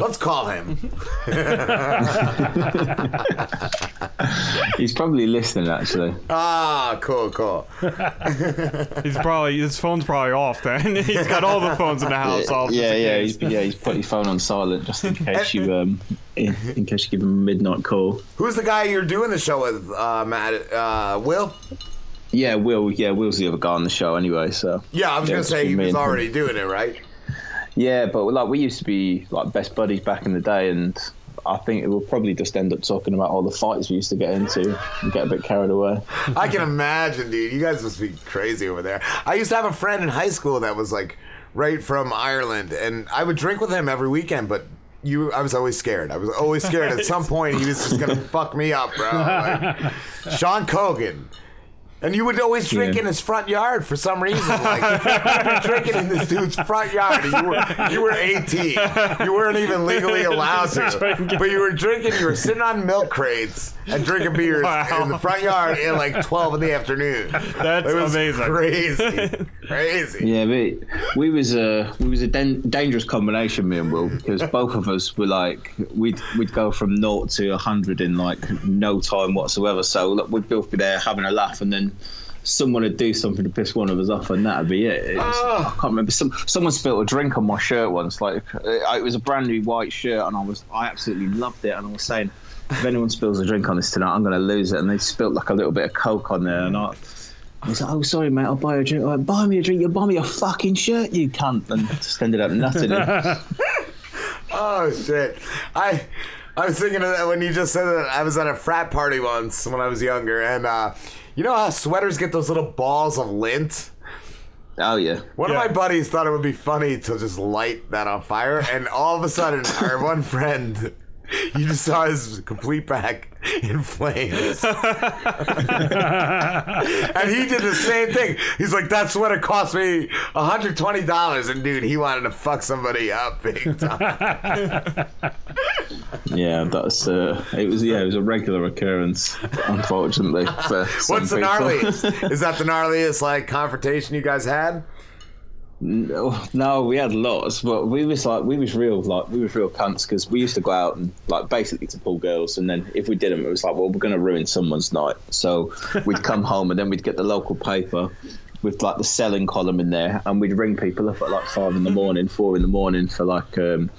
Let's call him. *laughs* He's probably listening, actually. ah, cool, cool. *laughs* He's probably his phone's probably off. Then he's got all the phones in the house off. yeah, yeah, he's, yeah. He's put his phone on silent just in case you um, in, in case you give him a midnight call. Who's the guy you're doing the show with, uh, Matt? Uh, Will? Yeah, Will. Yeah, Will's the other guy on the show anyway. So Yeah, I was Yeah, gonna say he was and him. already doing it, right? Yeah, but like we used to be like best buddies back in the day, and I think it will probably just end up talking about all the fights we used to get into and get a bit carried away. *laughs* I can imagine, dude. You guys must be crazy over there. I used to have a friend in high school that was like right from Ireland, and I would drink with him every weekend, but. You, I was always scared. I was always scared. At some point, he was just gonna *laughs* fuck me up, bro. Like, Sean Cogan, and you would always drink Yeah. in his front yard for some reason. Like you were drinking in this dude's front yard. And you were you were 18. You weren't even legally *laughs* allowed to, but you were drinking. You were sitting on milk crates and drinking beers in the front yard at like 12 in the afternoon. That's it was amazing. Crazy, crazy. Yeah, but we was a we was a dan- dangerous combination, me and Will, because both of us were like we'd we'd go from naught to hundred in like no time whatsoever. So look, we'd both be there having a laugh, and then someone would do something to piss one of us off, and that'd be it. It was- ah. I can't remember. Some someone spilled a drink on my shirt once. Like uh, it was a brand new white shirt, and I was I absolutely loved it, and I was saying. If anyone spills a drink on this tonight, I'm going to lose it. And they spilled like a little bit of coke on there, and I, I was like, "Oh, sorry, mate. I'll buy you a drink." I went, buy me a drink. You'll buy me a fucking shirt, you cunt. And just ended up nutting it. *laughs* Oh shit! I I was thinking of that when you just said that. I was at a frat party once when I was younger, and uh, you know how sweaters get those little balls of lint. Oh yeah. One of my buddies thought it would be funny to just light that on fire, and all of a sudden, our one friend, *laughs* you just saw his complete back in flames. *laughs* and he did the same thing. He's like, "That's what it cost me, $120." And dude, he wanted to fuck somebody up big time. *laughs* Yeah, that's uh, it was. Yeah, it was a regular occurrence, unfortunately. For What's the gnarliest? Is that the gnarliest like confrontation you guys had? No, no, we had lots, but we was like we was real like we was real cunts because we used to go out and like basically to pull girls, and then if we didn't, it was like well we're gonna ruin someone's night. So *laughs* we'd come home and then we'd get the local paper with like the selling column in there, and we'd ring people up at like five in the morning, four in the morning for like um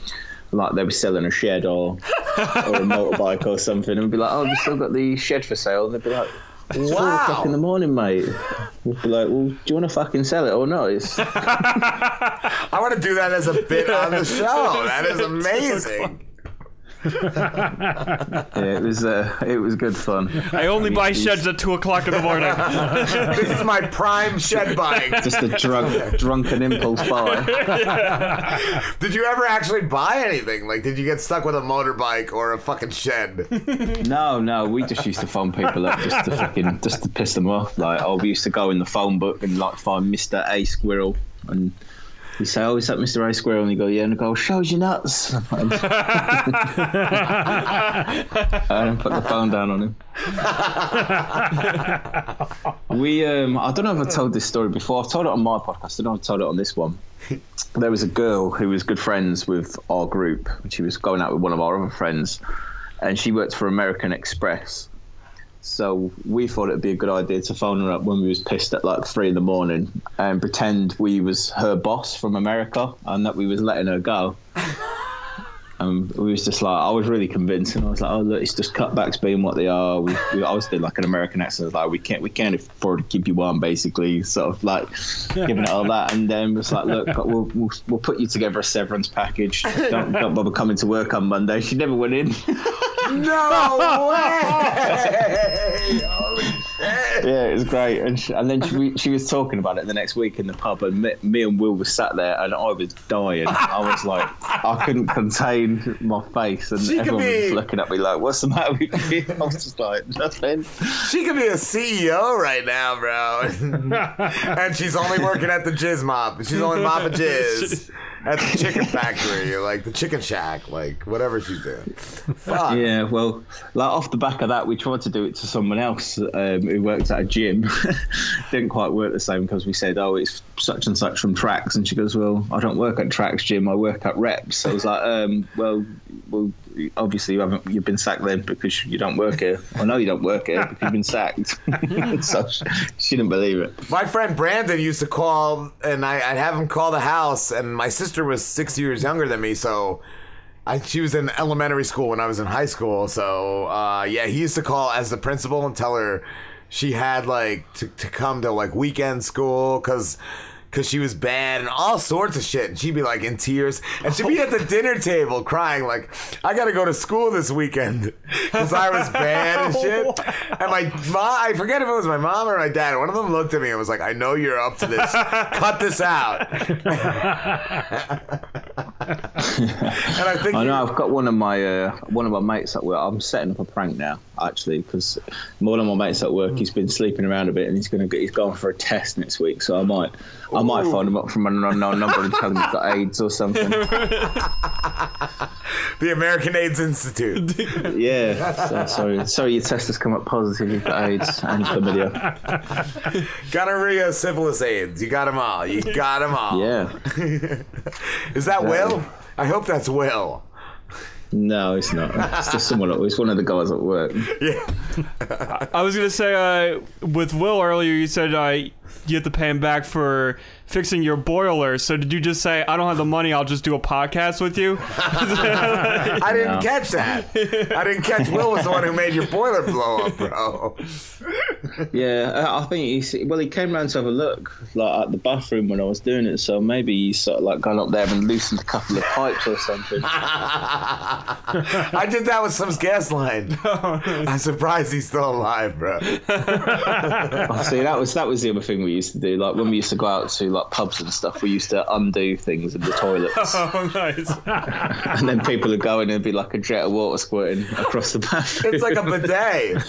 like they were selling a shed or or a *laughs* motorbike or something, and we'd be like oh we still got the shed for sale, and they'd be like. It's four o'clock in the morning, mate. We'd be like, "Well, do you want to fucking sell it or not?" It's, *laughs* I want to do that as a bit on the show. That is *laughs* amazing. Yeah, it was uh, it was good fun. I only buy sheds at two o'clock in the morning. *laughs* this is my prime shed buying. Just a drunk, drunken impulse buy. *laughs* Did you ever actually buy anything? Like, did you get stuck with a motorbike or a fucking shed? No, no, we just used to phone people up just to fucking just to piss them off. Like, oh, we used to go in the phone book and like find Mister A Squirrel, and we say, "Oh, is that Mister A Square?" And you go, "Yeah," and I go, "Shows you nuts." *laughs* and *laughs* then put the phone down on him. we, um, I don't know if I've told this story before. I've told it on my podcast. I don't know if I told it on this one. There was a girl who was good friends with our group, and she was going out with one of our other friends, and she worked for American Express. So we thought it'd be a good idea to phone her up when we was pissed at like three in the morning and pretend we was her boss from America and that we was letting her go. *laughs* And we was just like, I was really convinced, and I was like, oh look, it's just cutbacks being what they are. We, we I was did like an American accent, like we can't we can't afford to keep you on, basically, sort of like giving it all that, and then it's like, look, we'll, we'll we'll put you together a severance package. Don't don't bother coming to work on Monday. She never went in. No way! Yeah, it was great. And, she, and then she, she was talking about it the next week in the pub, and me, me and Will were sat there, and I was dying. I was like, I couldn't contain my face, and She could everyone was looking at me like, "What's the matter with you?" *laughs* I was just like, "Nothing." She could be a CEO right now, bro. *laughs* and she's only working at the jizz mop. She's only mopping jizz. *laughs* at the chicken factory, *laughs* like the chicken shack, like whatever she's doing. Fuck. Yeah, well, like off the back of that, we tried to do it to someone else um, who worked at a gym. *laughs* Didn't quite work the same because we said, "Oh, it's such and such from Tracks," and she goes, "Well, I don't work at Tracks Gym. I work at Reps." So I was like, um, "Well, well, obviously you haven't. You've been sacked then because you don't work here. I know you don't work here because you've been sacked." *laughs* so she, she didn't believe it. My friend Brandon used to call, and I, I'd have him call the house, and my sister was six years younger than me, so I, she was in elementary school when I was in high school. So uh, yeah, he used to call as the principal and tell her she had like to, to come to like weekend school because. Cause she was bad and all sorts of shit, and she'd be like in tears, and she'd be at the dinner table crying like, "I gotta go to school this weekend because I was bad and shit." *laughs* And my mom, I forget if it was my mom or my dad. One of them looked at me and was like, "I know you're up to this. Cut this out." *laughs* and I think I know I've got one of my uh, one of my mates at work. I'm setting up a prank now, actually, because one of my mates at work hmm. he's been sleeping around a bit and he's gonna get, he's going for a test next week. So I might I might find him up from an unknown number and tell him he's got AIDS or something. *laughs* the American AIDS Institute. *laughs* Yeah. So, sorry, sorry, your test has come up positive. You've got AIDS and chlamydia. *laughs* Gonorrhea, syphilis, AIDS. You got them all. You got them all. Yeah. Is that Will? I hope that's Will. No, it's not. It's just someone. It's one of the guys at work. Yeah. I was gonna say uh, with Will earlier, you said uh, you have to pay him back for fixing your boiler. So did you just say I don't have the money? I'll just do a podcast with you? *laughs* I didn't catch that. I didn't catch Will was the one who made your boiler blow up, bro. *laughs* Yeah, I think he's well. He came round to have a look, like at the bathroom when I was doing it. So maybe he's sort of like gone up there and loosened a couple of pipes or something. *laughs* I did that with some gas line. I'm surprised he's still alive, bro. Oh, see, that was that was the other thing we used to do. Like when we used to go out to like pubs and stuff, we used to undo things in the toilets, *laughs* oh, nice. *laughs* and then people would go in and be like a jet of water squirting across the bathroom. It's like a bidet.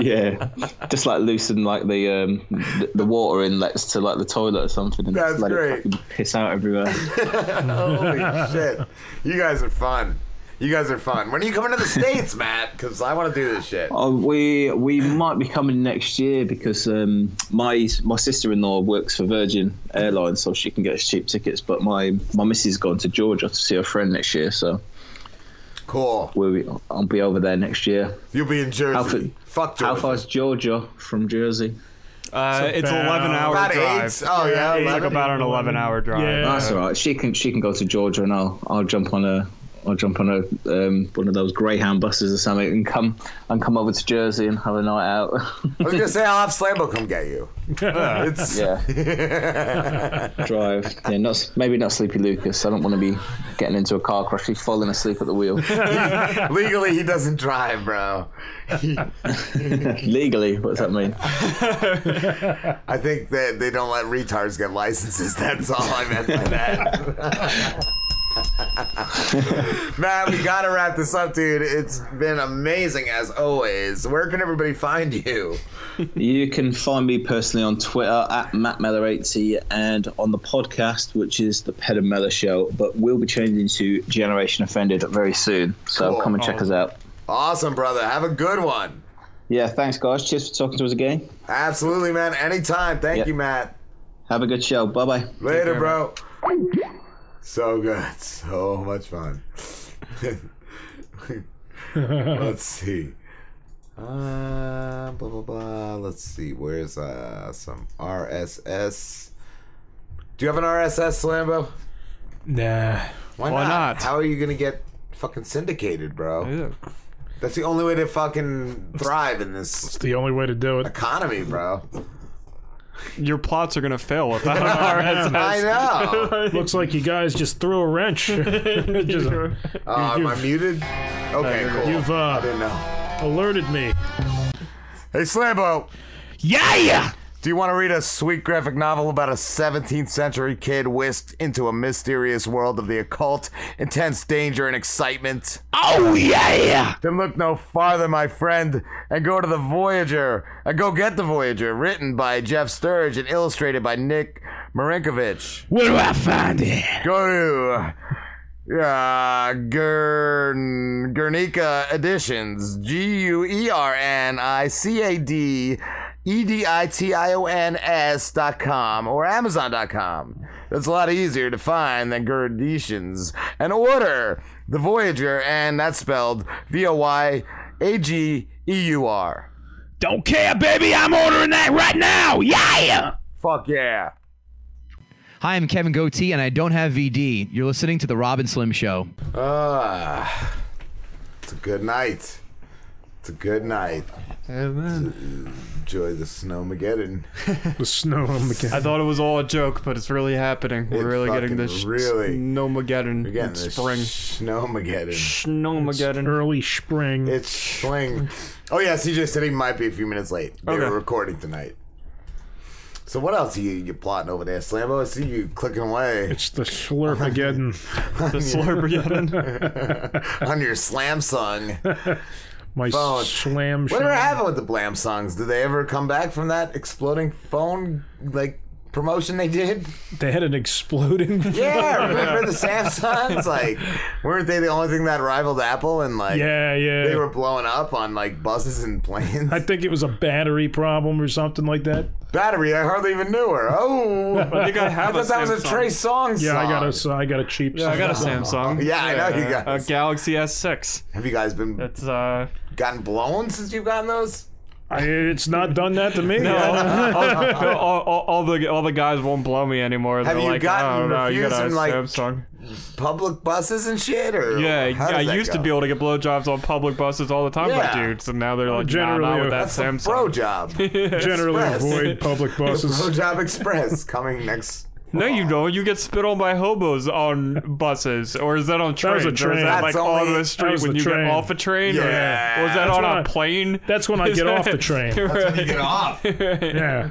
*laughs* yeah, just like loosen like the um the, the water inlets to like the toilet or something, and That's just let great. it piss out everywhere. Holy shit. You guys are fun. You guys are fun. When are you coming to the *laughs* States, Matt? Because I want to do this shit. Oh, we we might be coming next year because um, my my sister in law works for Virgin Airlines, so she can get us cheap tickets. But my my missus is going to Georgia to see her friend next year, so Cool. we'll be, I'll be over there next year. You'll be in Jersey. How, fa- Fuck how Georgia. far's Georgia from Jersey? Uh, it's an 11 hour About drive. eight. Oh, yeah, it's like about an 11 hour drive. Yeah. That's all right. She can she can go to Georgia, and I'll I'll jump on a. I'll jump on a um, one of those Greyhound buses or something and come and come over to Jersey and have a night out. I was gonna say I'll have Slambo come get you. *laughs* It's yeah. *laughs* Drive. Yeah, not maybe not Sleepy Lucas. I don't want to be getting into a car crash. He's falling asleep at the wheel. *laughs* Legally, he doesn't drive, bro. Legally, what does that mean? I think that they don't let retards get licenses. That's all I meant by that. *laughs* Man, we gotta wrap this up, dude. It's been amazing as always. Where can everybody find you? You can find me personally on Twitter at Matt Mellor80 and on the podcast, which is the Ped and Mellor Show. But we'll be changing to Generation Offended very soon. So Cool. come and check us out. Awesome, brother. Have a good one. Yeah, thanks, guys. Cheers for talking to us again. Absolutely, man. Anytime. Thank Yep. you, Matt. Have a good show. Bye bye. Later, bro. So good. So much fun. *laughs* Let's see. Uh, blah blah blah. Let's see. Where's uh some RSS? Do you have an RSS, Slambo? Nah. Why, Why not? not? How are you gonna get fucking syndicated, bro? Yeah. That's the only way to fucking thrive in this It's the only way to do it. economy, bro. Your plots are gonna fail without an RSS. I know. *laughs* Looks like you guys just threw a wrench. *laughs* *laughs* Just- Uh, am I muted? Okay, uh, cool. You've uh, I didn't know. alerted me. Hey, Slambo. Yeah, yeah! Do you want to read a sweet graphic novel about a 17th century kid whisked into a mysterious world of the occult, intense danger, and excitement? Oh, yeah! Then look no farther, my friend, and go to The Voyager. And go get The Voyager, written by Jeff Sturge and illustrated by Nick Marinkovich. Where do I find it? Go to uh, Gurn, Guernica Editions. G U E R N I C A D E D I T I O N S dot com or Amazon dot com. That's a lot easier to find than Gurditions. And order The Voyager, and that's spelled V O Y A G E U R. Don't care, baby. I'm ordering that right now. Yeah! Fuck yeah. Hi, I'm Kevin Goatee, and I don't have VD. You're listening to The Rob and Slim Show. Ah, it's a good night. It's a good night. Enjoy the snowmageddon. *laughs* the snowmageddon. I thought it was all a joke, but it's really happening. We're It really getting this really- snowmageddon We're getting in this spring. Snowmageddon. Snowmageddon. Early spring. It's spring. Oh yeah, CJ said he might be a few minutes late. They Okay. were recording tonight. So what else are you, you plotting over there, Slambo? I see you clicking away. It's the Slurpageddon. *laughs* The Slurpageddon. *laughs* on your Slam song. My phone. slam Whatever sham. happened with the Blam songs? Did they ever come back from that exploding phone like promotion they did? They had an exploding. Yeah, *laughs* remember the Samsungs? Like, weren't they the only thing that rivaled Apple? And like, Yeah, yeah. they were blowing up on like buses and planes. I think it was a battery problem or something like that. Battery, I hardly even knew her. Oh, I think I have thought a that was a Samsung. Trey Songz Yeah, I got a, song. so I got a cheap. Yeah, I got a Samsung. Samsung. Yeah, I know you got a Galaxy S6. Have you guys been It's uh gotten blown since you've gotten those? I, it's not done that to me. no, *laughs* all, all, all, all the all the guys won't blow me anymore. Have They're you like, gotten oh, no, you got a refused in, like, Samsung. Public buses and shit, or Yeah, how I does that used to be able to get blowjobs on public buses all the time Yeah. by dudes, and now they're like, generally, nah, not with that Samsung. bro job. *laughs* Generally avoid public *laughs* buses. Bro Job Express coming next. No, you don't. You get spit on by hobos on buses, or is that on That trains? was a Or is that That's like on only- the that street was when the you train. get off a train? or- Yeah. Or, is that That's on when a I- plane? That's when I Is *laughs* get off that- the train. Right. You get off. *laughs* Yeah.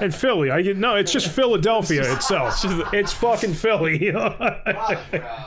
In Philly, I get no. It's just Philadelphia itself. *laughs* It's fucking Philly.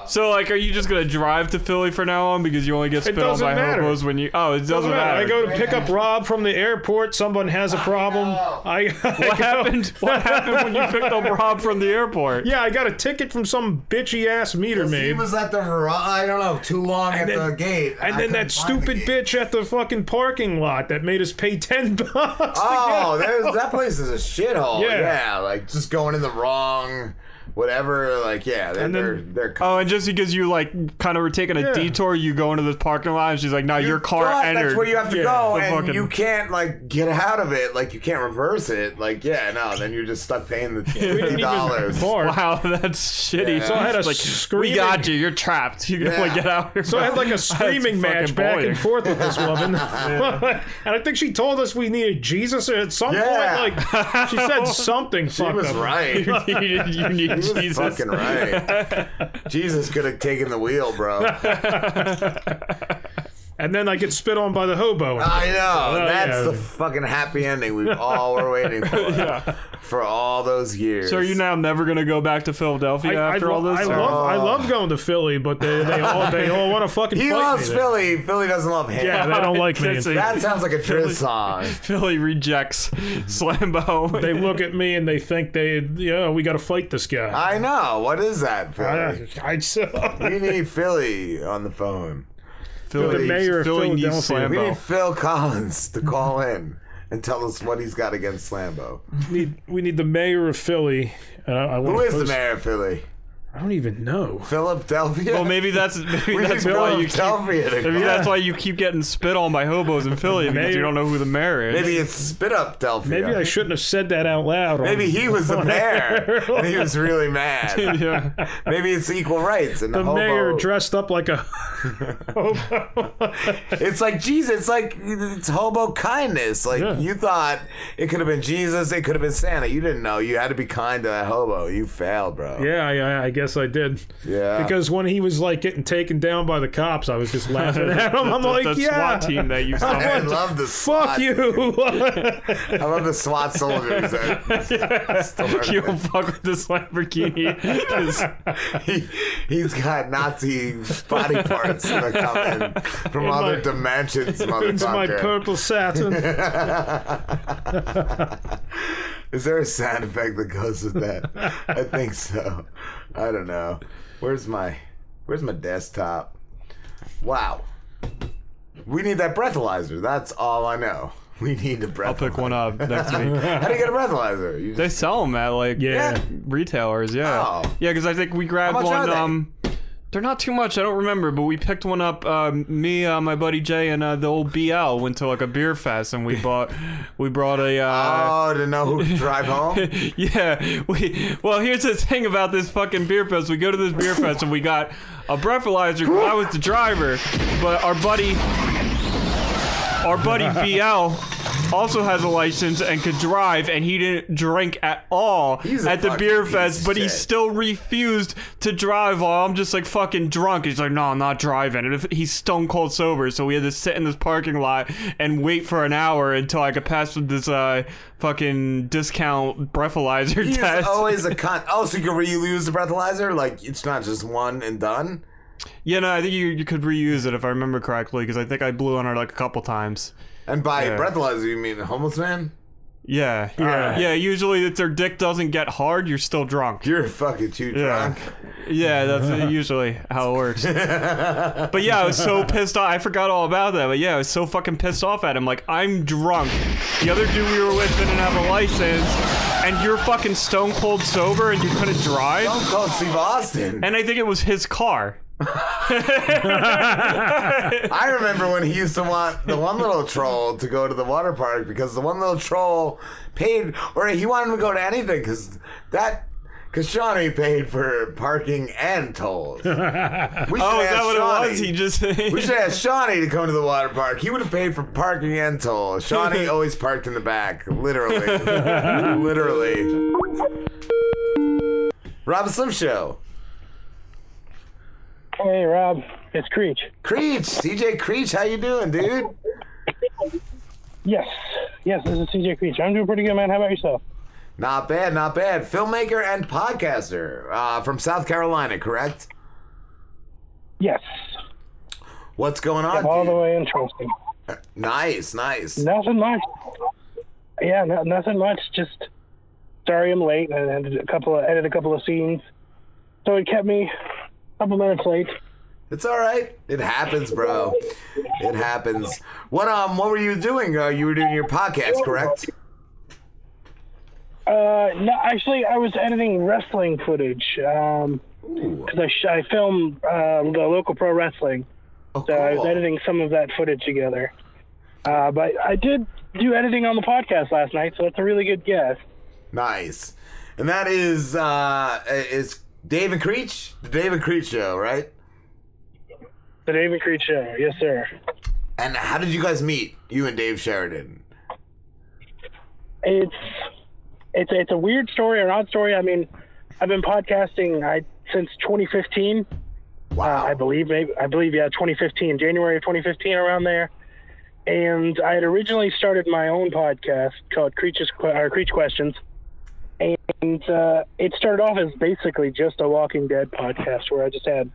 So, like, are you just gonna drive to Philly for now on because you only get spit on doesn't by matter. hobos when you? Oh, it doesn't, Doesn't matter. matter. I go to pick up Rob from the airport. Someone has a problem. I, What happened? What happened when you picked up Rob from the airport? Yeah, I got a ticket from some bitchy ass meter maid. He maid. was at the garage. I don't know, too long at then- the gate. And I then that stupid bitch at the fucking parking lot that made us pay ten bucks. Oh, to get out. that place is a shithole. Yeah. Yeah. like just going in the wrong, whatever. Like, yeah, they're And they're, then- they're Oh, and just because you like kind of were taking a Yeah. detour, you go into this parking lot, and she's like, "No, your car thought entered." That's where you have to Yeah, go, and fucking- you can't like get out of it. Like you can't reverse it. Like yeah, no, then you're just stuck paying the fifty dollars. Wow, *laughs* that's shitty. Yeah. So I had a like, we got you. You're trapped. You gotta Yeah. get out here. So I had like a *laughs* screaming match back bullying. and forth with this woman, *laughs* and I think she told us we needed Jesus at some Yeah. point. Like she said something. She was up. right. you, you need Jesus. fucking right. *laughs* Jesus could have taken the wheel, bro. *laughs* And then I get spit on by the hobo. I know. Oh, That's yeah. the fucking happy ending we all were waiting for. *laughs* For all those years. So are you now never gonna go back to Philadelphia I, I, after all this? I or- love oh. I love going to Philly, but they, they all they all want to fucking He fight loves me there. Philly. Philly doesn't love him. Yeah, they don't like me. A- That sounds like a Philly- Driz song. *laughs* Philly rejects Slambo. They look at me and they think they yeah we got to fight this guy. I know. What is that, Philly? I, I so we need Philly on the phone. Philly, the mayor of Philly needs Philadelphia. We Slambo. need Phil Collins to call in and tell us what he's got against Slambo. need we need the mayor of Philly. And I, I Who wanna is the post- mayor of Philly? I don't even know. Philip Philadelphia? Well, maybe that's *laughs* maybe We that's need why you keep, maybe that's why you keep getting spit on by hobos in Philly because Mayor- you don't know who the mayor is. Maybe it's Spit Up Delphia. Maybe I shouldn't have said that out loud. on- Maybe he was the mayor air. *laughs* and he was really mad. *laughs* yeah. Maybe it's equal rights and the, the hobo. mayor dressed up like a It's like Jesus. It's like it's hobo kindness. Like Yeah. you thought it could have been Jesus. It could have been Santa. You didn't know. You had to be kind to that hobo. You failed, bro. yeah, I, I- I guess Yes, I did. Yeah. Because when he was like getting taken down by the cops, I was just laughing at him. I'm *laughs* The- like, the yeah. SWAT team that you I'm *laughs* saw. I like, love the Fuck SWAT. you. *laughs* I love the SWAT soldiers. That you don't fuck with this Lamborghini. 'cause he, he's got Nazi body parts that come in from In other my- dimensions, It's motherfucker. my purple satin. Is there a sound effect that goes with that? I think so. I don't know. Where's my Where's my desktop? Wow. We need that breathalyzer. That's all I know. We need a breathalyzer. I'll pick one up next week. *laughs* How do you get a breathalyzer? You They sell them at like Yeah. retailers. Yeah, Oh. yeah. Because I think we grabbed How much one. are they? Um, they're not too much. I don't remember, but we picked one up. Um, me, uh, my buddy Jay, and uh, the old BL went to like a beer fest, and we bought *laughs* we brought a. Uh, Oh, to know who to drive home? *laughs* yeah, we. Well, here's the thing about this fucking beer fest. We go to this beer fest, and we got a breathalyzer. I was the driver, but our buddy, our buddy BL. Also has a license and could drive, and he didn't drink at all He's a at the fucking beer piece fest. of But he shit. still refused to drive while I'm just like fucking drunk. He's like, "No, I'm not driving." And if, he's stone cold sober, so we had to sit in this parking lot and wait for an hour until I could pass with this uh fucking discount breathalyzer He's test. always a *laughs* cunt. Oh, so you can reuse the breathalyzer? Like it's not just one and done? Yeah, no, I think you you could reuse it if I remember correctly because I think I blew on it like a couple times. And by Yeah. breathalyzer, you mean homeless man? Yeah, yeah, Alright. yeah. Usually, if their dick doesn't get hard, you're still drunk. You're fucking too Yeah. drunk. Yeah, that's usually how it works. *laughs* but yeah, I was so pissed off. I forgot all about that. But yeah, I was so fucking pissed off at him. Like, I'm drunk. The other dude we were with didn't have a license, and you're fucking stone cold sober and you couldn't drive. Stone Cold Steve Austin. And I think it was his car. *laughs* I remember when he used to want the one little troll to go to the water park because the one little troll paid, or he wanted him to go to anything because that. Because Shawny paid for parking and tolls. *laughs* We should Oh, is that what it Shawny. was? He just. *laughs* We should ask Shawny to come to the water park. He would have paid for parking and toll. Shawny always parked in the back, literally, literally. Rob Slim Show. Hey, Rob. It's Creech. Creech, CJ Creech, how you doing, dude? Yes. Yes, this is CJ Creech. I'm doing pretty good, man. How about yourself? Not bad, not bad. Filmmaker and podcaster uh, from South Carolina, correct? Yes. What's going on? Yep, all the dude? way interesting. Nice, nice. Nothing much. Yeah, no, nothing much. Just sorry I'm late and I edited a couple of edited a couple of scenes, so it kept me couple minutes late. It's all right. It happens, bro. It happens. What um? What were you doing? Uh, you were doing your podcast, correct? Uh, no, actually, I was editing wrestling footage. Um, because I, sh- I filmed uh, the local pro wrestling, so I was editing some of that footage together. Uh, but I did do editing on the podcast last night, so that's a really good guess. Nice. And that is uh is Dave and Creech? The Dave and Creech show, right? The Dave and Creech Show, yes, sir. And how did you guys meet? You and Dave Sheridan. It's it's it's a weird story or an odd story. I mean, I've been podcasting I since 2015. Wow. Uh, I believe maybe I believe yeah 2015 January of 2015 around there. And I had originally started my own podcast called Creatures or Creech Questions, and uh, it started off as basically just a Walking Dead podcast where I just had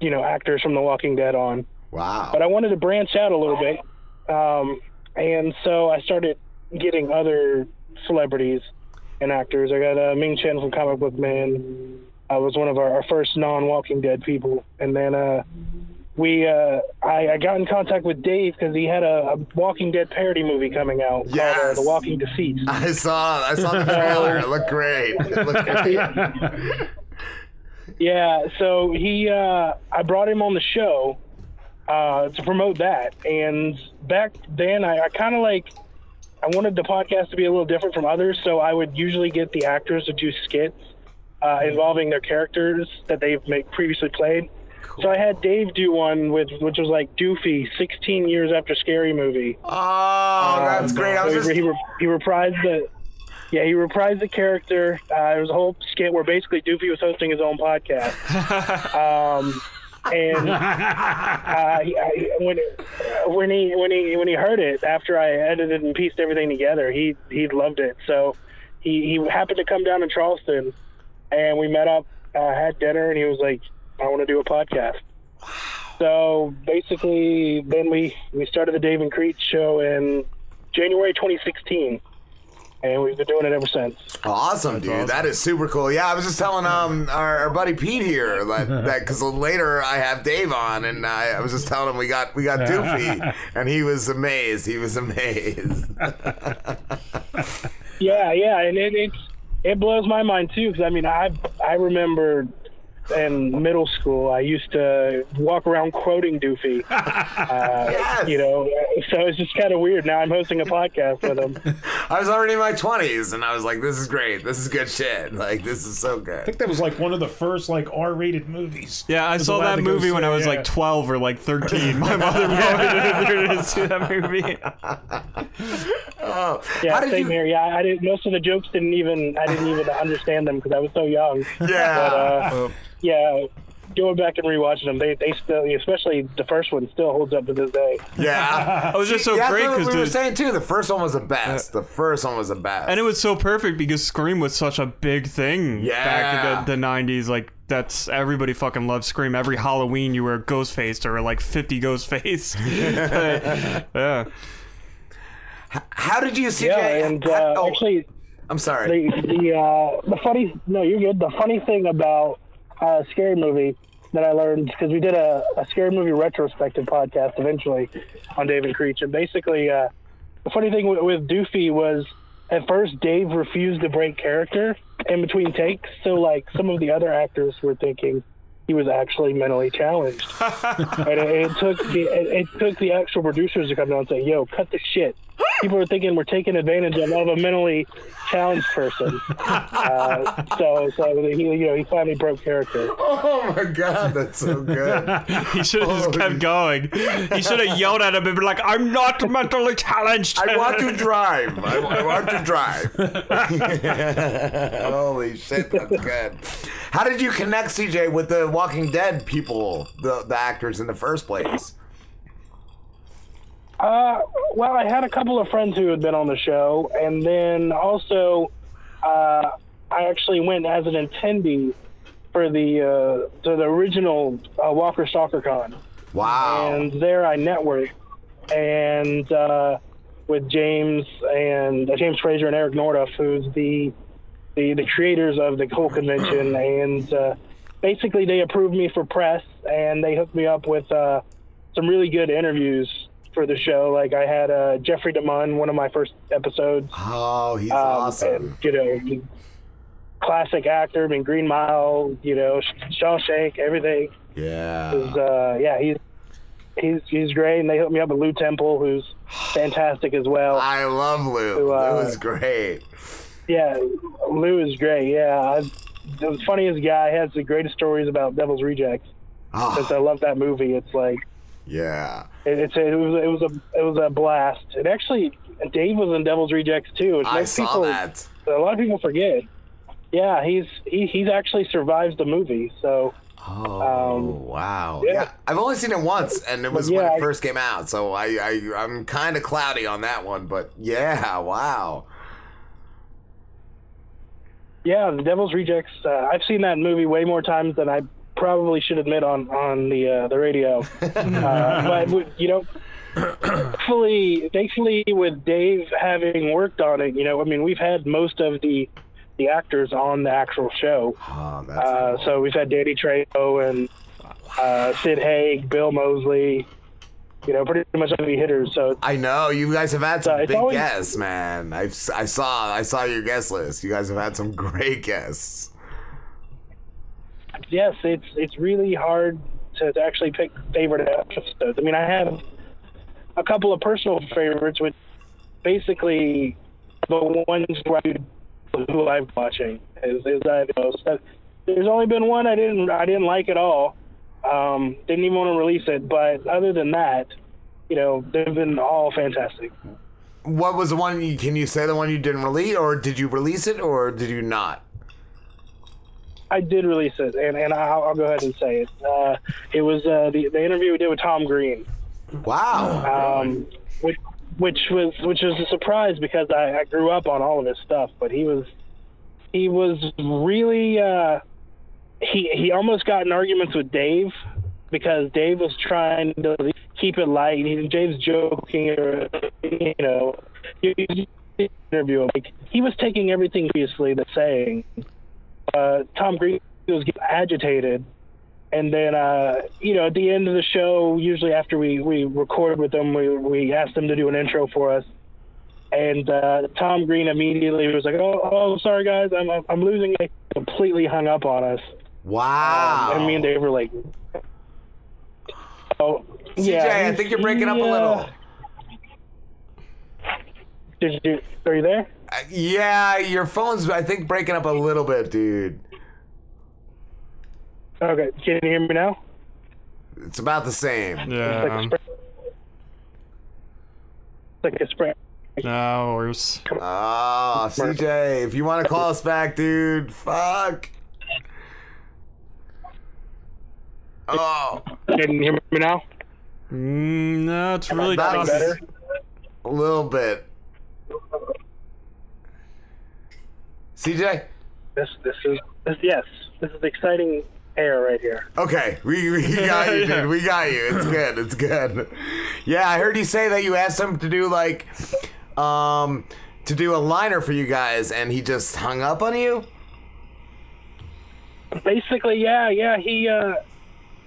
you know actors from The Walking Dead on. Wow. But I wanted to branch out a little bit, um, and so I started getting other celebrities and actors. I got uh, Ming Chen from Comic Book Man. I was one of our, our first non-Walking Dead people, and then uh, we uh, I, I got in contact with Dave because he had a, a Walking Dead parody movie coming out called uh, The Walking Deceased. I saw I saw the trailer. It looked great. It looked *laughs* great. Yeah, so he, uh, I brought him on the show uh, to promote that. And back then, I, I kind of like, I wanted the podcast to be a little different from others, so I would usually get the actors to do skits uh, involving their characters that they've make, previously played. So I had Dave do one with, which was like Doofy, 16 years after Scary Movie. Oh, that's great. I was so just he, he, he reprised the. Yeah, he reprised the character. Uh, there was a whole skit where basically Doofy was hosting his own podcast. *laughs* um, and uh, he, I, when when he when he when he heard it after I edited and pieced everything together, he he loved it. So he he happened to come down to Charleston, and we met up, uh, had dinner, and he was like, "I want to do a podcast." So basically, then we we started the Dave and Creech show in January 2016, and we've been doing it ever since. Awesome, dude. That is super cool. Yeah, I was just telling um our, our buddy Pete here *laughs* that that because later I have Dave on, and I, I was just telling him we got we got Doofy, *laughs* and he was amazed. He was amazed. *laughs* Yeah, yeah, and it it's it blows my mind too because I mean I I remember in middle school I used to walk around quoting Doofy, *laughs* uh, you know, so it's just kind of weird. Now I'm hosting a podcast with him. I was already in my twenties, and I was like, "This is great. This is good shit. Like this is so good." I think that was like one of the first like R-rated movies. Yeah, I was saw that movie when see, I was yeah. like 12 or like 13. My mother brought me to, to see that movie. *laughs* Oh, Yeah, how did same you? here. Yeah, I didn't. Most of the jokes didn't even I didn't even understand them because I was so young. Yeah. But, uh, yeah, going back and rewatching them, they they still, especially the first one, still holds up to this day. Yeah, *laughs* It was just so Yeah, great because we were saying too. The first one was the best. The first one was the best. and it was so perfect because Scream was such a big thing back Yeah. in the, the 90s. Like that's everybody fucking loved Scream. Every Halloween you were Ghostface or like 50 ghost Ghostface. *laughs* *laughs* yeah. How did you see? Yeah, and uh, oh, actually, I'm sorry. the the uh, the funny no, you're good. The funny thing about uh, scary movie that I learned because we did a, a scary movie retrospective podcast eventually on Dave and Creech, and basically uh, the funny thing with, with Doofy was at first Dave refused to break character in between takes, so like some of the other actors were thinking he was actually mentally challenged, *laughs* and it, it took the it, it took the actual producers to come down and say, "Yo, cut the shit." People are thinking we're taking advantage of, of a mentally challenged person. Uh, so, so he, you know, he finally broke character. Oh my god, that's so good. *laughs* He should have just kept going. He should have yelled at him and been like, I'm not mentally challenged. I want to drive. I, I want to drive. *laughs* Holy shit, that's good. How did you connect CJ with the Walking Dead people, the the actors in the first place? Uh, well, I had a couple of friends who had been on the show, and then also, uh, I actually went as an attendee for the uh, to the original uh, Walker Stalker Con. Wow! And there I networked, and uh, with James and uh, James Frazier and Eric Nordhoff, who's the the, the creators of the whole convention, and uh, basically they approved me for press, and they hooked me up with uh, some really good interviews for the show. Like I had uh, Jeffrey DeMunn, one of my first episodes. Oh, he's Um, awesome. and, you know, classic actor. I mean, Green Mile. You know, Shawshank. Everything. Yeah. Is, uh, yeah, he's he's he's great, and they hooked me up with Lew Temple, who's fantastic as well. I love Lew. Who, uh, Lew is great. Yeah, Lew is great. Yeah, I, the funniest guy has the greatest stories about Devil's Rejects. Ah. Since I love that movie, it's like Yeah. it, it's a, it was it was a it was a blast. And actually, Dave was in Devil's Rejects too. which I saw people, that. A lot of people forget. Yeah, he's he, he's actually survived the movie. So Oh wow! yeah. Yeah. I've only seen it once, and it was But when it first came out. So I, I I'm kind of cloudy on that one, but yeah, wow. Yeah, The Devil's Rejects. Uh, I've seen that movie way more times than I probably should admit on on the uh, the radio. *laughs* uh, but you know, thankfully, thankfully, with Dave having worked on it, you know, I mean, we've had most of the the actors on the actual show. Oh, uh, so we've had Danny Trejo and uh, Sid Haig, Bill Moseley. You know, pretty much heavy hitters. So I know you guys have had some it's big always- guests, man. I've I saw I saw your guest list. You guys have had some great guests. yes, it's it's really hard to, to actually pick favorite episodes. I mean, I have a couple of personal favorites, which basically the ones where I, who I'm watching is is I know, so there's only been one I didn't I didn't like at all. Um, didn't even want to release it, but other than that, you know, they've been all fantastic. What was the one? You, can you say the one you didn't release, or did you release it, or did you not? I did release it, and, and I'll, I'll go ahead and say it. Uh, it was uh, the, the interview we did with Tom Green. Wow. Um, which, which was which was a surprise because I, I grew up on all of his stuff, but he was he was really uh, he he almost got in arguments with Dave because Dave was trying to keep it light. He, Dave's joking, or you know, interview. Like he was taking everything seriously that's saying. Uh, Tom Green was getting agitated, and then uh, you know at the end of the show, usually after we we record with them, we we ask them to do an intro for us. And uh, Tom Green immediately was like, "Oh, oh, sorry guys, I'm I'm losing it." Completely hung up on us. Wow. Um, and me and Dave were like, "Oh, CJ, yeah." I think you're breaking up a little. Did you? Are you there? Uh, Yeah, your phone's I think breaking up a little bit, dude. Okay, can you hear me now? It's about the same. Yeah. Like a spring. No, worse. Ah, CJ, if you want to call us back, dude, fuck. Oh. Can you hear me now? Mm, no, it's really That's better. A little bit. CJ? This this is this yes. This is exciting air right here. Okay, we, we *laughs* got you, dude. We got you. It's good. It's good. Yeah, I heard you say that you asked him to do like, um, to do a liner for you guys, and he just hung up on you. Basically, yeah, yeah. He uh,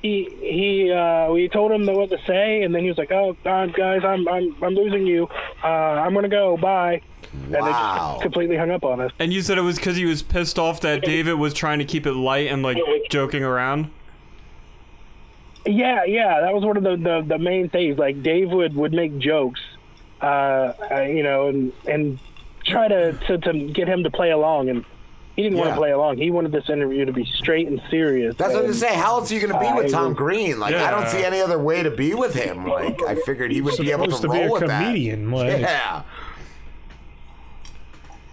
he he. Uh, we told him what to say, and then he was like, "Oh, God, guys, I'm I'm I'm losing you. Uh, I'm gonna go. Bye." And they just completely hung up on us. And you said it was because he was pissed off that David was trying to keep it light and like joking around. Yeah, yeah, that was one of the, the, the main things. Like Dave would, would make jokes, uh, uh, you know, and and try to, to, to get him to play along, and he didn't want to play along. He wanted this interview to be straight and serious. That's what I'm and, gonna say. How else are you gonna be uh, with Tom was- Green? Like, I don't see any other way to be with him. Like, I figured he would be able to Supposed to be a with that. comedian, like- Yeah.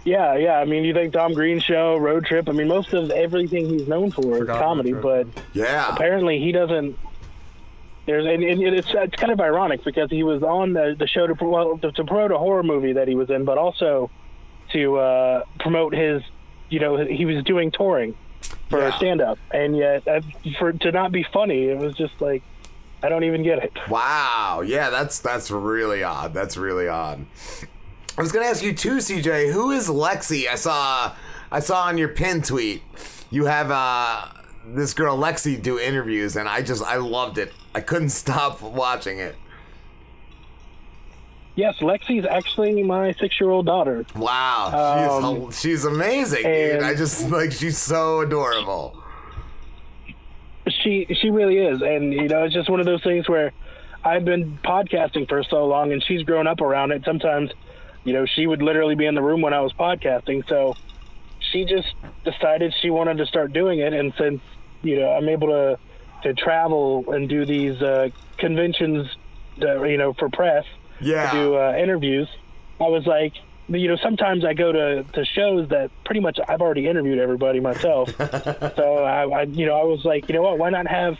Yeah, yeah. I mean, you think Tom Green show, Road Trip. I mean, most of everything he's known for is comedy, but yeah, apparently he doesn't. There's and, and it's it's kind of ironic because he was on the the show to well to, to promote a horror movie that he was in, but also to uh, promote his, you know, he was doing touring for stand up, and yet uh, for to not be funny, it was just like I don't even get it. Wow. Yeah, that's that's really odd. That's really odd. I was gonna ask you too, CJ. Who is Lexi? I saw I saw on your pin tweet you have uh this girl Lexi do interviews, and I just I loved it. I couldn't *laughs* stop watching it. Yes, Lexi's actually my six year old daughter. Wow, she's Um, hel- she's amazing, dude. I just like she's so adorable. she she really is and you know it's just one of those things where i've been podcasting for so long and she's grown up around it sometimes you know she would literally be in the room when i was podcasting so she just decided she wanted to start doing it and since you know i'm able to to travel and do these uh, conventions that, you know for press Yeah. to do uh, interviews. I was like you know sometimes i go to, to shows that pretty much i've already interviewed everybody myself. *laughs* So I, I you know i was like you know what why not have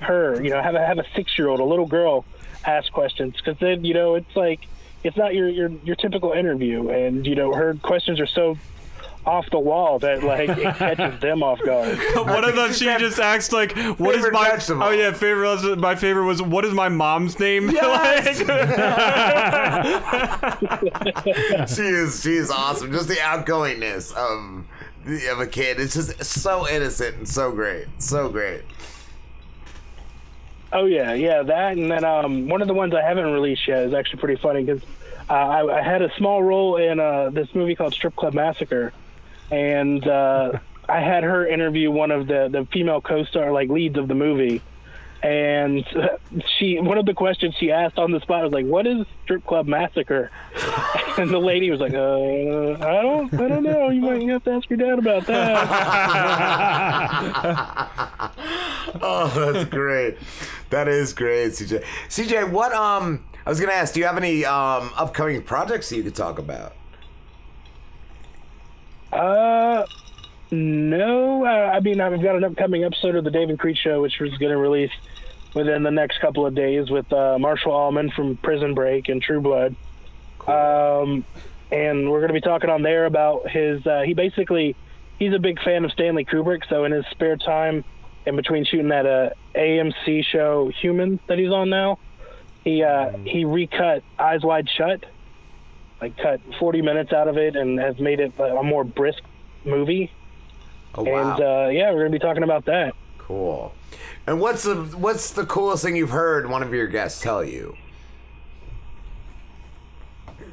her you know have a have a six year old a little girl ask questions? Because then you know it's like it's not your your your typical interview. And you know her questions are so off the wall that like it catches them off guard One of them, she just asked like, "What is my?" vegetable. Oh yeah, favorite. My favorite was, "What is my mom's name?" *laughs* *laughs* she is she is awesome. Just the outgoingness of the- of a kid. It's just so innocent and so great. So great. Oh yeah, yeah, that and then um, one of the ones I haven't released yet is actually pretty funny because uh, I, I had a small role in uh, this movie called Strip Club Massacre, and uh, I had her interview one of the the female co-star like leads of the movie, and she one of the questions she asked on the spot was like, "What is Strip Club Massacre?" *laughs* And the lady was like, uh, "I don't, I don't know. You might have to ask your dad about that." *laughs* oh, that's great. That is great, CJ. CJ, what um I was gonna ask, do you have any um, upcoming projects that you could talk about? Uh, no. Uh, I mean, I've got an upcoming episode of the Dave and Creech Show, which was going to release within the next couple of days with uh, Marshall Allman from Prison Break and True Blood. Um, and we're going to be talking on there about his. Uh, he basically, he's a big fan of Stanley Kubrick, so in his spare time, in between shooting that uh, AMC show Human that he's on now, he uh, he recut Eyes Wide Shut, like cut 40 minutes out of it, and has made it a more brisk movie. Oh, wow. And uh, yeah, we're going to be talking about that. Cool. And what's the what's the coolest thing you've heard one of your guests tell you?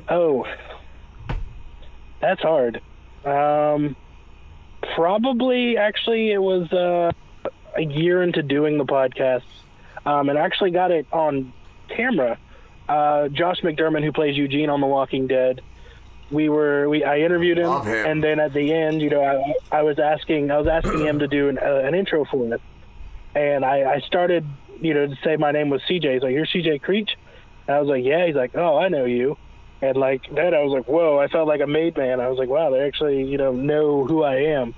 Oh, that's hard. Um, probably, actually, it was uh, a year into doing the podcast, um, and I actually got it on camera. Uh, Josh McDermitt, who plays Eugene on The Walking Dead, we were we I interviewed him, him. and then at the end, you know, I, I was asking I was asking him to do an, uh, an intro for it, and I, I started, you know, to say my name was CJ. He's like, "You're CJ Creech," and I was like, "Yeah." He's like, "Oh, I know you." And like then I was like, "Whoa!" I felt like a made man. I was like, "Wow, they actually, you know, know who I am."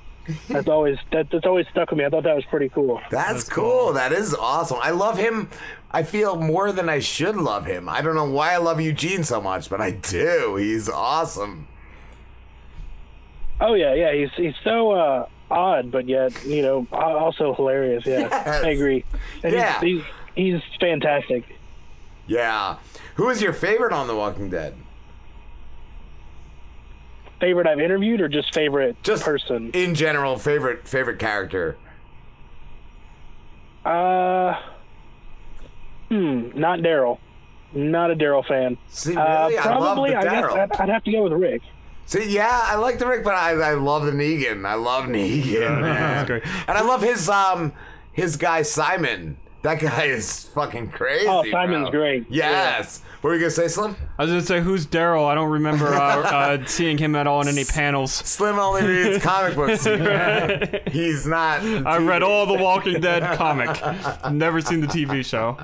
That's always that, that's always stuck with me. I thought that was pretty cool. That's, cool. That is awesome. I love him. I feel more than I should love him. I don't know why I love Eugene so much, but I do. He's awesome. Oh yeah, yeah. He's he's so uh, odd, but yet you know also hilarious. Yeah, Yes. I agree. And Yeah. he's, he's he's fantastic. Yeah. Who is your favorite on The Walking Dead? Favorite I've interviewed, or just favorite Just person? In general, favorite favorite character. Uh, hmm, not Daryl. Not a Daryl fan. See, uh, really? I love probably, the I guess I'd, I'd have to go with Rick. See, yeah, I like the Rick, but I, I love the Negan. I love Negan. man. That's great. And I love his um his guy Simon. That guy is fucking crazy. Oh, Simon's bro. great. Yes. What were you gonna say, Slim? I was gonna say, who's Daryl? I don't remember uh, uh, seeing him at all in any panels. Slim only reads *laughs* comic books. *laughs* He's not. I read all the Walking Dead *laughs* comic. Never seen the TV show.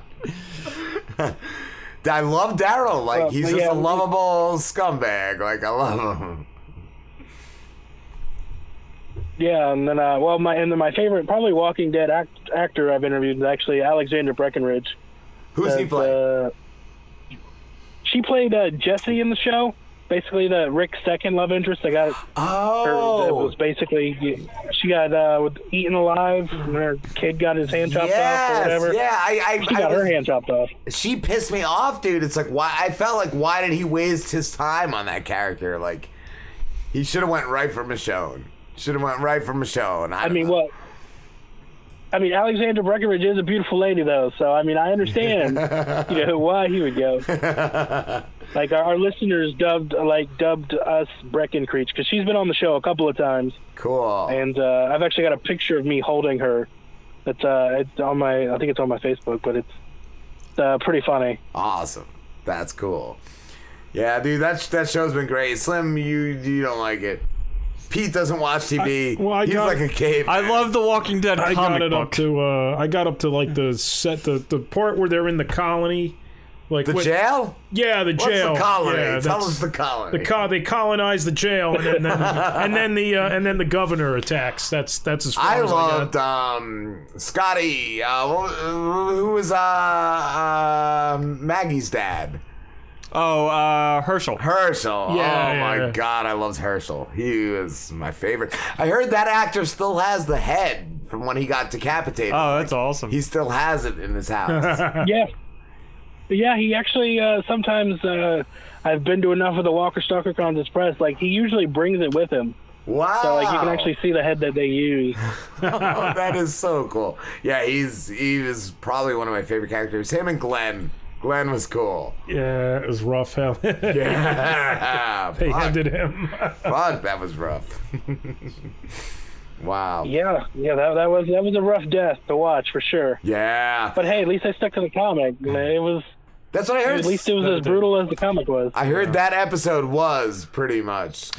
I love Daryl. Like Well, he's but just yeah, a we- lovable scumbag. Like I love him. Yeah, and then uh, well, my and then my favorite probably Walking Dead act, actor I've interviewed is actually Alexandra Breckenridge. Who's he That, play? Uh, she played uh, Jesse in the show. Basically, the Rick's second love interest. I got. Oh. Her, it was basically she got uh, eaten alive, and her kid got his hand chopped off or whatever. yeah, I- I- she I got her hand chopped off. she pissed me off, dude. It's like why I felt like why did he waste his time on that character? Like he should have went right for Michonne. Should have went right for Michonne. I, I mean, what? I mean, Alexandra Breckenridge is a beautiful lady, though. So I mean, I understand, *laughs* you know, why he would go. *laughs* like our, our listeners dubbed, like dubbed us Brecken Creech because she's been on the show a couple of times. Cool. And uh, I've actually got a picture of me holding her. It's uh, it's on my, I think it's on my Facebook, but it's uh, pretty funny. Awesome. That's cool. Yeah, dude, that that show's been great. Slim, you you don't like it. Pete doesn't watch TV. well, I He's got- like a cave. I love the Walking Dead I comic got it book. up to uh I got up to like the set the the part where they're in the colony. Like The what- jail? Yeah, the What's the jail. colony? Yeah, Tell that's- us the colony. The co- they colonize the jail, and then, then *laughs* and then the uh, and then the governor attacks. That's that's as far I as loved um Scotty. Uh, who who was uh, uh Maggie's dad? Oh, uh, Hershel. Hershel. Yeah, oh yeah, my yeah. god, I loved Hershel. He was my favorite. I heard that actor still has the head from when he got decapitated. Oh, that's awesome. He still has it in his house. *laughs* yeah. Yeah, he actually uh, sometimes uh, I've been to enough of the Walker Stalker Cons Express. Like he usually brings it with him. Wow. So like you can actually see the head that they use. *laughs* oh, that is so cool. Yeah, he's he was probably one of my favorite characters. Him and Glenn. Glenn was cool. Yeah, it was rough. Hell. *laughs* Yeah. they fuck. ended him. Fuck, that was rough. *laughs* wow. Yeah, yeah, that that was that was a rough death to watch for sure. Yeah. But hey, at least I stuck to the comic. It was. That's what I heard. At least it was as brutal as the comic was. I heard that episode was pretty much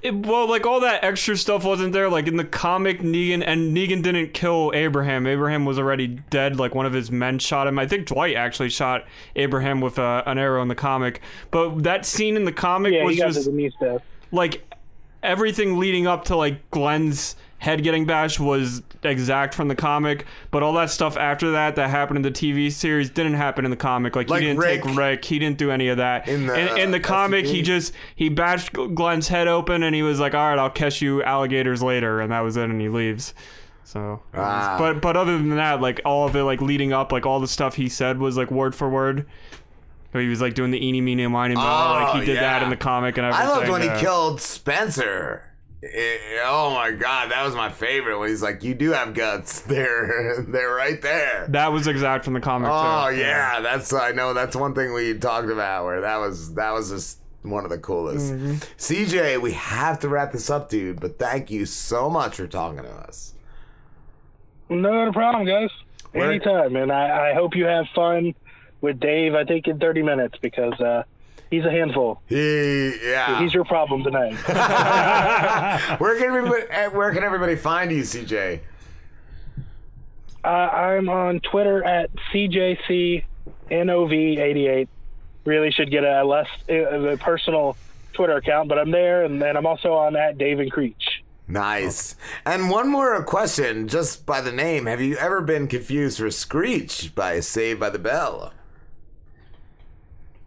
It, well, like all that extra stuff wasn't there. Like in the comic, Negan and Negan didn't kill Abraham. Abraham was already dead. Like one of his men shot him. I think Dwight actually shot Abraham with uh, an arrow in the comic. But that scene in the comic Yeah, was just the knee stuff. like everything leading up to like Glenn's head getting bashed was exact from the comic, but all that stuff after that that happened in the TV series didn't happen in the comic. Like, Like he didn't Rick- take Rick, he didn't do any of that. In the, in, in the comic, he just he bashed Glenn's head open and he was like, "All right, I'll catch you alligators later," and that was it, and he leaves. So, Ah. but but other than that, like all of it, like leading up, like all the stuff he said was like word for word. He was like doing the eeny meeny miny mo, like he Oh, did that in the comic and I loved when yeah. he killed Spencer. Eh, oh my god, that was my favorite. When he's like, "You do have guts. *laughs* They're they're right there." That was exact from the comic. Oh too. yeah, that's I know that's one thing we talked about where that was that was just one of the coolest. Mm-hmm. CJ, we have to wrap this up, dude. But thank you so much for talking to us. No problem, guys. Where- Anytime, and I, I hope you have fun with Dave. I think in 30 minutes because uh, he's a handful. He yeah. He's your problem tonight. *laughs* where can everybody eh, where can everybody find you, CJ? uh, I'm on Twitter at CJCNOV88. Really should get a less a, a personal Twitter account, but I'm there, and then I'm also on at Dave and Creech. Nice. And one more question, just by the name. Have you ever been confused for Screech by Saved by the Bell?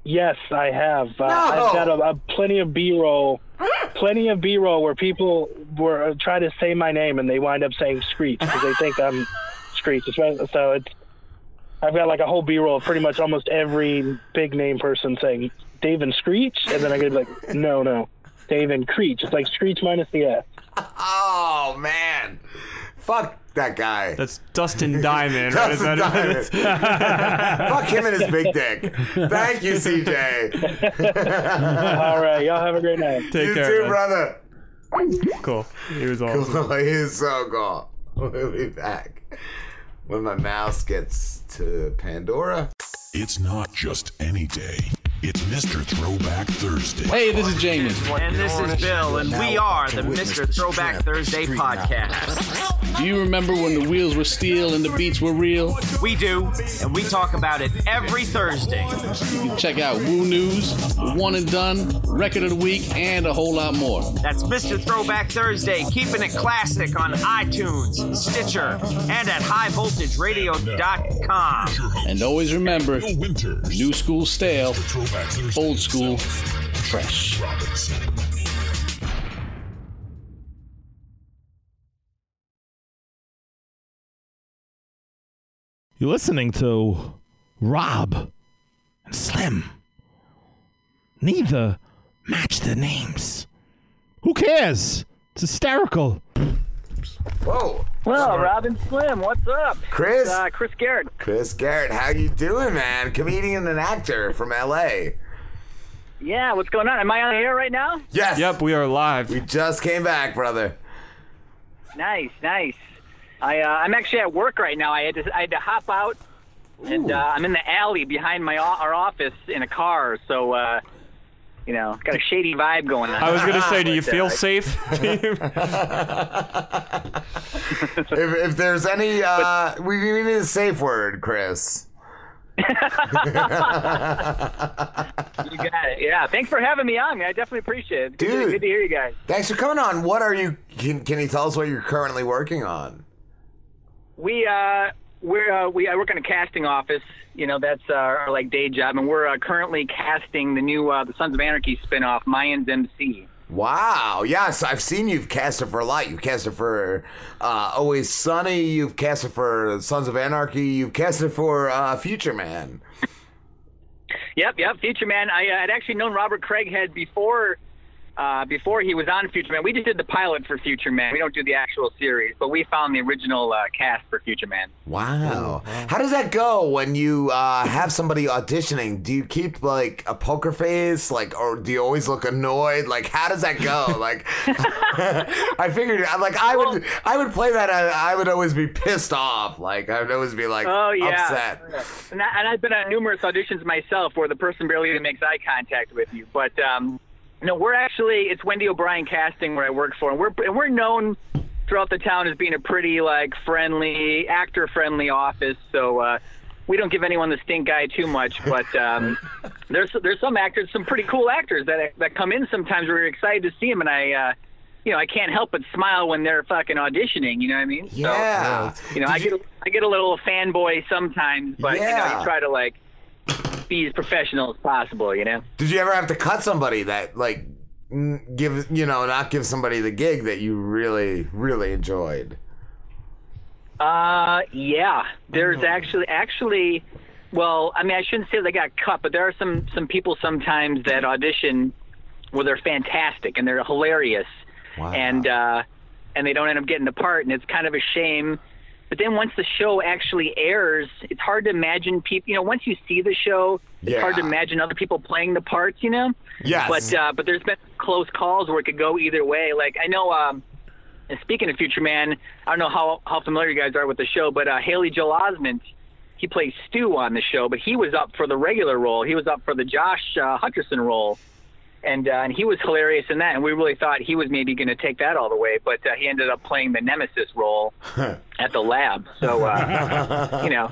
Yes, I have. Uh, I've got a, a plenty of B-roll, *laughs* plenty of B-roll where people were uh, trying to say my name and they wind up saying Screech because they think I'm Screech. It's- So it's I've got like a whole B-roll of pretty much almost every big name person saying Dave and Screech, and then I get like, *laughs* no, no, Dave and Creech. It's like Screech minus the S. Oh man, fuck that guy. That's Dustin Diamond. right? Dustin that- Diamond. *laughs* Fuck him and his big dick. Thank you, CJ. All right, y'all have a great night. Take you care, too, man. brother. Cool. He was awesome. Cool. *laughs* he is so cool. We'll be back when my mouse gets to Pandora. It's not just any day. It's Mr. Throwback Thursday. Hey, this is Jamie. And this is Bill, and we are the Mr. Throwback Thursday podcast. Do you remember when the wheels were steel and the beats were real? We do, and we talk about it every Thursday. You can check out Woo News, One and Done, Record of the Week, and a whole lot more. That's Mr. Throwback Thursday, keeping it classic on iTunes, Stitcher, and at highvoltageradio.com. And always remember, new school stale, old school fresh. You're listening to Rob and Slim. Neither match the names. Who cares? It's hysterical. Whoa. Well, Rob and Slim, what's up? Chris? It's, uh, Chris Gehrt. Chris Gehrt, how you doing, man? Comedian and actor from LA. Yeah, what's going on? Am I on the air right now? Yes. Yep, we are live. We just came back, brother. Nice, nice. I uh, I'm actually at work right now. I had to I had to hop out, and uh, I'm in the alley behind my our office in a car. So, uh, you know, got a shady vibe going on. I was gonna say, do you feel safe? *laughs* *laughs* if, if there's any, uh, we we need a safe word, Chris. *laughs* you got it. Yeah, thanks for having me on. man. I definitely appreciate it. Good, to, Dude. good to hear you guys. Thanks for coming on. What are you? Can, can you tell us what you're currently working on? We uh we're uh, we I work in a casting office. You know that's uh, our like day job, and we're uh, currently casting the new uh, the Sons of Anarchy spinoff, Mayans MC. Wow. Yes, I've seen you've cast it for a lot. You've cast it for uh, Always Sunny. You've cast it for Sons of Anarchy. You've cast it for uh, Future Man. *laughs* Yep, yep. Future Man. I uh, had actually known Robert Craighead before uh, before he was on Future Man. We just did the pilot for Future Man. We don't do the actual series, but we found the original uh, cast for Future Man. Wow. How does that go when you uh, have somebody auditioning? Do you keep like a poker face, like, or do you always look annoyed? Like, how does that go? *laughs* Like, *laughs* I figured, like, I would, I would play that. I, I would always be pissed off. Like, I would always be like oh yeah. upset. And, I, and I've been on numerous auditions myself where the person barely even makes eye contact with you. But um, No, we're actually it's Wendy O'Brien Casting where I work for, and we're and we're known throughout the town as being a pretty like friendly, actor friendly office. So uh, we don't give anyone the stink eye too much. But um, *laughs* there's there's some actors, some pretty cool actors that that come in sometimes. We're excited to see them, and I. Uh, you know, I can't help but smile when they're fucking auditioning. You know what I mean? Yeah. So, you know, I get a, I get a little fanboy sometimes, but you know, you try to like be as professional as possible. You know? Did you ever have to cut somebody that like give you know not give somebody the gig that you really really enjoyed? Uh, yeah. There's actually actually, well, I mean, I shouldn't say they got cut, but there are some some people sometimes that audition where they're fantastic and they're hilarious, and uh, and they don't end up getting the part, and it's kind of a shame. But then once the show actually airs, it's hard to imagine people. You know, once you see the show, it's hard to imagine other people playing the parts. You know. Yes. But uh, but there's been close calls where it could go either way. Like I know. Um, and speaking of Future Man, I don't know how how familiar you guys are with the show, but uh, Haley Joel Osment, he plays Stu on the show, but he was up for the regular role. He was up for the Josh uh, Hutcherson role, and uh, and he was hilarious in that. And we really thought he was maybe going to take that all the way, but uh, he ended up playing the Nemesis role *laughs* at the lab. So uh, you know,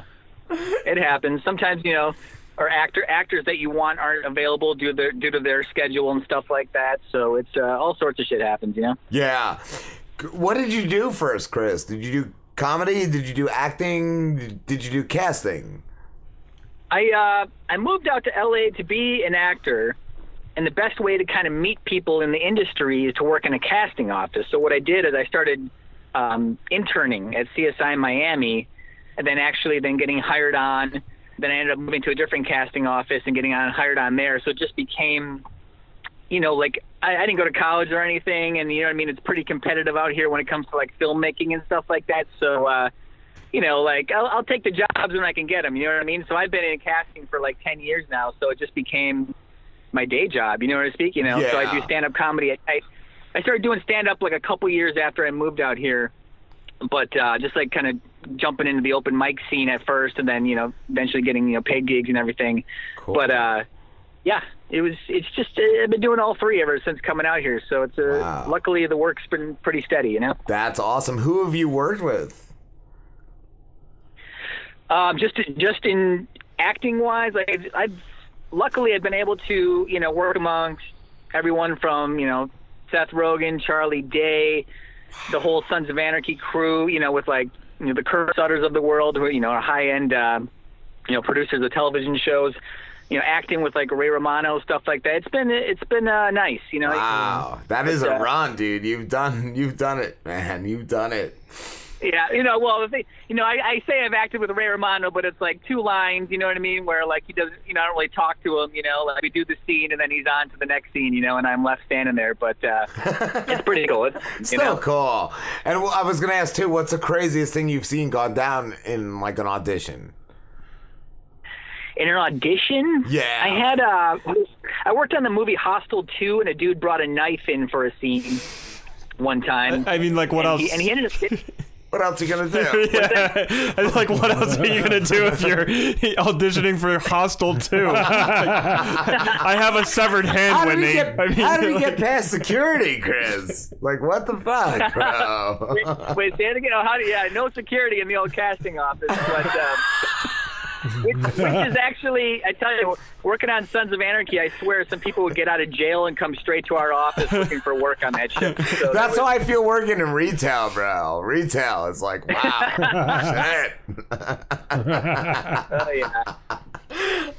it happens. Sometimes you know. Or actor actors that you want aren't available due to their, due to their schedule and stuff like that. So it's uh, all sorts of shit happens, you know. Yeah. What did you do first, Chris? Did you do comedy? Did you do acting? Did you do casting? I uh, I moved out to LA to be an actor, and the best way to kind of meet people in the industry is to work in a casting office. So what I did is I started um, interning at CSI Miami, and then actually then getting hired on. Then I ended up moving to a different casting office and getting on hired on there. So it just became, you know, like I, I didn't go to college or anything, and you know what I mean. It's pretty competitive out here when it comes to like filmmaking and stuff like that. So. uh you know, like I'll, I'll take the jobs when I can get them. You know what I mean? So I've been in casting for like ten years now, so it just became my day job. You know what I speak? You know, so I do stand up comedy. I I started doing stand up like a couple years after I moved out here, but uh, just like kind of jumping into the open mic scene at first, and then you know eventually getting you know paid gigs and everything. But uh, yeah, it was. It's just uh, I've been doing all three ever since coming out here. So it's uh, luckily the work's been pretty steady. You know. That's awesome. Who have you worked with? Um, just just in acting wise, I've, I've luckily I've been able to you know work amongst everyone from you know Seth Rogen, Charlie Day, the whole Sons of Anarchy crew. You know with like you know the Kurt Sutters of the world, who you know are high end uh, you know producers of television shows. You know, acting with like Ray Romano, stuff like that. It's been it's been uh, nice. You know. Wow, that is a uh, run, dude. You've done you've done it, man. You've done it. Yeah, you know, well, the thing, you know, I, I say I've acted with Ray Romano, but it's like two lines, you know what I mean? Where like he doesn't, you know, I don't really talk to him, you know, like we do the scene and then he's on to the next scene, you know, and I'm left standing there. But uh, *laughs* it's pretty cool. It's, you Still know, cool. And I was gonna ask too, what's the craziest thing you've seen gone down in like an audition? in an audition. Yeah. I had uh, I worked on the movie Hostel 2, and a dude brought a knife in for a scene one time. I mean, like, what and else? He, and he ended up. *laughs* What else are you gonna do? *laughs* yeah. And, *laughs* like, what else are you gonna do if you're auditioning for Hostel 2? *laughs* I have a severed hand, How did Whitney. get, I mean, how did he get past security, Chris? Like what the fuck, bro? wait, wait, say it again. Oh, how do, yeah, no security in the old casting office, but um, which, which is actually, I tell you, working on Sons of Anarchy. I swear, some people would get out of jail and come straight to our office looking for work on that shit. So That's how I feel working in retail, bro. Retail is like, wow, *laughs* shit. Oh yeah.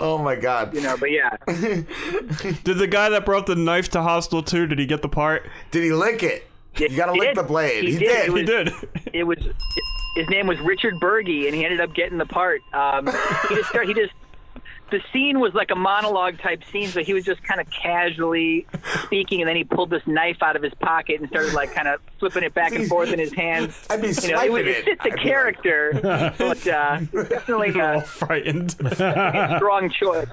Oh my god. You know, but yeah. *laughs* Did the guy that brought the knife to Hostel 2, did he get the part? Did he lick it? You gotta He lick did. the blade. He He, did. did. It was- He did. It was his name was Richard Berge, and he ended up getting the part. Um, he just start, he just the scene was like a monologue type scene, so he was just kind of casually speaking, and then he pulled this knife out of his pocket and started like kind of flipping it back and forth in his hands. I'd be you know, it, swiping was- it. it fit the I'd be character, but uh, *laughs* definitely a frightened. *laughs* strong choice.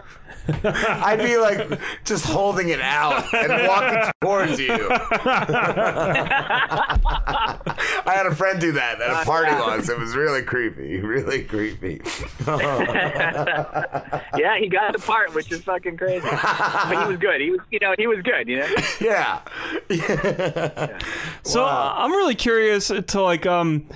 *laughs* I'd be like just holding it out and walking towards you. *laughs* I had a friend do that at a party once. It was really creepy. Really creepy. *laughs* yeah, he got the part, which is fucking crazy. but he was good. He was, you know, he was good. You know. Yeah. So I'm really curious to like um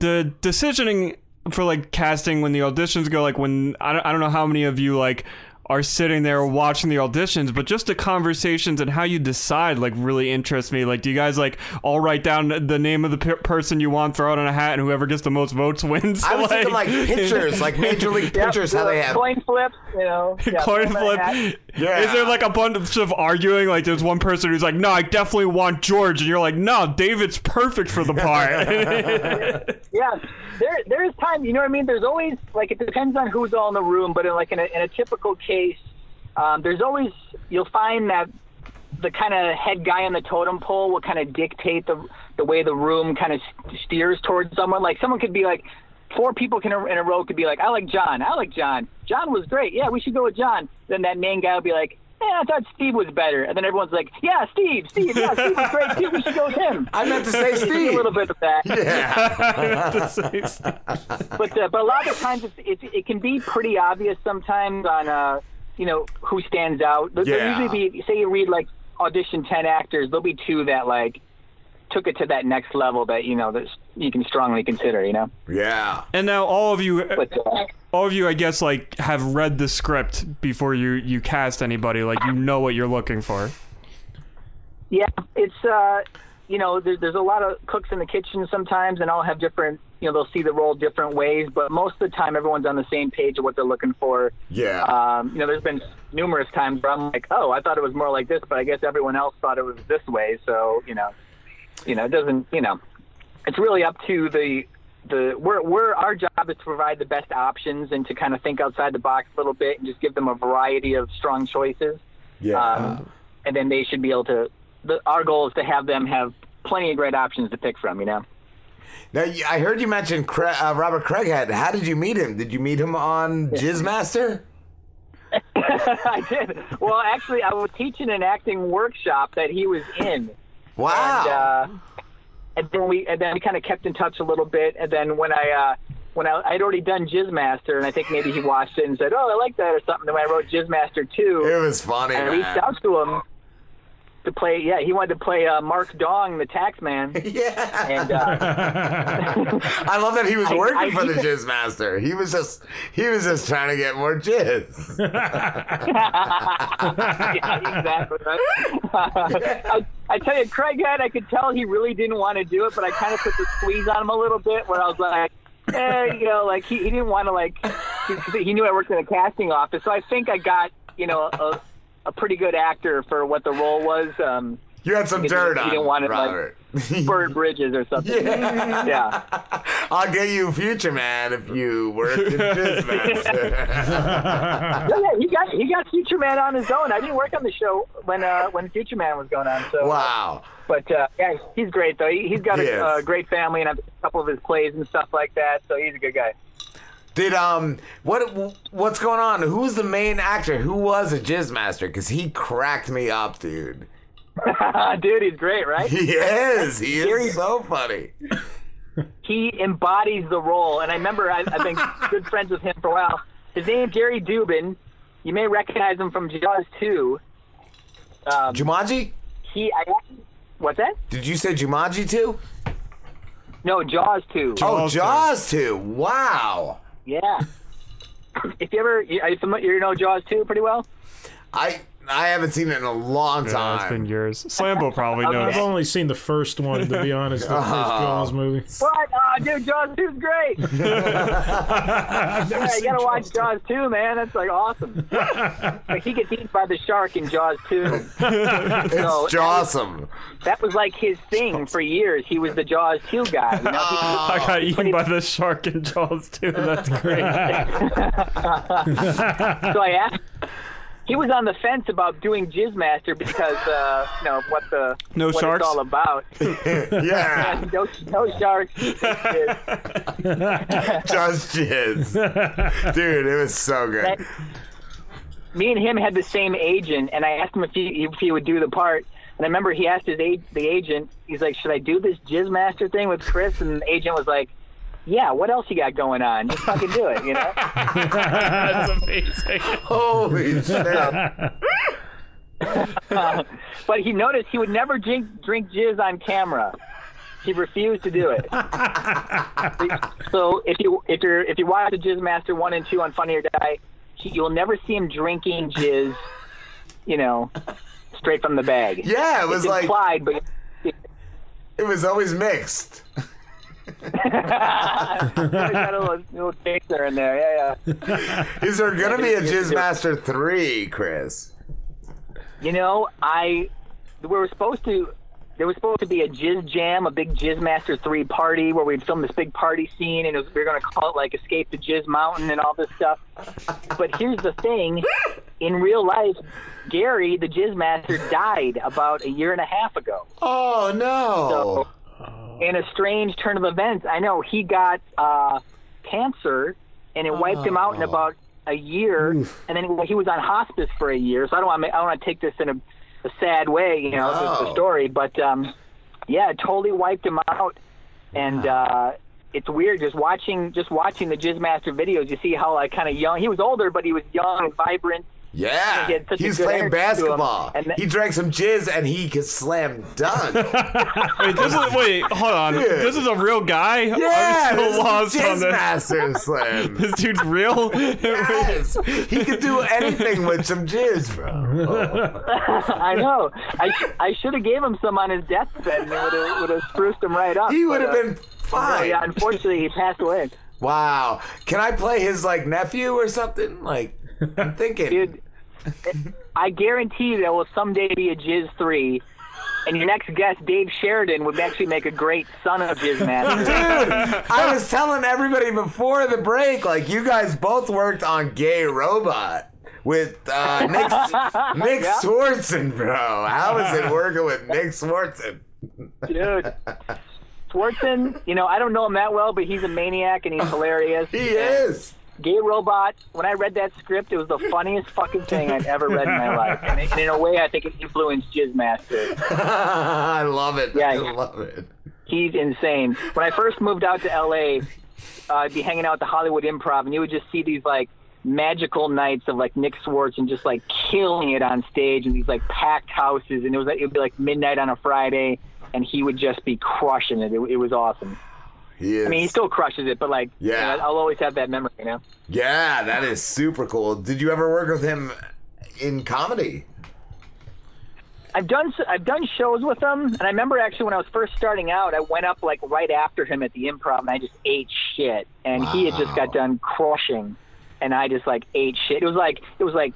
the decisioning for like casting when the auditions go like when I don't, I don't know how many of you like are sitting there watching the auditions but just the conversations and how you decide like really interests me like do you guys like all write down the name of the pe- person you want throw it on a hat and whoever gets the most votes *laughs* wins I was thinking like pictures, like major league pictures, how they have. coin flips. You know. yeah, coin throw flip. Them in a hat. Is there like a bunch of arguing? Like there's one person who's like, "No, I definitely want George," and you're like, "No, David's perfect for the part." *laughs* *laughs* yeah, there there's time. You know what I mean? There's always like it depends on who's all in the room, but in like in a, in a typical case, um, there's always you'll find that the kind of head guy on the totem pole will kind of dictate the the way the room kind of steers towards someone. Like someone could be like. Four people can in a row could be like, I like John. I like John. John was great. Yeah, we should go with John. Then that main guy will be like, Yeah, I thought Steve was better. And then everyone's like, Yeah, Steve, Steve, yeah, Steve was great too. We should go with him. I meant to say *laughs* Steve. A little bit of that. Yeah. *laughs* *laughs* but uh, but a lot of times it's, it's, it can be pretty obvious sometimes on uh you know who stands out. There there'll Yeah. usually be say you read like audition ten actors, there'll be two that like took it to that next level that you know that you can strongly consider. You know. Yeah. And now all of you, uh, all of you, I guess, like have read the script before you you cast anybody. Like you know what you're looking for. Yeah, it's uh, you know, there, there's a lot of cooks in the kitchen sometimes, and all have different, you know, they'll see the role different ways. But most of the time, everyone's on the same page of what they're looking for. Yeah. Um, you know, there's been numerous times where I'm like, oh, I thought it was more like this, but I guess everyone else thought it was this way. So you know, you know, it doesn't, you know, it's really up to the the we're we're our job is to provide the best options and to kind of think outside the box a little bit and just give them a variety of strong choices. Yeah. Um, and then they should be able to. The, our goal is to have them have plenty of great options to pick from. You know. Now, I heard you mention Cra- uh, Robert Craighead. How did you meet him? Did you meet him on Jizzmaster? *laughs* I did. Well, actually, I was teaching an acting workshop that he was in. Wow. And, uh, and then we and then we kind of kept in touch a little bit. And then when I uh, when I I'd already done Jizzmaster, and I think maybe he watched it and said, "Oh, I like that" or something. Then when I wrote Jizzmaster two, It was funny, I reached out to him to play. Yeah, he wanted to play uh, Mark Dong, the tax man. *laughs* yeah. And uh, *laughs* I love that he was *laughs* I- working I- for the Jizz Master. He was just he was just trying to get more jizz. yeah, exactly. Right? I, I tell you, Craighead, I could tell he really didn't want to do it, but I kind of put the squeeze on him a little bit where I was like, eh, you know, like he, he didn't want to like, he, he knew I worked in a casting office. So I think I got, you know, a, a pretty good actor for what the role was. Um, You had some dirt didn't, on didn't want it Robert. *laughs* like burn bridges or something. Yeah. yeah. *laughs* I'll get you Future Man if you work in *laughs* Jizzmaster. yeah, yeah, he got he got Future Man on his own. I didn't work on the show when uh, when Future Man was going on. So Wow. But uh, yeah, he's great though. He, he's got a is. uh, great family and a couple of his plays and stuff like that. So he's a good guy. Did um what what's going on? Who's the main actor? Who was a Jizzmaster? Because he cracked me up, dude. *laughs* Dude, he's great, right? He is. He is so funny. He embodies the role, and I remember I, I've been *laughs* good friends with him for a while. His name's Gary Dubin. You may recognize him from Jaws 2. Um, Jumanji? He, I, what's that? Did you say Jumanji too? No, Jaws 2. oh, Jaws 2. Wow. Yeah. if you ever, you-? You know Jaws 2 pretty well. I I haven't seen it in a long Yeah, time. it's been years. Slambo *laughs* probably knows. I've only seen the first one, to be honest. The first Oh. *laughs* Jaws movie. What? Oh, uh, dude, Jaws 2 is great. *laughs* yeah, you gotta watch Jaws 2, man. That's like awesome. like he gets eaten by the shark in Jaws 2. it's So, Jawsome. That was like his thing for years. He was the Jaws 2 guy. You know? Ah. I got eaten by the shark in Jaws too. That's great. so I asked. He was on the fence about doing Jizzmaster because, uh, you know, what the No what sharks? it's all about. *laughs* Yeah. *laughs* no, no sharks. *laughs* Just jizz. Dude, it was so good. That- me and him had the same agent, and I asked him if he if he would do the part. And I remember he asked his a- the agent, he's like, "Should I do this Jizz Master thing with Chris?" And the agent was like, "Yeah, what else you got going on? Just fucking do it, you know." *laughs* That's amazing. Holy shit! *laughs* Um, but he noticed he would never drink drink jizz on camera. He refused to do it. *laughs* so if you if you're if you watch the Jizz Master one and two on Funny or Die, he, you'll never see him drinking jizz, you know, straight from the bag. Yeah, it was it's like- implied, but It was always mixed. Got a little, little in there. Yeah, yeah. Is there gonna be a Jizz Master three, Chris? You know, I we were supposed to. There was supposed to be a Jizz Jam, a big Jizz Master 3 party where we'd film this big party scene and it was, we were going to call it like Escape the Jizz Mountain and all this stuff. But here's the thing *laughs* in real life, Gary, the Jizz Master, died about a year and a half ago. Oh, no. So, in a strange turn of events, I know he got uh, cancer and it wiped him out in Oh. about a year, and then he was on hospice for a year. So I don't want to, I don't want to take this in a, a sad way, you know, this is the story, but um, yeah, it totally wiped him out, and uh, it's weird just watching just watching the Jizz Master videos. You see how like kind of young he was older, but he was young and vibrant. Yeah, He had such he's good playing energy him. basketball. And th- he drank some jizz and he could slam dunk. *laughs* Wait, this is wait, hold on. Dude. This is a real guy. Yeah, I'm this so is lost Jizz on this. Master Slim. *laughs* this dude's real. yes, he could do anything with some jizz, bro. *laughs* I know. I sh- I should have gave him some on his deathbed, and it would have would have spruced him right up. He would have uh, been fine. Yeah, unfortunately, he passed away. Wow, can I play his like nephew or something? Like, I'm thinking. Dude, I guarantee there will someday be a Jizz three, and your next guest, Dave Sheridan, would actually make a great son of Jizz Master. *laughs* Dude, I was telling everybody before the break, like you guys both worked on Gay Robot with uh, Nick *laughs* Nick Yeah. Swardson, bro. How is it working with Nick Swardson? Dude. Swardson, you know, I don't know him that well, but he's a maniac and he's *laughs* hilarious. He is. Gay Robot, when I read that script, it was the funniest fucking thing I've ever read in my life. And, and in a way, I think it influenced Jizz Master. *laughs* I love it. Yeah, I love it. He's insane. When I first moved out to LA, uh, I'd be hanging out at the Hollywood Improv, and you would just see these like magical nights of like Nick Swardson just like killing it on stage in these like packed houses, and it was like, it would be like midnight on a Friday, and he would just be crushing it. It, it was awesome. He is. I mean, he still crushes it, but like, you Yeah. know, I'll always have that memory, you know. Yeah, that is super cool. Did you ever work with him in comedy? I've done I've done shows with him, and I remember actually when I was first starting out, I went up like right after him at the Improv, and I just ate shit, and he had just got done crushing, and I just like ate shit. It was like it was like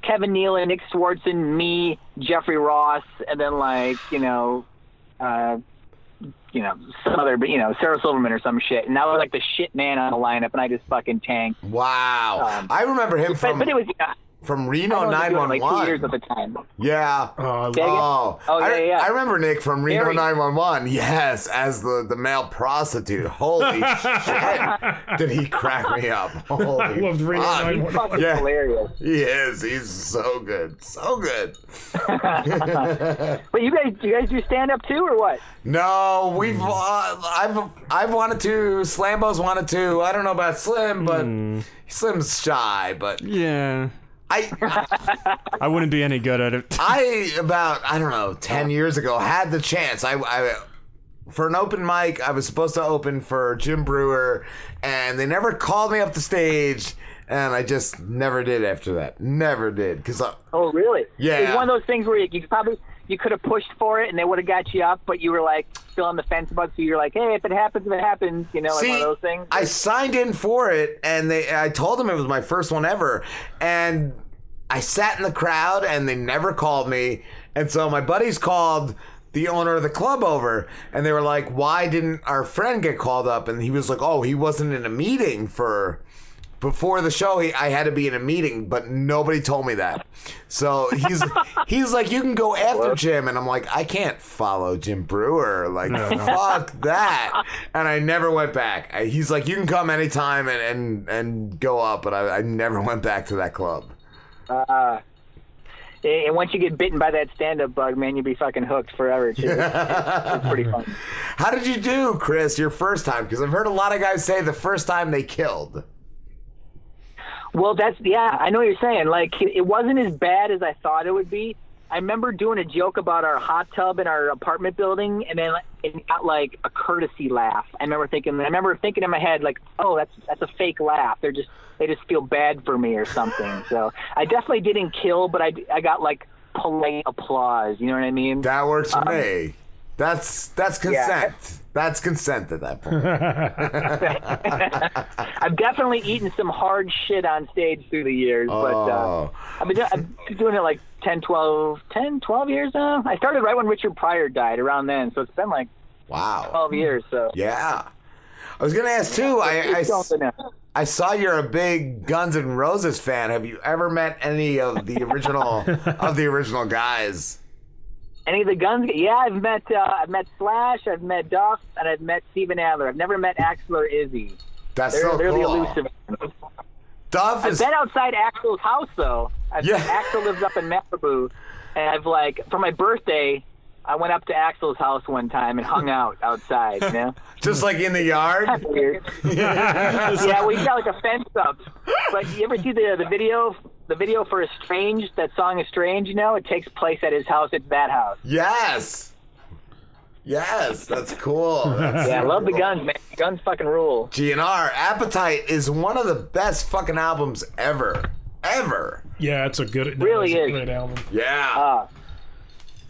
Kevin Nealon, Nick Swardson, me, Jeffrey Ross, and then like you know, uh, you know some other, but you know Sarah Silverman or some shit, and I was like the shit man on the lineup, and I just fucking tanked. Wow. Um, I remember him but, from but it was. Uh, from Reno was doing it like two 911. years at the time. Yeah. Oh, Oh, Oh, yeah, I, yeah. I remember Nick from Reno 911. Yes, as the, the male prostitute. Holy *laughs* shit. Did he crack me up? *laughs* Holy I loved Reno fuck. 911. Yeah. hilarious. He is. He's so good. So good. *laughs* But you guys, you guys do stand up too, or what? No, we've uh, I've I've wanted to. Slambo's wanted to. I don't know about Slim, but Slim's shy. But Yeah. I I wouldn't be any good at it. *laughs* I about I don't know ten years ago had the chance. I, I for an open mic. I was supposed to open for Jim Breuer, and they never called me up the stage, and I just never did after that. Never did because Oh, really? Yeah. It's one of those things where you, you probably you could have pushed for it and they would have got you up, but you were like still on the fence about. So you're like, hey, if it happens, if it happens, you know, like See, one of those things. I signed in for it, and they. I told them it was my first one ever, and I sat in the crowd, and they never called me. And so my buddies called the owner of the club over, and they were like, "Why didn't our friend get called up?" And he was like, "Oh, he wasn't in a meeting for." Before the show, he, I had to be in a meeting, but nobody told me that. So he's *laughs* he's like, you can go after Jim, and I'm like, I can't follow Jim Breuer. Like, fuck *laughs* that. And I never went back. I, he's like, you can come anytime and and, and go up, but I, I never *laughs* went back to that club. Uh, And once you get bitten by that stand-up bug, man, you'll be fucking hooked forever. It's, it's pretty *laughs* fun. How did you do, Chris, your first time? Because I've heard a lot of guys say the first time they killed. Well, that's yeah. I know what you're saying. Like it wasn't as bad as I thought it would be. I remember doing a joke about our hot tub in our apartment building, and then it got like a courtesy laugh. I remember thinking. I remember thinking in my head like, "Oh, that's that's a fake laugh. They're just they just feel bad for me or something." so I definitely didn't kill, but I I got like polite applause. You know what I mean? That works for Um, me. That's that's Yeah. consent. That's consent at that point. *laughs* I've definitely eaten some hard shit on stage through the years, but uh, Oh. I've, been, I've been doing it like 10, 12, 10, 12 years now. I started right when Richard Pryor died, around then, so it's been like wow, 12 years. So Yeah. I was gonna ask too. I I. I saw you're a big Guns N' Roses fan. Have you ever met any of the original of the original guys? Any of the guns? Yeah, I've met uh, I've met Slash, I've met Duff, and I've met Steven Adler. I've never met Axl or Izzy. That's they're, so they're cool. the elusive. I've is been outside Axl's house though. I've, Yeah. Axl lives up in Malibu, and I've like for my birthday, I went up to Axl's house one time and hung out outside. You know, *laughs* just like in the yard. Weird. *laughs* *laughs* yeah, we got like a fence up. But you ever see the the video the video for Estranged? That song Estranged. You know, it takes place at his house at that house. Yes. Yes, that's cool. That's yeah, I so love the guns, man. Guns fucking rule. GNR Appetite is one of the best fucking albums ever, ever. Yeah, it's a good. no, Really it's a is. great album. Yeah. Uh,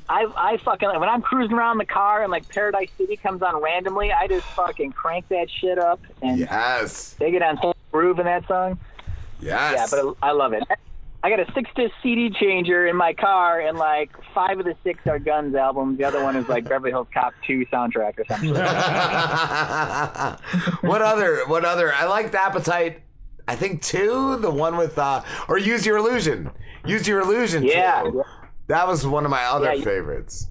I I fucking when I'm cruising around the car and like Paradise City comes on randomly, I just fucking crank that shit up and yes, they get on full groove in that song. Yes. Yeah, but I love it. I got a six disc CD changer in my car, and like five of the six are Guns albums. The other one is like Beverly Hills Cop 2 soundtrack or something. *laughs* what other? What other? I liked Appetite. I think two, the one with uh, or Use Your Illusion. Use Your Illusion. Yeah. too. That was one of my other Yeah, you- favorites.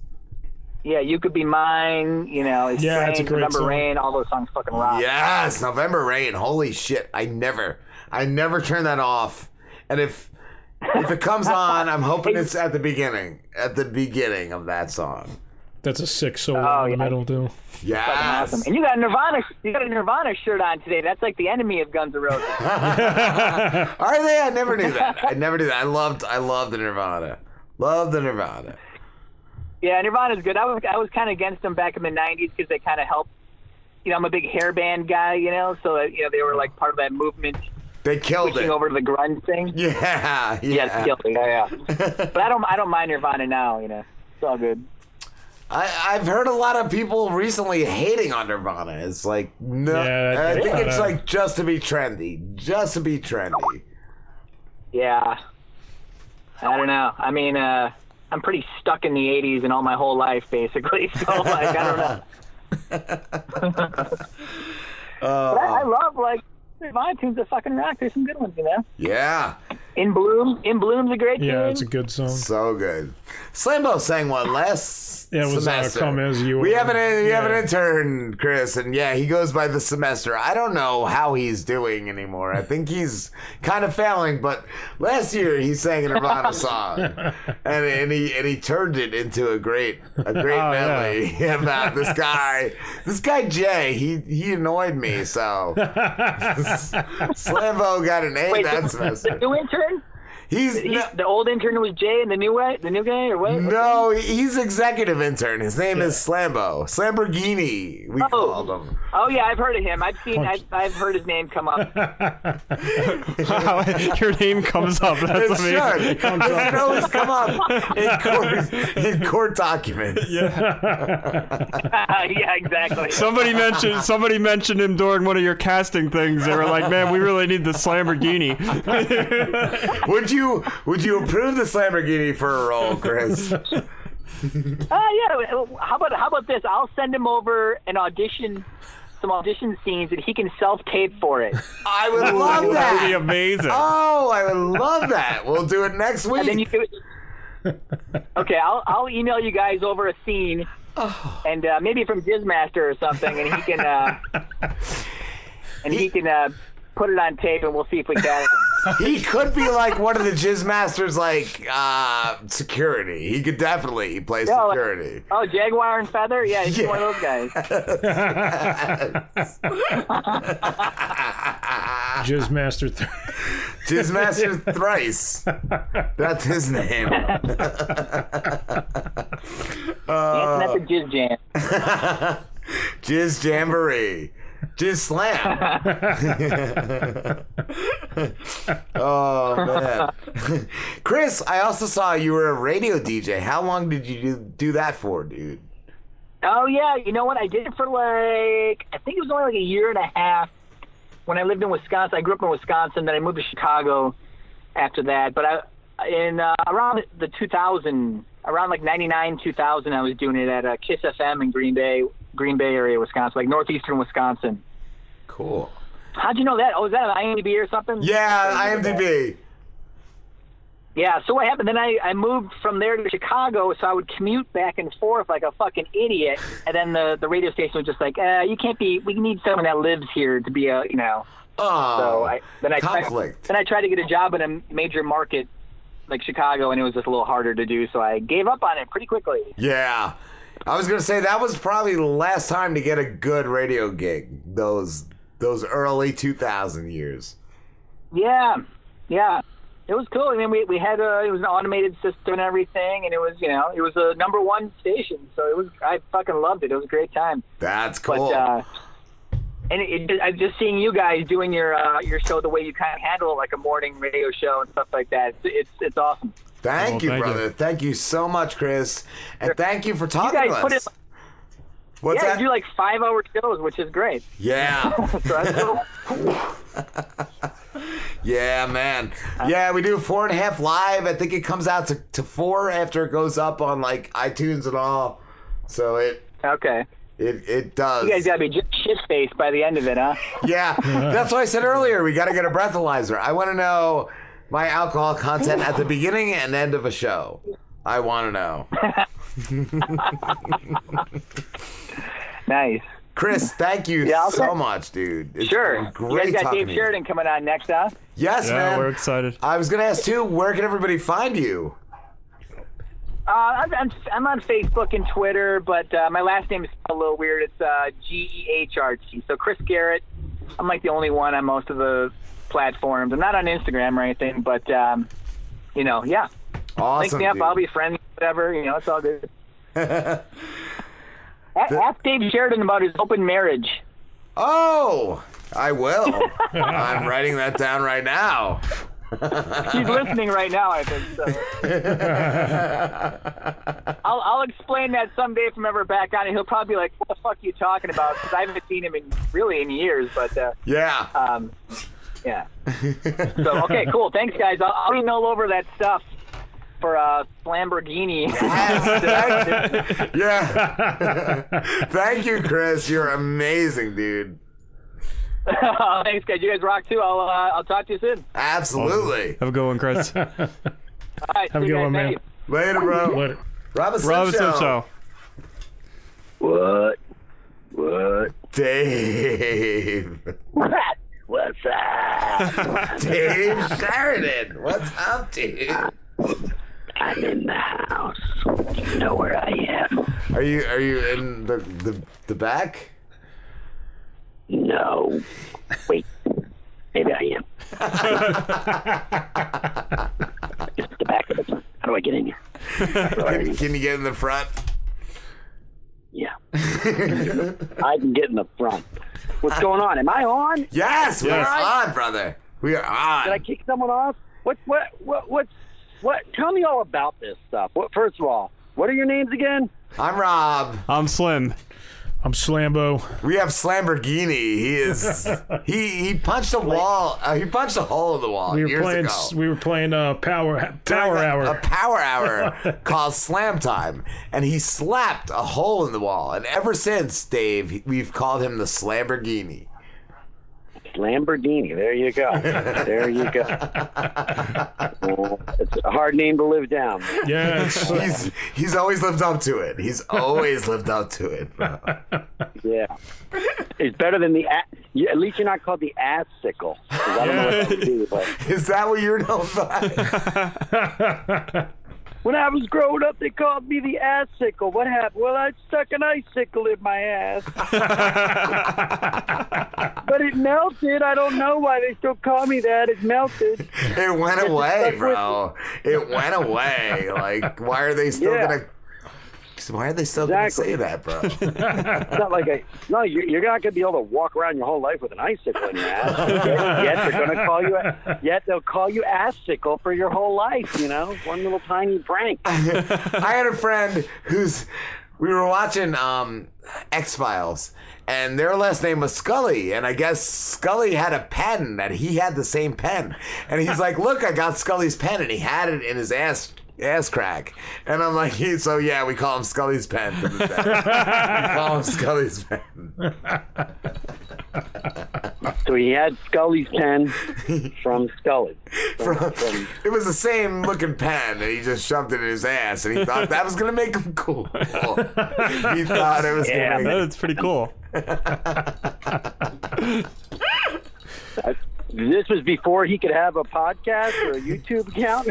yeah, you could be mine. You know, it's Yeah, it's a great November song. Rain. All those songs fucking rock. Yes, November Rain. Holy shit! I never, I never turn that off. And if if it comes on, I'm hoping it's at the beginning, at the beginning of that song. That's a sick solo Oh, in the yeah. middle too. Fucking Yes. awesome. And you got a Nirvana. You got a Nirvana shirt on today. That's like the enemy of Guns N' Roses. *laughs* *laughs* Are they? I never knew that. I never knew that. I loved, I loved the Nirvana. Love the Nirvana. Yeah, Nirvana's good. I was I was kind of against them back in the '90s because they kind of helped. You know, I'm a big hair band guy. You know, so you know they were like part of that movement. They killed switching it. over to the grunge thing. Yeah, *laughs* yeah. Yeah, it's killed it. yeah, yeah. *laughs* but I don't I don't mind Nirvana now. You know, it's all good. I, I've heard a lot of people recently hating on Nirvana. It's like no, Yeah, I think it's like just to be trendy, just to be trendy. Yeah. I don't know. I mean, uh, I'm pretty stuck in the '80s and all my whole life, basically. *laughs* So like, I don't know. But I, I love like Nirvana tunes that fucking rock. There's some good ones, you know. Yeah, In Bloom, In Bloom's a great Yeah, tune. it's a good song. so good. Slambo sang one last Yeah, it was, uh, semester. Come As You we Are. have an we have an intern, Chris, and yeah, he goes by the semester. I don't know how he's doing anymore. I think he's kind of failing. But last year he sang a Nirvana *laughs* song, and and he and he turned it into a great a *laughs* great Oh, yeah. medley *laughs* about this guy. This guy Jay, he he annoyed me. So Slambo got an A Wait, that the, semester. the new intern? He's He- the old intern was Jay, and the new guy, the new guy, or what? No, he's executive intern. His name is Slambo. Slamborghini, we oh. called him. Oh yeah, I've heard of him. I've seen. I've, I've heard his name come up. *laughs* Your name comes up. That's it amazing. should. It should always come up in *laughs* court, in court documents. *laughs* yeah, exactly. Somebody mentioned somebody mentioned him during one of your casting things. They were like, "Man, we really need this Lamborghini." would you would you approve the Lamborghini for a role, Chris? *laughs* Uh, yeah. How about how about this? I'll send him over an audition, some audition scenes, and he can self-tape for it. I would love that. That would be amazing. Oh, I would love that. We'll do it next week. And then you could. Okay, I'll I'll email you guys over a scene, and uh, maybe from Jizzmaster or something, and he can uh, *laughs* and he can uh, put it on tape, and we'll see if we catch him. He could be like one of the Jizz Masters, like uh, security. He could definitely play Yeah, like- security. Oh, Jaguar and Feather? Yeah, he's one of those guys. *laughs* Jizz Master. Th- *laughs* Jizz Master Thrice. That's his name. *laughs* Dancing at the Jizz Jam. Jizz Jamboree. Jizz Slam. *laughs* *laughs* oh, man. Chris, I also saw you were a radio DJ. How long did you do, do that for, dude? Oh yeah, you know what? I did it for like I think it was only like a year and a half when I lived in Wisconsin. I grew up in Wisconsin, then I moved to Chicago after that. But I in uh, around the 2000, around like 99, 2000, I was doing it at uh, Kiss FM in Green Bay, Green Bay area, Wisconsin, like northeastern Wisconsin. Cool. How'd you know that? Oh, is that an IMDb or something? Yeah, IMDb. Yeah, so what happened? Then I, I moved from there to Chicago, so I would commute back and forth like a fucking idiot. And then the, the radio station was just like, uh, you can't be, we need someone that lives here to be a, you know. Oh, so I, then I tried, conflict. then I tried to get a job in a major market like Chicago, and it was just a little harder to do, so I gave up on it pretty quickly. Yeah. I was gonna say that was probably the last time to get a good radio gig. Those those early two thousand years. Yeah, yeah. It was cool. I mean, we, we had a, it was an automated system and everything, and it was, you know, it was a number one station. So it was, I fucking loved it. It was a great time. That's cool. But, uh, and it, it, just seeing you guys doing your uh, your show the way you kind of handle it, like a morning radio show and stuff like that. It's it's, it's awesome. Thank you, brother. Thank you so much, Chris, and thank you for talking you to guys put us. it. What's yeah, that? you do like five hour shows, which is great. Yeah. *laughs* *laughs* So that's cool. *laughs* Yeah, man. Yeah, we do four and a half live. I think it comes out to, to four after it goes up on like iTunes and all. So it okay. It it does. You guys gotta be just shit faced by the end of it, huh? Yeah, that's what I said earlier. We got to get a breathalyzer. I want to know my alcohol content at the beginning and end of a show. I want to know. *laughs* nice. Chris, thank you Yeah, so send- much, dude. It's sure. been great you guys got Dave. Sheridan coming on next, huh? Yes, Yeah, man. we're excited. I was gonna ask too. Where can everybody find you? Uh, I'm, I'm, I'm on Facebook and Twitter, but uh, my last name is a little weird. It's uh, G E H R T. So Chris Gehrt. I'm like the only one on most of the platforms. I'm not on Instagram or anything, but um, you know, yeah. Awesome. Link me up. dude. I'll be friends. Whatever. You know, it's all good. *laughs* A- Ask Dave Sheridan about his open marriage. Oh, I will. *laughs* I'm writing that down right now. *laughs* He's listening right now, I think. So. I'll, I'll explain that someday if I'm ever back on, and he'll probably be like, "What the fuck are you talking about?" Because I haven't seen him in really in years. But uh, Yeah. um, yeah. *laughs* So okay, cool. Thanks, guys. I'll, I'll email over that stuff for uh, Lamborghini. *laughs* yeah. *laughs* Thank you, Chris. You're amazing, dude. Thanks, guys. You guys rock too. I'll uh, I'll talk to you soon. Absolutely. Have a good one, Chris. All right. Have a good guys. one, man. Thank you. Later, bro. Later. Robin Rob Slim Slim Show. Show. What? What? Dave. What? What's up? *laughs* Dave Sheridan. What's up, dude? I'm in the house. You know where I am. Are you are you in the the, the back? No. Wait. Maybe I am. *laughs* It's the back of the front. How do I get in here? Can, can you get in the front? Yeah. *laughs* I can get in the front. What's going on? Am I on? Yes, we're All right. on, brother. We are on. Did I kick someone off? What? What? What? What? What? Tell me all about this stuff. What? First of all, what are your names again? I'm Rob. I'm Slim. I'm Slambo. We have Slamborghini. He is *laughs* he he punched a wall. Uh, he punched a hole in the wall We were years playing. ago. We were playing uh, power power During a- hour. A power hour *laughs* called Slam Time, and he slapped a hole in the wall. And ever since, Dave, we've called him the Slamborghini. Lamborghini. There you go. There you go. Uh, it's a hard name to live down. Yeah, *laughs* he's he's always lived up to it. He's always lived up to it. bro. Yeah. It's better than the a- at least you're not called the ass sickle. 'Cause I don't know what that would be, but *laughs* Is that what you're known by? *laughs* when I was growing up, they called me the ass sickle. What happened? Well, I stuck an icicle in my ass, *laughs* but it melted. I don't know why they still call me that. It melted. It went away, stuck with bro. It went away. Like, why are they still Yeah. gonna? Why are they still Exactly. gonna say that, bro? *laughs* It's not like a no. You're, you're not going to be able to walk around your whole life with an icicle in your ass. Yet, *laughs* yet they're going to call you. Yet they'll call you ass sickle for your whole life. You know, one little tiny prank. *laughs* I had a friend who's we were watching um X Files and their last name was Scully and I guess Scully had a pen that he had the same pen and he's like look I got Scully's pen and he had it in his ass ass crack and I'm like *laughs* so yeah we call him Scully's pen to this day. we call him *laughs* Scully's pen So he had Scully's pen from Scully. From- it was the same looking pen and he just shoved it in his ass and he thought that was gonna make him cool he thought it was Yeah, gonna make That's pretty cool. *laughs* This was before he could have a podcast or a YouTube account.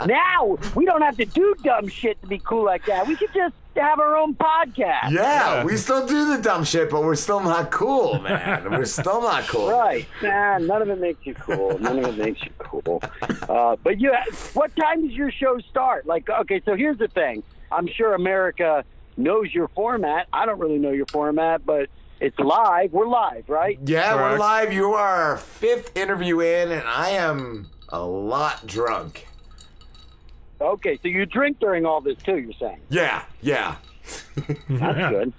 *laughs* now we don't have to do dumb shit to be cool like that. We could just have our own podcast. Yeah, we still do the dumb shit, but we're still not cool, man. We're still not cool. Right. Nah, none of it makes you cool. None of it makes you cool. Uh, but you, what time does your show start? Like, okay, so here's the thing. I'm sure America knows your format. I don't really know your format, but it's live. We're live, right? Yeah, we're live. You are our fifth interview in, and I am a lot drunk. Okay, so you drink during all this too. You're saying Yeah, yeah. *laughs* that's good.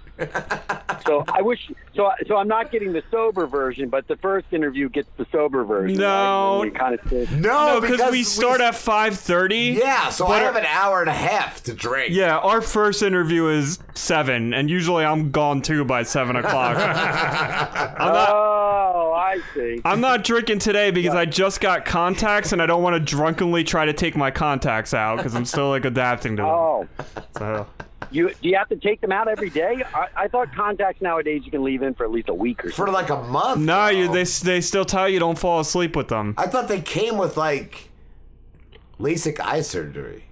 So I wish. So so I'm not getting the sober version, but the first interview gets the sober version. No. right? Kind of sit- No, because we start at five thirty. Yeah, so I have an hour and a half to drink. Yeah, our first interview is seven, and usually I'm gone too by seven o'clock. *laughs* I'm not. Oh, I see. I'm not drinking today because I just got contacts, and I don't want to drunkenly try to take my contacts out because I'm still like adapting to them. Oh. So. You do you have to take them out every day? I, I thought contacts nowadays you can leave in for at least a week or so. For something. like a month. No, you, they they still tell you don't fall asleep with them. I thought they came with like LASIK eye surgery.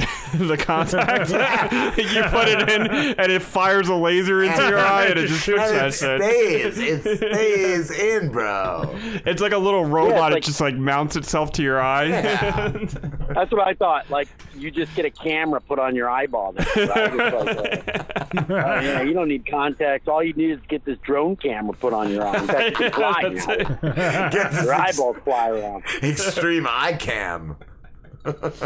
*laughs* the contact. *laughs* you put it in, and it fires a laser into your eye, and it just shoots And that it shit. stays. It *laughs* stays in, bro. It's like a little robot. like- it just like mounts itself to your eye. That's what I thought. Like you just get a camera put on your eyeball. Then, right? It's like, uh, uh, you, know, you don't need contacts. All you need is get this drone camera put on your eye. In fact, you can fly now. Get this Your ex- eyeballs fly around. extreme eye cam.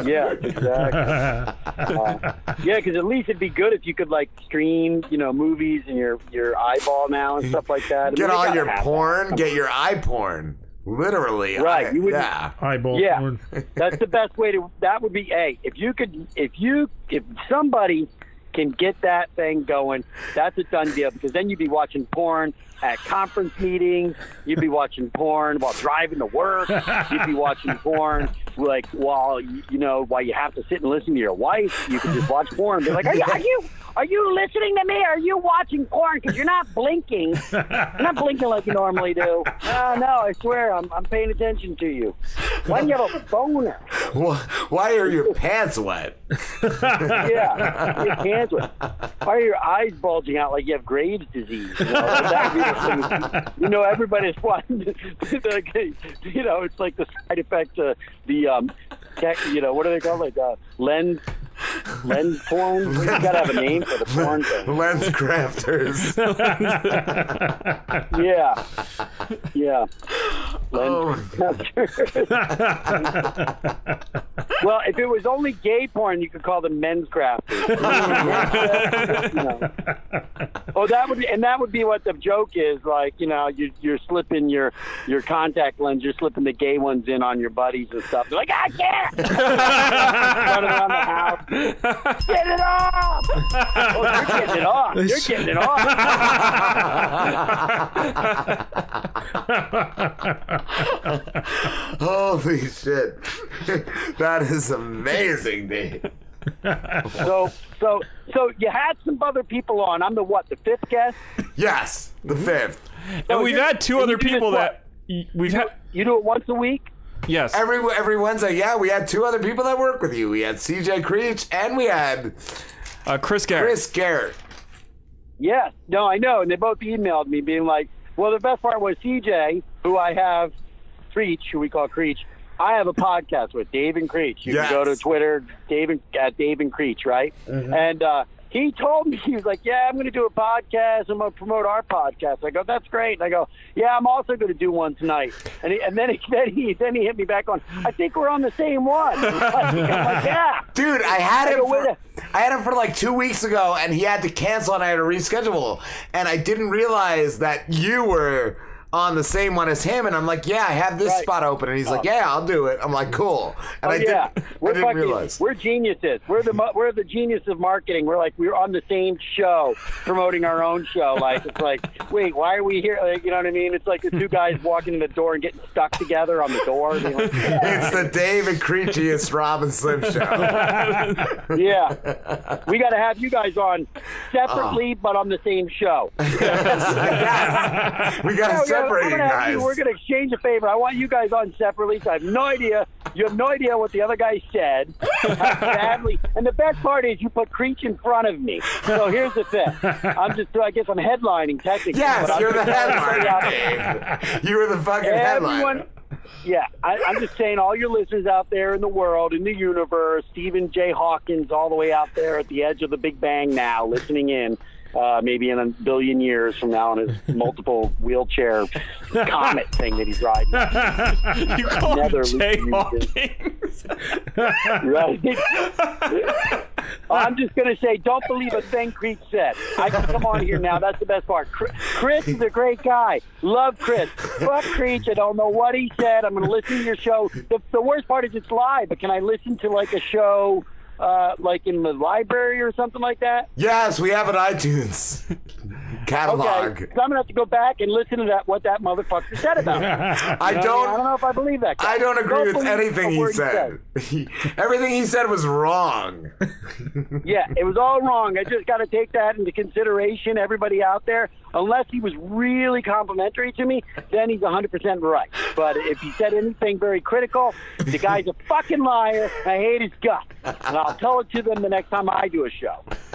Yeah, exactly. Uh, *laughs* yeah, because at least it'd be good if you could like stream, you know, movies and your your eyeball now and stuff like that. I mean, Get they all your have that. porn. Get your eye porn. Literally. Right, I- you wouldn't- yeah. Eyeball yeah, porn. *laughs* that's the best way to. That would be hey, if you could, if you, if somebody can get that thing going, that's a done deal. Because then you'd be watching porn at conference meetings. You'd be watching porn while driving to work. You'd be watching porn like while you know while you have to sit and listen to your wife. You can just watch porn. And be like, are you, are you are you listening to me? Are you watching porn? Because you're not blinking. You're not blinking like you normally do. No, no, I swear, I'm I'm paying attention to you. Why do you have a boner? Why, why are your pants wet? yeah, your hands were. Why are your eyes bulging out like you have Graves' disease? You know, that would be thing. you know everybody's *laughs* watching. *laughs* you know, it's like the side effect of the um, tech, you know, what do they call? Like uh, lens, lens porn. You gotta have a name for the porn *laughs* thing. Lens crafters. *laughs* Yeah, yeah. Oh. well, if it was only gay porn, you could call them men's crafters. You *laughs* know. Oh, that would be, and that would be what the joke is. Like, you know, you, you're slipping your your contact lens, you're slipping the gay ones in on your buddies and stuff. They're like, I can't. Running around the house, get it off. Oh, you're getting it off. You're getting it off. *laughs* Holy shit. *laughs* that is amazing, dude. so, so, so you had some other people on. I'm the what? The fifth guest. Yes, the mm-hmm. fifth. And we've had two other people that we've had. You do it once a week. Yes. Every every Wednesday, yeah, we had two other people that work with you. We had CJ Creech and we had uh, Chris Gehrt. Chris Gehrt. Yes. No, I know. And they both emailed me being like, well, the best part was CJ, who I have, Creech, who we call Creech. I have a podcast with Dave and Creech. You Yes. can go to Twitter, Dave and, at Dave and Creech, right? And uh, he told me, *laughs* he was like, yeah, I'm going to do a podcast. I'm going to promote our podcast. I go, that's great. And I go, yeah, I'm also going to do one tonight. And, he, and then, he, *laughs* then, he, then he hit me back on, I think we're on the same one. *laughs* Like, yeah. Dude, I had him go, "Wait for, I had him for like two weeks ago, and he had to cancel, and I had to reschedule. And I didn't realize that you were on the same one as him. And I'm like, yeah, I have this Right. spot open. And he's like, Oh. yeah, I'll do it. I'm like, cool. And oh I yeah, didn't, we're didn't fucking, realize. we're geniuses. We're the we're the genius of marketing. We're like we're on the same show, promoting our own show. Like it's like, wait, why are we here? Like, you know what I mean? It's like the two guys walking in the door and getting stuck together on the door. You know? *laughs* It's the David Creechiest Rob and Slim show. *laughs* yeah, we got to have you guys on separately, Oh. but on the same show. *laughs* We got Yeah, to you guys. we're going to exchange a favor. I want you guys on separately. So I have no idea. You have no idea what the other guy said. *laughs* How badly. And the best part is you put Creech in front of me. So here's the thing. I'm just, I guess I'm headlining technically. Yes, you're the headliner, put it out there. Dave. You were the fucking Everyone, headliner. yeah, I, I'm just saying, all your listeners out there in the world, in the universe, Stephen J. Hawkins, all the way out there at the edge of the Big Bang now, listening in. Uh, maybe in a billion years from now, in his *laughs* multiple wheelchair comet thing that he's riding. *laughs* you call Nether him Jay Lucas. *laughs* right? I'm just going to say, don't believe a thing Creech said. I can come on here now. That's the best part. Chris is a great guy. Love Chris. Fuck Creech. I don't know what he said. I'm going to listen to your show. The, the worst part is it's live, but can I listen to like a show uh, like in the library or something like that? Yes, we have an iTunes *laughs* catalog. Okay, so I'm gonna have to go back and listen to that what that motherfucker said about it. *laughs* I *laughs* don't- I don't know if I believe that. Guy. I don't agree with anything he said. He- everything he said was wrong. Yeah, it was all wrong. I just got to take that into consideration. Everybody out there, unless he was really complimentary to me, then he's 100% right. But if he said anything very critical, the guy's a *laughs* fucking liar. I hate his guts, and I'll tell it to them the next time I do a show. *laughs*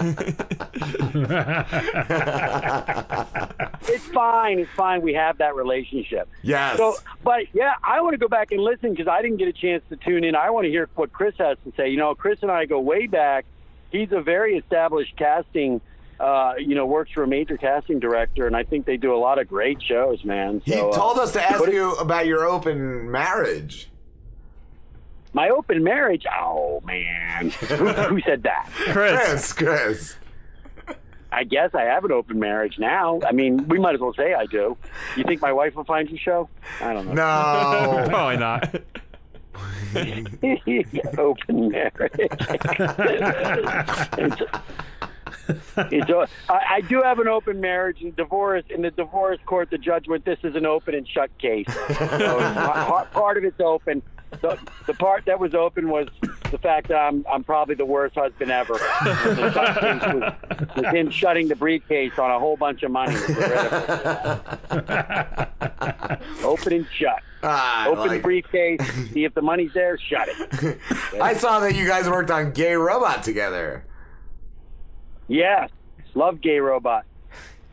it's fine. It's fine. We have that relationship. Yes. So, but yeah, I want to go back and listen because I didn't get a chance to tune in. I want to hear what Chris has to say. You know, Chris and I go way back. He's a very established casting. Uh, you know, works for a major casting director, and I think they do a lot of great shows, man. He So, uh, told us to ask what- you about your open marriage. my open marriage. Oh man, *laughs* who, who said that? Chris, Chris. I guess I have an open marriage now. I mean, we might as well say I do. You think my wife will find your show? I don't know. No. *laughs* Probably not. *laughs* open marriage. *laughs* it's, it's a, I, I do have an open marriage and divorce. In the divorce court, the judge went, "This is an open and shut case." *laughs* So part, of it's open. The, the part that was open was the fact that I'm I'm probably the worst husband ever. *laughs* The shut case was, was him shutting the briefcase on a whole bunch of money. open and shut. Ah, open like briefcase. See if the money's there. Shut it. I saw that you guys worked on Gay Robot together. Yes, love Gay Robot.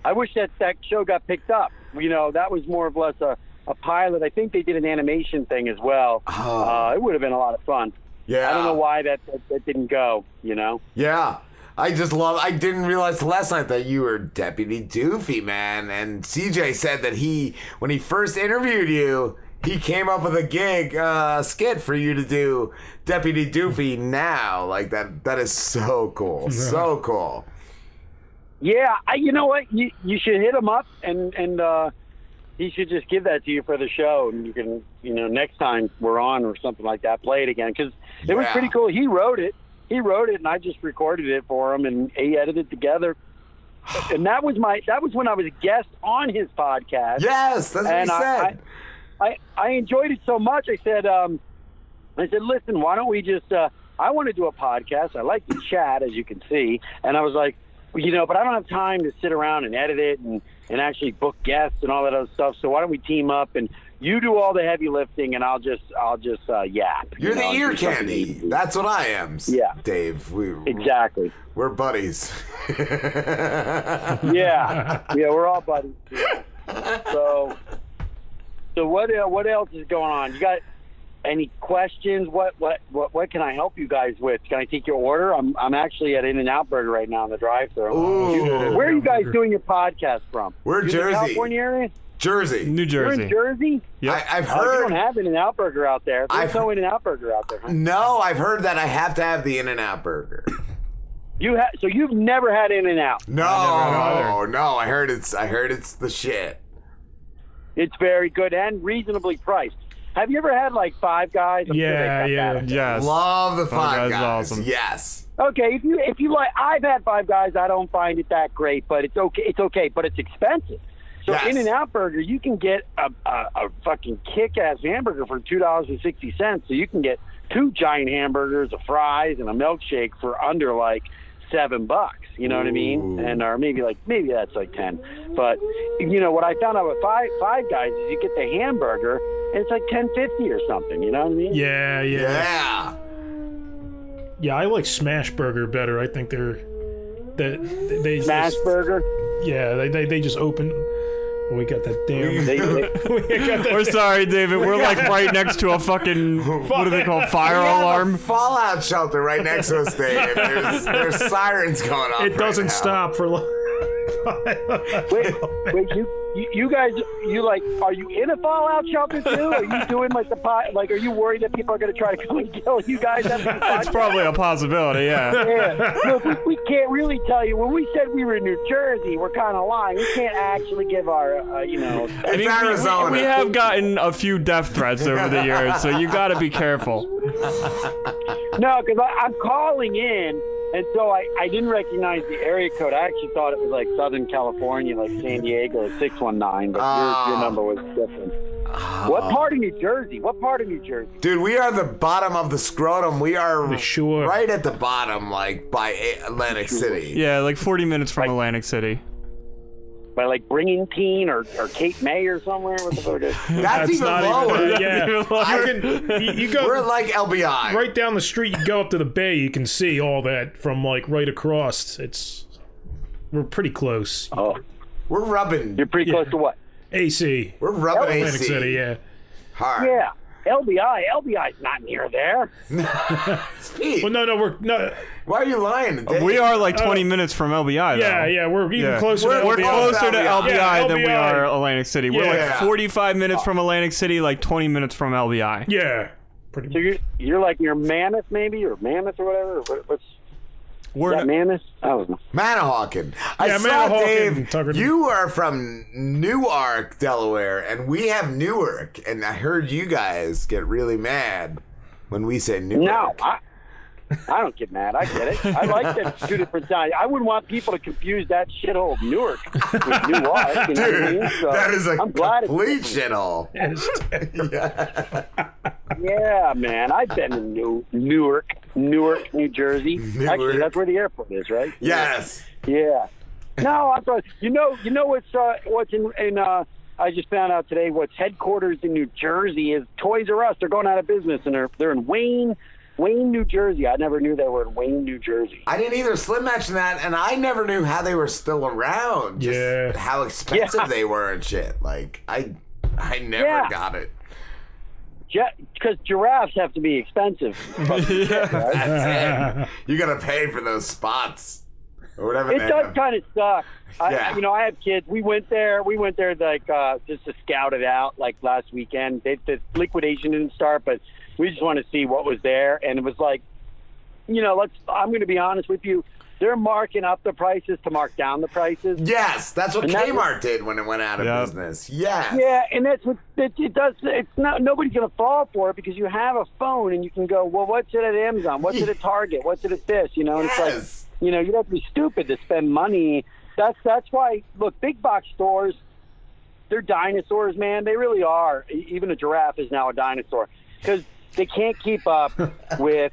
I wish that that show got picked up. You know, that was more or less a, a pilot. I think they did an animation thing as well. Uh, it would have been a lot of fun. Yeah. I don't know why that, that, that didn't go, you know? Yeah. I just love. I didn't realize last night that you were Deputy Doofy, man. And CJ said that he, when he first interviewed you, he came up with a gig, uh, skit for you to do Deputy Doofy *laughs* now. Like that. That is so cool. So cool. Yeah, I, you know what? You, you should hit him up and, and uh, he should just give that to you for the show. And you can, you know, next time we're on or something like that, play it again. Because it was pretty cool. He wrote it. He wrote it, and I just recorded it for him, and he edited it together. *sighs* And that was my that was when I was a guest on his podcast. Yes, that's what he I, said. I, I I enjoyed it so much. I said, um, I said, listen, why don't we just uh, I want to do a podcast. I like to chat, as you can see. And I was like, you know, but I don't have time to sit around and edit it and, and actually book guests and all that other stuff. So why don't we team up and you do all the heavy lifting and I'll just I'll just uh, yap. You're you know, the ear candy. That's what I am. Yeah. Dave. We Exactly. We're buddies. yeah, *laughs* yeah, we're all buddies. Yeah. *laughs* So, so what? Uh, what else is going on? You got any questions? What, what, what, what can I help you guys with? Can I take your order? I'm, I'm actually at In and Out Burger right now in the drive-through. Ooh. Where are you guys doing your podcast from? We're You in the Jersey. California area. Jersey. New Jersey. You're in Jersey. I, I've Oh, you don't have In and Out Burger out there. There's I've- no In and Out Burger out there. Huh? No, I've heard that I have to have the In and Out burger. *laughs* You have so you've never had In and Out. No, no, I heard it's I heard it's the shit. It's very good and reasonably priced. Have you ever had like Five Guys? I'm sure they cut that. Yes. Love the Five Five Guys is Guys. awesome. Yes. Okay, if you if you like, I've had Five Guys. I don't find it that great, but it's okay. It's okay, but it's expensive. So Yes. In and Out Burger, you can get a, a, a fucking kick-ass hamburger for two dollars and sixty cents. So you can get two giant hamburgers, a fries, and a milkshake for under like seven bucks. You know what I mean? And or maybe like maybe that's like ten. But you know what I found out with Five Five Guys is you get the hamburger and it's like ten fifty or something. You know what I mean? Yeah, yeah. Yeah. Yeah, I like Smash Burger better. I think they're that they Smash just- Burger. Yeah, they they, they just open. We got that damn. *laughs* They- they- *laughs* we got that We're damn- sorry, David. We're like *laughs* right next to a fucking what do they call fire We have a alarm? fallout shelter right next to us, Dave. There's, there's sirens going off. It right doesn't now. stop for long. *laughs* wait, wait, you, you, you guys, you like, are you in a fallout shelter too? Are you doing like the pot? Like, are you worried that people are going to try to come *laughs* and kill you guys? After the That's probably a possibility. Yeah. Yeah. Look, we, we can't really tell you. When we said we were in New Jersey, we're kind of lying. We can't actually give our, uh, you know. I mean, we- We, we have gotten a few death threats over the years, so you got to be careful. *laughs* No, because I'm calling in, and so I, I didn't recognize the area code. I actually thought it was like Southern California, like San Diego, 619, but your, your ah. number was different. Ah. What part of New Jersey? What part of New Jersey? Dude, we are the bottom of the scrotum. We are sure. right at the bottom, like by A- Atlantic City. Yeah, like 40 minutes from Atlantic City. By like Bringington or, or Cape May or somewhere? What the *laughs* fuck is That's, even lower. *laughs* Even, yeah, you can. You, you go. We're like LBI. right down the street. You go up to the bay. You can see all that from like right across. It's we're pretty close. Oh, We're rubbing. You're pretty close to what? AC. We're rubbing Atlantic AC. City. Yeah. Hard. Yeah, LBI. LBI's not near there. Well, no, no, we're no. Why are you lying? Dave? We are like uh, 20 minutes from LBI, though. Yeah, yeah, we're even closer We're, to we're LBI. closer to LBI Yeah, than we LBI. are Atlantic City. We're Yeah. like 45 minutes from Atlantic City, like 20 minutes from LBI. Yeah. Pretty So you're you're like near Mammoth maybe or Mammoth or whatever. What, what's We're is that Mammoth? I don't know. Manahawkin. I Yeah, saw Manahawkin, Dave. Tucker. You are from Newark, Delaware, and we have Newark. And I heard you guys get really mad when we say Newark. No, I, I don't get mad. I get it. I like that two different times. I wouldn't want people to confuse that shithole of Newark with Newark. You know what I Dude, mean? So that is a I'm glad it's complete different. shithole. *laughs* Yeah, man. I've been to New Newark, Newark, New Jersey. *laughs* Actually, that's where the airport is, right? Yes. Yeah. No, I thought you know you know what's uh, what's in, in uh, I just found out today what's headquarters in New Jersey is Toys R Us. They're going out of business and they're they're in Wayne, Wayne, New Jersey. I never knew they were in Wayne, New Jersey. I didn't either. Slim mentioned that, and I never knew how they were still around. Just Yeah. How expensive Yeah. they were and shit. Like I, I never Yeah. got it. Because giraffes have to be expensive. *laughs* That's it. *laughs* You gotta pay for those spots or whatever. It does kind of suck. I, You know, I have kids. We went there. We went there like uh, just to scout it out. Like last weekend, they, the liquidation didn't start, but we just want to see what was there. And it was like, you know, let's. I'm going to be honest with you. They're marking up the prices to mark down the prices. Yes, that's what And that's- Kmart did when it went out of Yep. business. Yes. Yeah, and that's what it, it does. It's not nobody's going to fall for it because you have a phone and you can go, well, what's it at Amazon? What's it at *laughs* Target? What's it at this? You know, and it's like, you know, you don't have to be stupid to spend money. That's that's why. Look, big box stores, they're dinosaurs, man. They really are. Even a giraffe is now a dinosaur because they can't keep up *laughs* with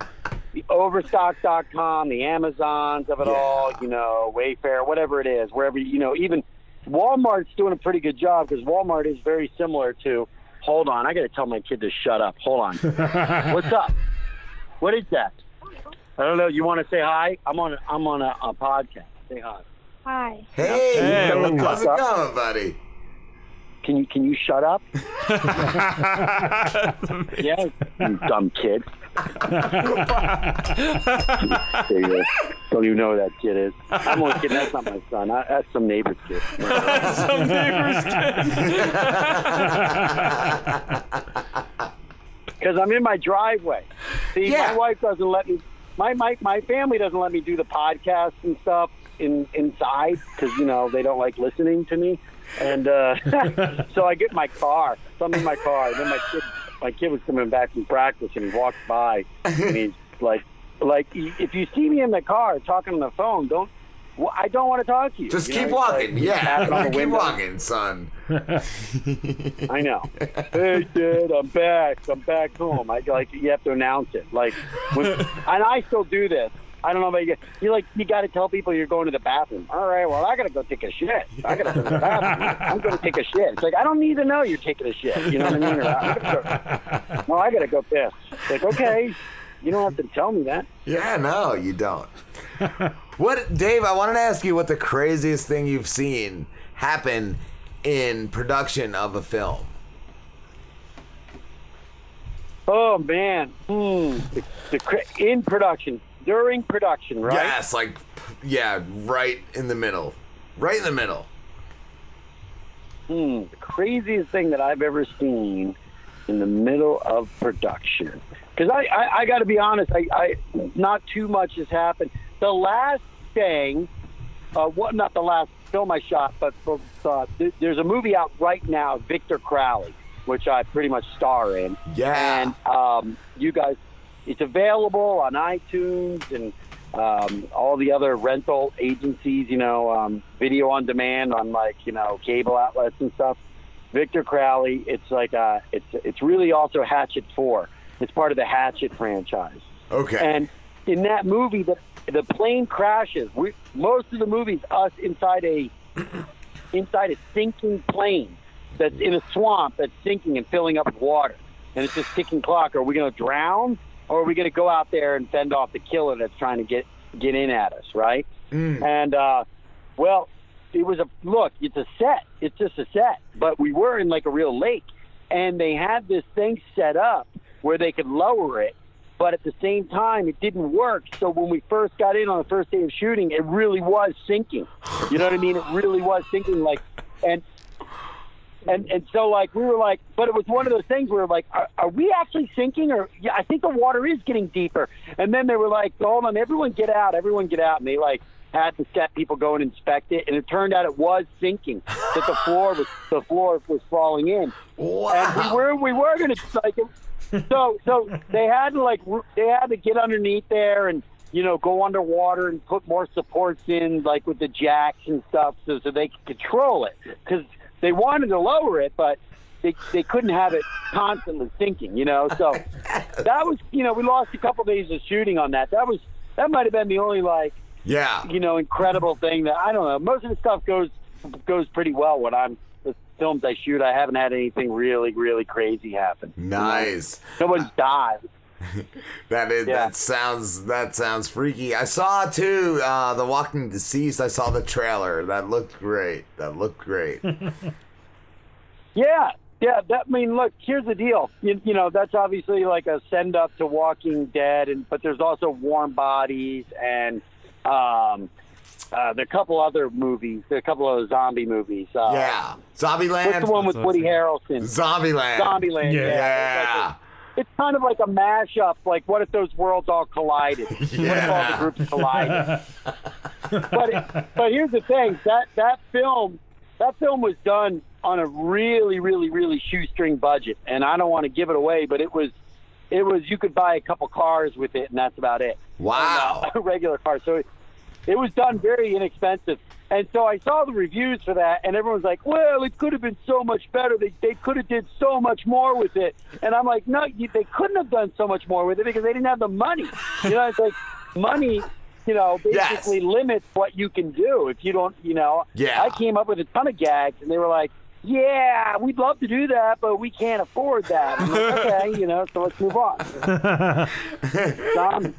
the Overstock.com, the Amazons of it all, you know, Wayfair, whatever it is, wherever you know, even Walmart's doing a pretty good job because Walmart is very similar to. Hold on, I got to tell my kid to shut up. Hold on. *laughs* What's up? What is that? I don't know. You want to say hi? I'm on. A, I'm on a, a podcast. Say hi. Hi. Hey, Hey, how's it going, buddy? Can you can you shut up? *laughs* yeah, you dumb kid. There you go. Don't even know who that kid is. I'm only kidding. That's not my son. I, that's some neighbor's kid. *laughs* Some neighbor's kid. *laughs* Because I'm in my driveway. See, my wife doesn't let me. My, my my family doesn't let me do the podcast and stuff in inside because you know they don't like listening to me. And uh, *laughs* so I get in my car. So I'm in my car, and then my kid my kid was coming back from practice, and he walked by, and he's *laughs* like, like if you see me in the car talking on the phone, don't. Well, I don't want to talk to you. Just You keep like, walking. on Yeah, *laughs* keep window. walking, son. I know. Hey, kid, I'm back. I'm back home. I like you have to announce it. Like, when, and I still do this. I don't know about you. You like you got to tell people you're going to the bathroom. All right, well, I got to go take a shit. I got to go to the bathroom. I'm going to take a shit. It's like I don't need to know you're taking a shit. You know what I mean? Or, I gotta go, no, I got to go piss. It's like okay, you don't have to tell me that. Yeah, no, you don't. what, Dave? I wanted to ask you what the craziest thing you've seen happen in production of a film. Oh man, hmm. the, the in production during production, right? Yes, like, yeah, right in the middle, right in the middle. Hmm, the craziest thing that I've ever seen in the middle of production. Because I, I, I got to be honest, I, I, not too much has happened. The last thing, uh, what, not the last film I shot, but uh, th- there's a movie out right now, Victor Crowley, which I pretty much star in. Yeah. And um, you guys, it's available on iTunes and um, all the other rental agencies, you know, um, video on demand on like, you know, cable outlets and stuff. Victor Crowley, it's like uh it's it's really also Hatchet 4. It's part of the Hatchet franchise. Okay. And in that movie, the the plane crashes. We, most of the movie's us inside a *coughs* inside a sinking plane that's in a swamp that's sinking and filling up with water, and it's just ticking clock. Are we going to drown, or are we going to go out there and fend off the killer that's trying to get get in at us? Right? And uh, well, it was a look. It's a set. It's just a set, but we were in like a real lake, and they had this thing set up where they could lower it but at the same time it didn't work so when we first got in on the first day of shooting it really was sinking you know what i mean it really was sinking like and and and so like we were like but it was one of those things where like are, are we actually sinking or yeah i think the water is getting deeper. And then they were like hold on everyone get out everyone get out. And they like had to set people go and inspect it. And it turned out it was sinking that the floor was *laughs* the floor was falling in. Wow. and we were we were gonna like so so they had to like they had to get underneath there and you know go underwater and put more supports in like with the jacks and stuff so so they could control it. Because they wanted to lower it but they they couldn't have it constantly sinking you know so *laughs* that was you know we lost a couple days of shooting on that that was that might have been the only like Yeah. you know incredible thing that I don't know most of the stuff goes goes pretty well when I'm the films I shoot I haven't had anything really really crazy happen you know? Nice. no one's died *laughs* That is that sounds that sounds freaky. I saw too uh The Walking Deceased. I saw the trailer. That looked great. That looked great. *laughs* Yeah, yeah. That I mean, look. Here's the deal. You, you know, that's obviously like a send up to Walking Dead, and but there's also Warm Bodies and um, uh, there are a couple other movies. There are a couple of zombie movies. Uh, yeah. Zombieland. What's the one with Woody Harrelson? Zombieland. Zombieland. Yeah. Yeah. It's, like a- it's kind of like a mashup. Like, what if those worlds all collided? Yeah. *laughs* What if all the groups collided? *laughs* but it, but here's the thing that that film that film was done on a really really really shoestring budget, and I don't want to give it away, but it was it was you could buy a couple cars with it, and that's about it. Wow. And, uh, *laughs* regular cars. So it, it was done very inexpensive, And so I saw the reviews for that, and everyone's like, "Well, it could have been so much better. They they could have did so much more with it." And I'm like, "No, you, they couldn't have done so much more with it because they didn't have the money. You know, it's like money." You know, basically limits what you can do if you don't. You know, Yeah. I came up with a ton of gags, and they were like, "Yeah, we'd love to do that, but we can't afford that." Like, *laughs* okay, you know, so let's move on. *laughs* Done.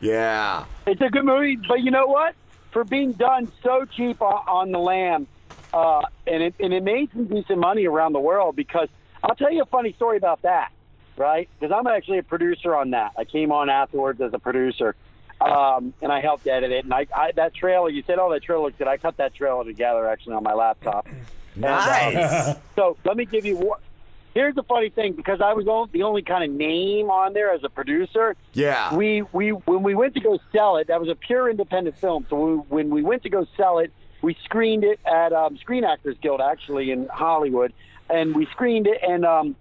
Yeah. It's a good movie, but you know what? For being done so cheap on, on the lamb, uh, and it and it made some decent money around the world because I'll tell you a funny story about that, right? Because I'm actually a producer on that. I came on afterwards as a producer, um, and I helped edit it. And I, I that trailer, you said, "Oh, that trailer looks good." I cut that trailer together actually on my laptop. And, um, Nice. so let me give you. one- Here's the funny thing, because I was the only kind of name on there as a producer. Yeah. We we when we went to go sell it, that was a pure independent film. So we, when we went to go sell it, we screened it at um, Screen Actors Guild actually in Hollywood, and we screened it. And um,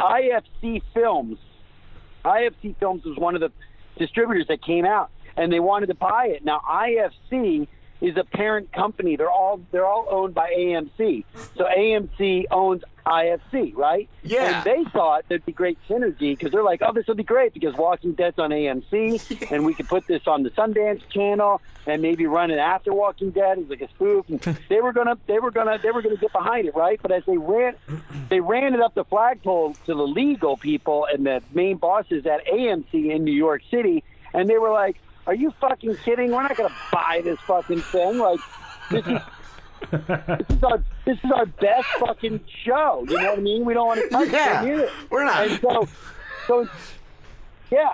IFC Films, IFC Films was one of the distributors that came out, and they wanted to buy it. Now IFC is a parent company. They're all they're all owned by AMC. So AMC owns IFC, right? Yeah. And they thought there'd be great synergy because they're like, oh, this would be great because Walking Dead's on AMC, *laughs* and we could put this on the Sundance Channel and maybe run it after Walking Dead as like a spoof. And *laughs* they were gonna they were gonna they were gonna get behind it, right? But as they ran they ran it up the flagpole to the legal people and the main bosses at AMC in New York City, and they were like, "Are you fucking kidding? We're not gonna buy this fucking thing. Like, this is." this is our this is our best fucking show. You know what I mean? We don't want to *laughs* touch Yeah, it either. we're not. And so, so yeah.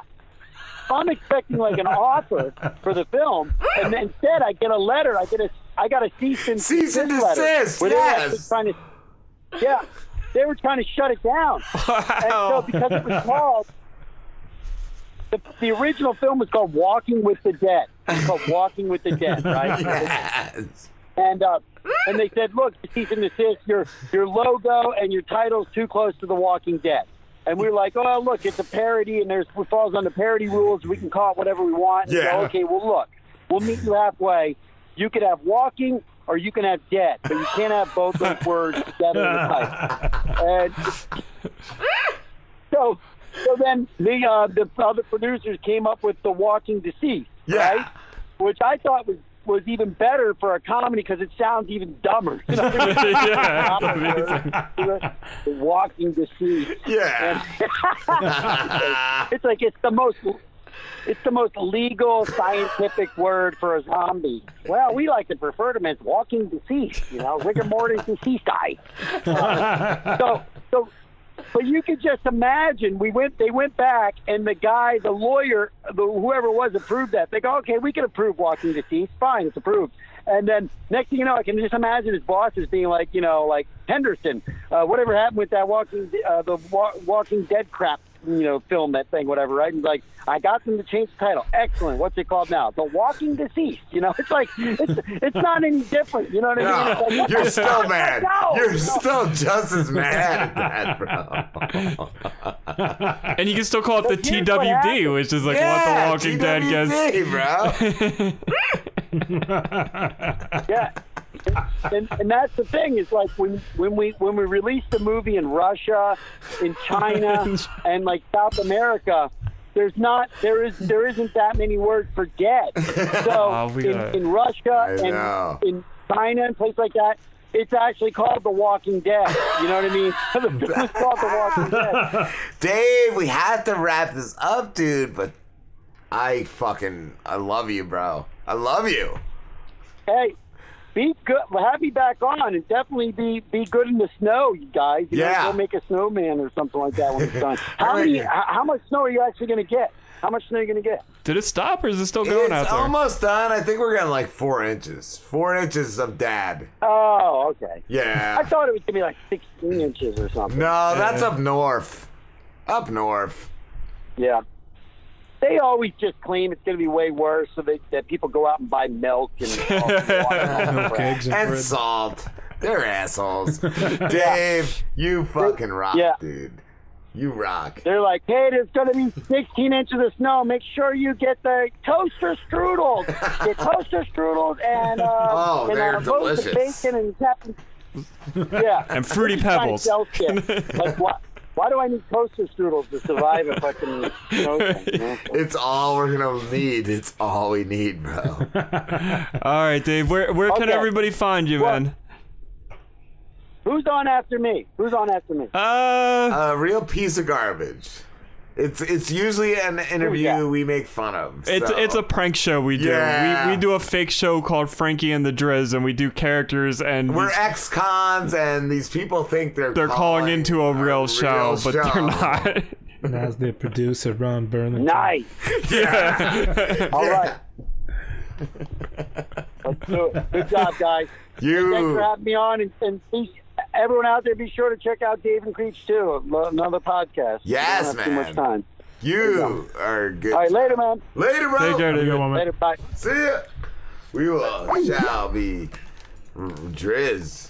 I'm expecting like an offer for the film, and then instead I get a letter. I get a I got a cease and Cease and desist letter desist, they yes. trying to yeah they were trying to shut it down. *laughs* And so because it was called the, the original film was called Walking with the Dead. It's called *laughs* Walking with the Dead, right? Yes. And uh, and they said, look, cease and desist. Your your logo and your title's too close to The Walking Dead. And we were like, oh, look, it's a parody, and there's it falls under parody rules. We can call it whatever we want. And Yeah. So, okay, well, look, we'll meet you halfway. You could have walking or you can have dead, but you can't have both those words together in the title. *laughs* And so, so then the uh, the other producers came up with the Walking Deceased, right? Which I thought was was even better for a comedy because it sounds even dumber. You know? *laughs* Yeah, the Walking Deceased. Yeah. *laughs* it's like it's the most. It's the most legal scientific word for a zombie. Well, we like to refer to them as walking deceased, you know, rigor mortis deceased. *laughs* Uh, so, so, but you could just imagine. We went. They went back, and the guy, the lawyer, the, whoever it was, approved that. They go, okay, we can approve walking deceased. Fine, it's approved. And then next thing you know, I can just imagine his bosses being like, you know, like Henderson, uh, whatever happened with that Walking, uh, the wa- Walking Dead crap, you know, film that thing, whatever, right? And like, I got them to change the title. Excellent. What's it called now? The Walking Deceased. You know, *laughs* it's like it's it's not any different. You know what I mean? No, like, what you're still mad. No, You're no. still just as mad at that, bro. *laughs* And you can still call it the TWD, which is like Yeah, what the Walking Dead TWD, gets. *laughs* *laughs* yeah. And, and that's the thing is like when when we when we released the movie in Russia, in China, *laughs* and like South America, there's not there is there isn't that many words for dead. So *laughs* Oh, in, in Russia I know. and in China and places like that, it's actually called The Walking Dead. You know what I mean? the film is called The Walking Dead. Dave, we have to wrap this up, dude, but I fucking I love you, bro. I love you. Hey, be good. Well, have me back on, and definitely be be good in the snow, you guys. You Yeah. know, go make a snowman or something like that when it's done. *laughs* How Right. many? h- How much snow are you actually going to get? How much snow are you going to get? Did it stop or is it still going It's out there? almost done. I think we're getting like four inches. Four inches of dad. Oh, okay. Yeah. I thought it was going to be like 16 inches or something. No, that's up north. Up north. Yeah. They always just claim it's going to be way worse, so they, that people go out and buy milk and *laughs* all the water and all that crap. and salt. They're assholes. *laughs* Dave, you fucking rock, Yeah. dude. You rock. They're like, hey, there's going to be 16 inches of snow. Make sure you get the toaster strudels. *laughs* get toaster strudels and uh, Oh, and, they're uh, delicious. bacon and Captain. Yeah, And Fruity This Pebbles. sell shit. like, why, why do I need toaster strudels to survive a fucking snow thing? you know? It's all we're gonna need. It's all we need, bro. *laughs* All right, Dave. Where where can everybody find you, man? Who's on after me? Who's on after me? Uh, a real piece of garbage. It's it's usually an oh, interview we make fun of. It's so. it's a prank show we do. Yeah. We we do a fake show called Frankie and the Driz, and we do characters and We're these- ex-cons, and these people think they're they're calling into a real show, but they're not. And as the producer, Ron Burlington. Nice. *laughs* Yeah. *laughs* All right. Let's do it. Good job, guys. You. Thanks for having me on, and, and be, everyone out there, be sure to check out Dave and Creech too. Another podcast. We Yes, don't Too man. much time. You are good. All right, later, man. Later, bro. Take care, David. Later, bye. See ya. We will shall be mm, Driz.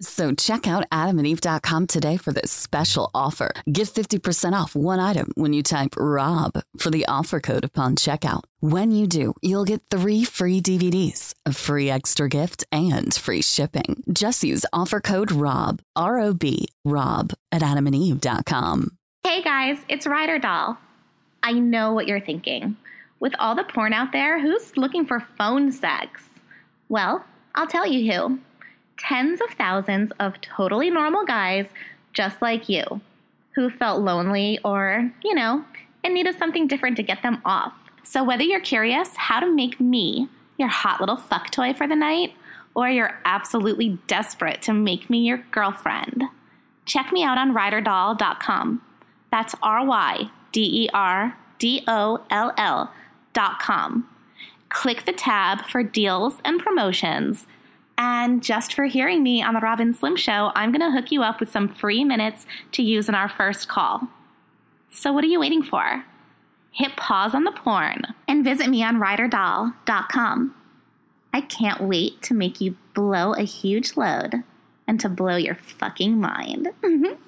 So check out adamandeve.com today for this special offer. Get 50% off one item when you type ROB for the offer code upon checkout. When you do, you'll get three free DVDs, a free extra gift, and free shipping. Just use offer code ROB, R O B, ROB at adamandeve.com. Hey guys, it's Ryder Doll. I know what you're thinking. With all the porn out there, who's looking for phone sex? Well, I'll tell you who. Tens of thousands of totally normal guys just like you who felt lonely or, you know, in need of something different to get them off. So whether you're curious how to make me your hot little fuck toy for the night, or you're absolutely desperate to make me your girlfriend, check me out on ryderdoll.com. That's R Y D E R D O L L dot com. Click the tab for deals and promotions. And just for hearing me on the Rob and Slim Show, I'm going to hook you up with some free minutes to use in our first call. So, what are you waiting for? Hit pause on the porn and visit me on ryderdoll.com. I can't wait to make you blow a huge load and to blow your fucking mind. *laughs*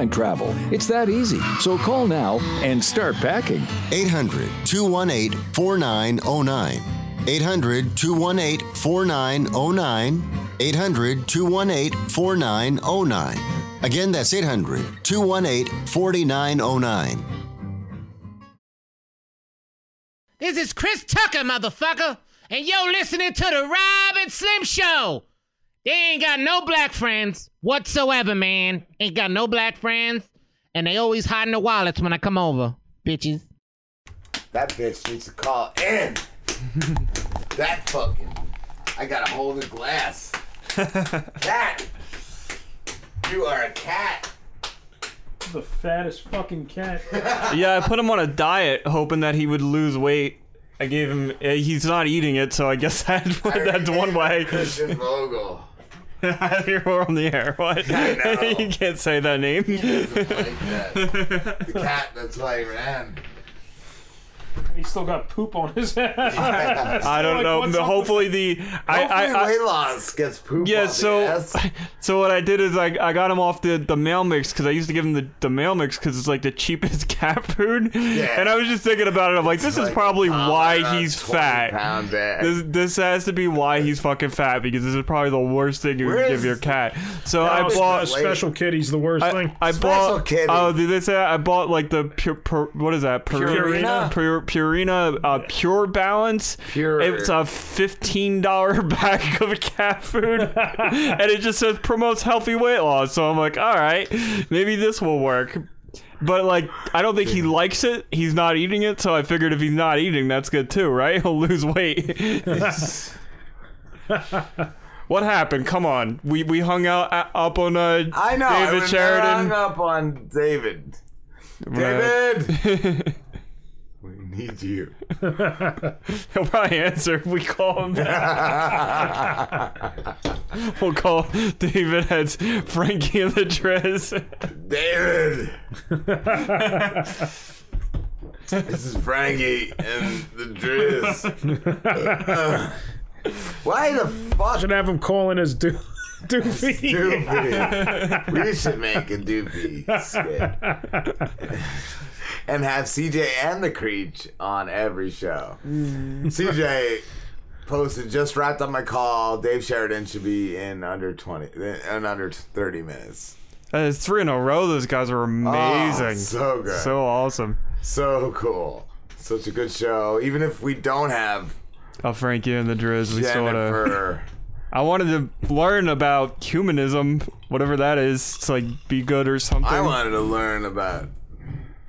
airline travel. It's that easy. So call now and start packing. 800 218 4909. 800 218 4909. 800 218 4909. Again, that's 800 218 4909. This is Chris Tucker, motherfucker, and you're listening to the Rob and Slim Show. They ain't got no black friends whatsoever, man. Ain't got no black friends, and they always hiding their wallets when I come over, bitches. That bitch needs to call in. *laughs* that fucking. I gotta hold the glass. *laughs* cat. You are a cat. The fattest fucking cat. *laughs* yeah, I put him on a diet hoping that he would lose weight. I gave him. uh, He's not eating it, so I guess that, that's one way. Christian Vogel. *laughs* You're on the air. What? *laughs* *laughs* You can't say that name. Like that. The cat, that's why he ran. He's still got poop on his head. I don't know. Hopefully the I, I, Hopefully I weight loss gets poop yeah. on the So ass. *laughs* so what I did is I, I got him off the the Meow Mix because I used to give him the, the Meow Mix because it's like the cheapest *laughs* cat food. Yeah. And I was just thinking about it. I'm like, this is probably a why he's fat. pound ass. This, this has to be why he's fucking fat because this is probably the worst thing you Where can is- give your cat. So I I bought special kitty's the worst I, thing. I Special bought. kitty. Oh, did they say? I bought like the pure. pur, what is that? Pur- Purina? Pur, Purina uh, Pure Balance. Pure. It's a fifteen dollar *laughs* bag of cat food, and it just says promotes healthy weight loss. So I'm like, all right, maybe this will work. But like, I don't think he likes it. He's not eating it, so I figured if he's not eating, that's good too, right? *laughs* He'll lose weight. *laughs* what happened? Come on, we we hung out uh, up on uh, I know. I David was Sheridan. hung up on David. David, we need you. *laughs* He'll probably answer if we call him back. *laughs* we'll call David as Frankie and the Driz. David. *laughs* this is Frankie and the Driz. Why the fuck? Should have him calling us do- doofy. Doofy. we should make a doofy skit. And have CJ and the Creech on every show. Mm. CJ posted just wrapped up my call. Dave Sheridan should be in under twenty in under thirty minutes. It's three in a row. Those guys are oh, amazing. Oh, so good. So awesome. So cool. Such a good show. Even if we don't have Oh, Frankie and the Driz. We sort of. *laughs* I wanted to learn about humanism, whatever that is. It's like be good or something. I wanted to learn about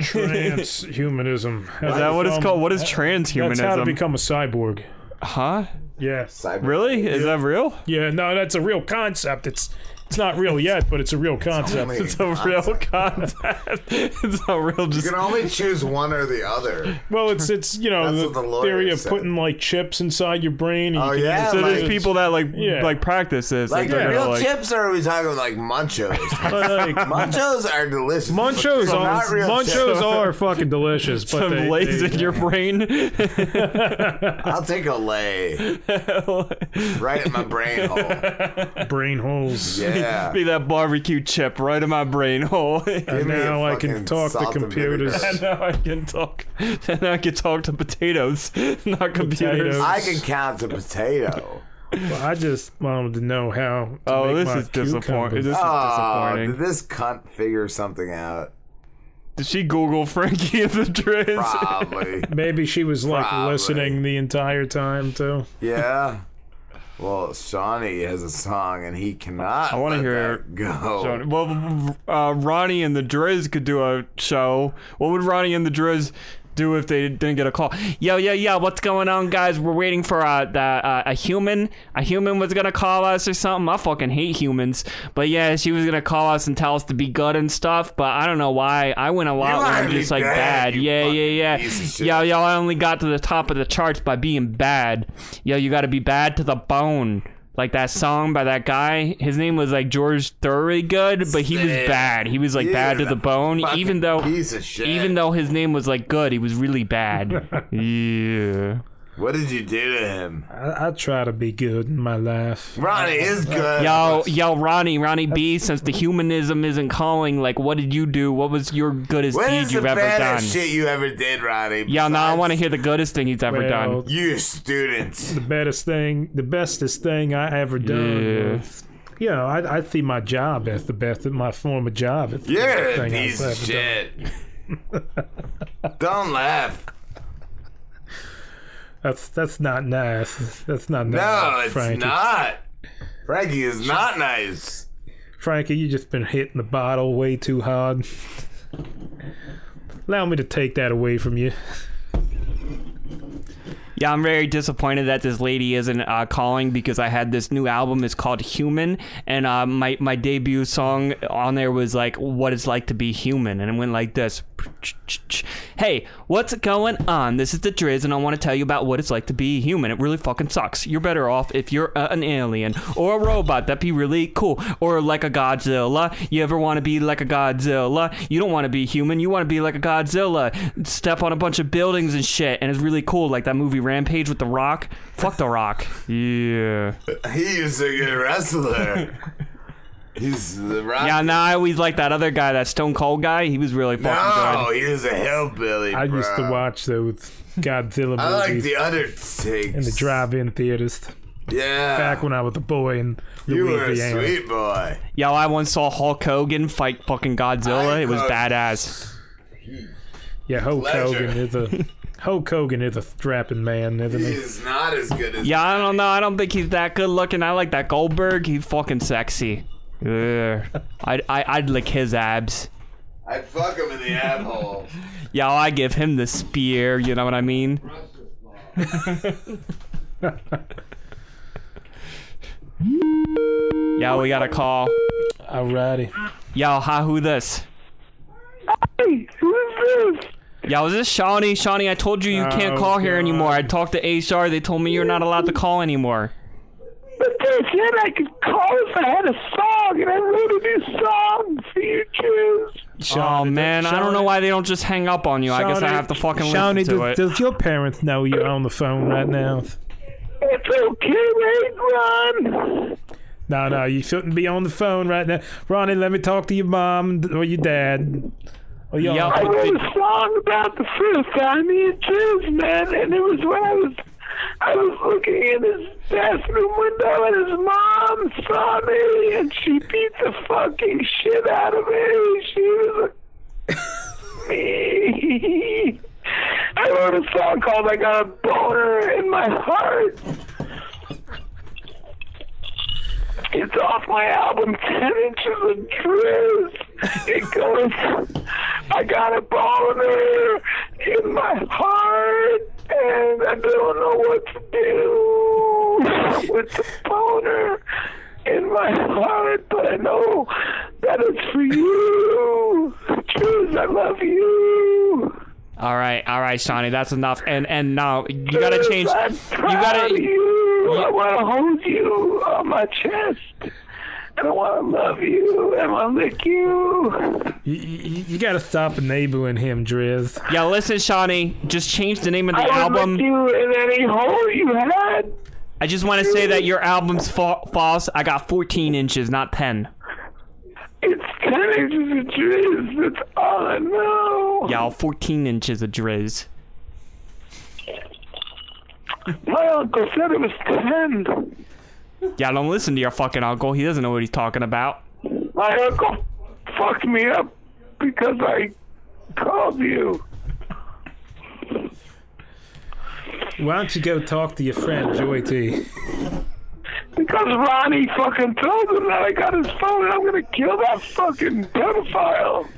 Transhumanism. *laughs* Is that what it's called? What is transhumanism? That's how to become a cyborg. Huh? Yeah. Really? Is that real? Yeah, no, that's a real concept. It's it's not real yet, but it's a real concept. only It's a real concept. *laughs* it's a real You can only choose one or the other. Well, it's it's you know That's the, what the lawyer theory of said. putting like chips inside your brain. And Oh, you can yeah, So it there's as- people that like Yeah. like practice this. Like they're real gonna, like, chips, or are we talking like munchos? *laughs* like, munchos are delicious. Munchos they're are not real munchos chips. are fucking delicious, but some they, lays they- in your brain. *laughs* I'll take a lay right in my brain hole. brain holes. Yeah. *laughs* Be that barbecue chip right in my brain *laughs* oh, hole. And Give me *laughs* now I can talk to computers. And now I can talk. And now I can talk to potatoes, not computers. Potatoes. I can count to potato. Well, I just wanted to know how. To Oh, make this my is disappointing. cucumbers. This is Oh, disappointing. did this cunt figure something out? Did she Google Frankie and the Driz? Probably. Maybe she was like Probably. listening the entire time too. Yeah. Well, Shawny has a song and he cannot. I want to let hear that go. Johnny- Well, uh, Ronnie and the Driz could do a show. What would Ronnie and the Driz do if they didn't get a call? Yo, yo, yo! What's going on, guys? We're waiting for uh, the, uh, a human. A human was gonna call us or something. I fucking hate humans. But yeah, she was gonna call us and tell us to be good and stuff. But I don't know why. I went a lot when I'm just like bad, bad. Yeah, yeah, yeah. piece of shit. Yo, yo! I only got to the top of the charts by being bad. Yo, you got to be bad to the bone. Like that song by that guy, his name was like George Thorogood, but he was bad. He was like He bad to the bone, even though piece of shit. even though his name was like good, he was really bad. *laughs* yeah. What did you do to him? I, I try to be good in my life. Ronnie is good. Yo, yo, Ronnie, Ronnie B. Since the humanism isn't calling, like, what did you do? What was your goodest What deed you've ever done? baddest shit you ever did, Ronnie? Yeah, no, I want to hear the goodest thing he's ever Well, done. You student. The baddest thing, the bestest thing I ever done. Yeah. Was, you know, I, I see my job as the best, of my former job. as the You're a piece of shit. Don't laugh. That's that's not nice. That's not nice. No, it's Frankie. not. Frankie is not nice. Frankie, you just been hitting the bottle way too hard. Allow me to take that away from you. Yeah, I'm very disappointed that this lady isn't uh, calling because I had this new album. It's called Human, and uh, my my debut song on there was like "What It's Like to Be Human," and it went like this. Hey, what's going on? This is the Driz, and I want to tell you about what it's like to be human. It really fucking sucks. You're better off if you're uh, an alien or a robot. That'd be really cool. Or like a Godzilla. You ever want to be like a Godzilla? You don't want to be human. You want to be like a Godzilla. Step on a bunch of buildings and shit, and it's really cool. Like that movie Rampage with The Rock. Fuck The Rock. Yeah. He's a good wrestler. He's the rock. Yeah, no, I always like that other guy, that Stone Cold guy. He was really fucking No, good. he was a hillbilly. I used to watch those Godzilla movies. I like movies the Undertaker. in the drive-in theaters. Yeah. Back when I was a boy in You were a sweet boy. Yo, I once saw Hulk Hogan fight fucking Godzilla. It was badass. Yeah, Hulk Pleasure. Hogan is a *laughs* Hulk Hogan is a strapping man, isn't he? He's not as good as. Yeah, I don't know. I don't think he's that good looking. I like that Goldberg. He's fucking sexy. Ugh. I'd, I, I'd lick his abs. I'd fuck him in the ab hole. Yo, I give him the spear. You know what I mean? *laughs* Yo, we got a call. Alrighty. Yo, hi, who this? Hey, who's this? Yo, is this Shawny? Shawny, I told you you can't Oh, call here God. anymore. I talked to HR. They told me you're not allowed to call anymore. But they said I could call if I had a song, and I wrote a new song for you kids. oh man, I don't know why they don't just hang up on you. I guess I have to fucking Shawny, listen to does, it. does your parents know you're on the phone right now? It's okay, wait, run. No, no, you shouldn't be on the phone right now. Ronnie, let me talk to your mom or your dad. Or your Yo, I wrote a song about the first time me and Jizz, man, and it was when I was I was looking in his bathroom window and his mom saw me and she beat the fucking shit out of me. She was a *laughs* me. *laughs* I wrote a song called I Got a Boner in My Heart. It's off my album, 10 Inches of Driz. It goes, I got a boner in my heart, and I don't know what to do with the boner in my heart, but I know that it's for you. Driz, I love you. All right, all right, Shawny, that's enough. And and now you gotta change. I'm You gotta. of you. I want to hold you on my chest. And I want to love you. And I want to lick you. You, you, you gotta stop enabling him, Driz. Yeah, listen, Shawny, just change the name of the I want to album. lick you in any hole you had. I just want to say that your album's fa- false. I got 14 inches, not 10. It's 10 inches of Driz. That's all I know. Y'all, 14 inches of Driz. My uncle said it was 10. Yeah, don't listen to your fucking uncle. He doesn't know what he's talking about. My uncle fucked me up because I called you. Why don't you go talk to your friend Joy T? Because Ronnie fucking told him that I got his phone and I'm gonna kill that fucking pedophile.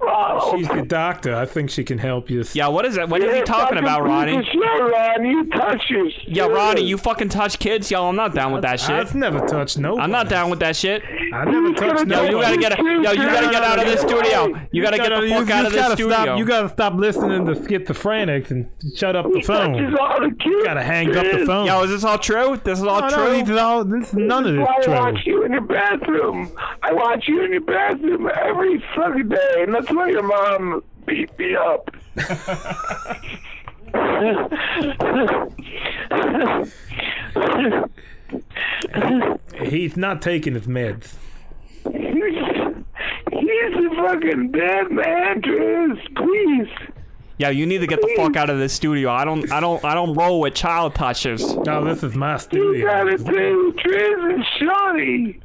Ronald. She's the doctor. I think she can help you. Yeah, what is that? What he You're a talking about, Ronnie? of shit, Ron. You touch your Yeah, Ronnie, you fucking touch kids? Yo, I'm not down with that shit. I've never touched no. I'm not down with that shit. I never touched Yo, no. you gotta get, yo, you gotta get out of the studio. You gotta get the you fuck out of just the gotta studio. Stop, you gotta stop listening to schizophrenics and shut up the phone. You gotta hang up the phone. Yo, is this all true? This is all no, true? No, this is all, this, none of this Why I watch you in your bathroom. I watch you in your bathroom every fucking day, and that's why your mom beat me up. He's not taking his meds. He's a fucking dead man, Driz. Please. Yo, you need to get the fuck out of this studio. I don't, I don't, I don't roll with child touches. No, this is my studio. You studio. gotta do Driz and Shawny.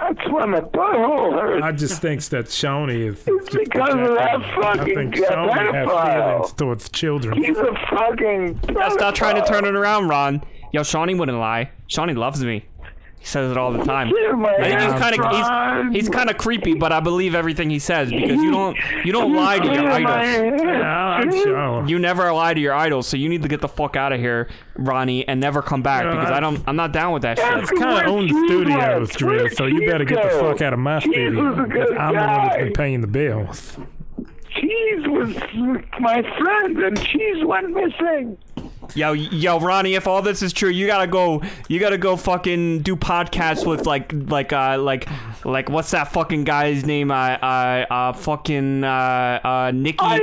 That's why my butthole hurts. I just think that Shawny is. It's because of that fucking I think Shawny has feelings towards children. He's a fucking Yeah, stop trying to turn it around, Ron. Yo, Shawny wouldn't lie. Shawny loves me. He says it all the time. I think he's kind of he's, he's kind of creepy, but I believe everything he says because you don't you don't lie to your idols. ass. I'm sure. You never lie to your idols, so you need to get the fuck out of here, Ronnie, and never come back Yeah, because I don't. I'm not down with that shit. It's kind of owned studios, Drew, so you better get the fuck out of my Cheese studio. was a because I'm the one that's guy. been paying the bills. Cheese was my friend, and Cheese went missing. Yo, yo, Ronnie, if all this is true, you gotta go. You gotta go fucking do podcasts with like, like, uh, like, like, what's that fucking guy's name? Uh, uh, uh fucking, uh, uh, Nicky,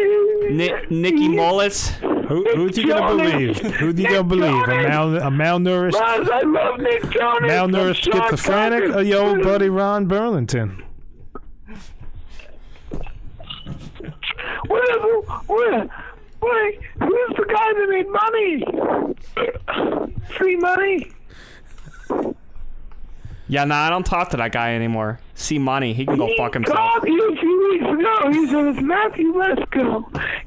Ni- Nicky Mullis. Who, who's you gonna believe? Who's you gonna believe? A, mal, a malnourished, Ron, I love Nick Jonas. malnourished from Sean schizophrenic, Connery. or your old buddy Ron Burlington? Whatever. What? Wait, who's the guy that made money? Free money? Yeah, nah, I don't talk to that guy anymore. See money, he can go fuck himself. called you a few weeks ago. He said it's Matthew Lesko.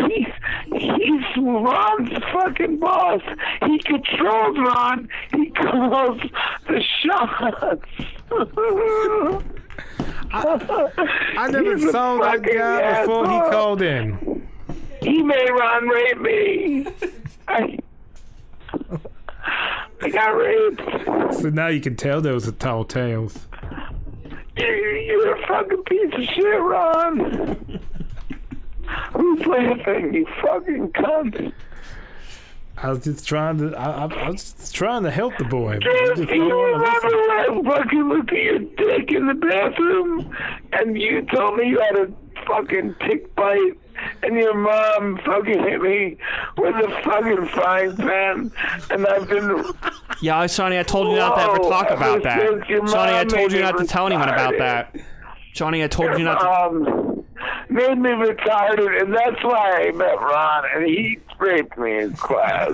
He's he's Ron's fucking boss. He controls Ron. He calls the shots. I never He's saw that fucking guy before he called in. He made Ron rape me. *laughs* I, I got raped. So now you can tell those are tall tales. You're, you're a fucking piece of shit, Ron. Who's laughing, you fucking cunt? I was just trying to. I, I, I was just trying to help the boy. but do just you don't wanna remember when I fucking looked at your dick in the bathroom and you told me you had a fucking tick bite and your mom fucking hit me with a fucking frying pan and I've been Yeah, Shawny, I told you not to ever talk about that. your Shawny, I told you not to tell anyone about that. Johnny, I told you not to. Made me retarded and that's why I met Ron and he raped me in class.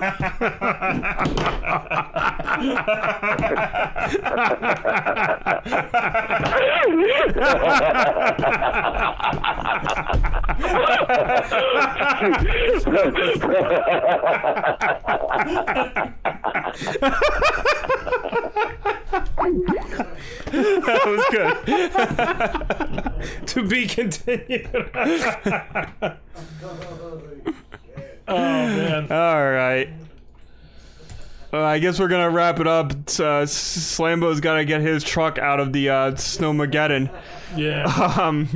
that was good. *laughs* to be continued. Oh man. All right. Uh, I guess we're gonna wrap it up. Uh, Slambo's gotta get his truck out of the uh, Snowmageddon. Yeah. *laughs* Um,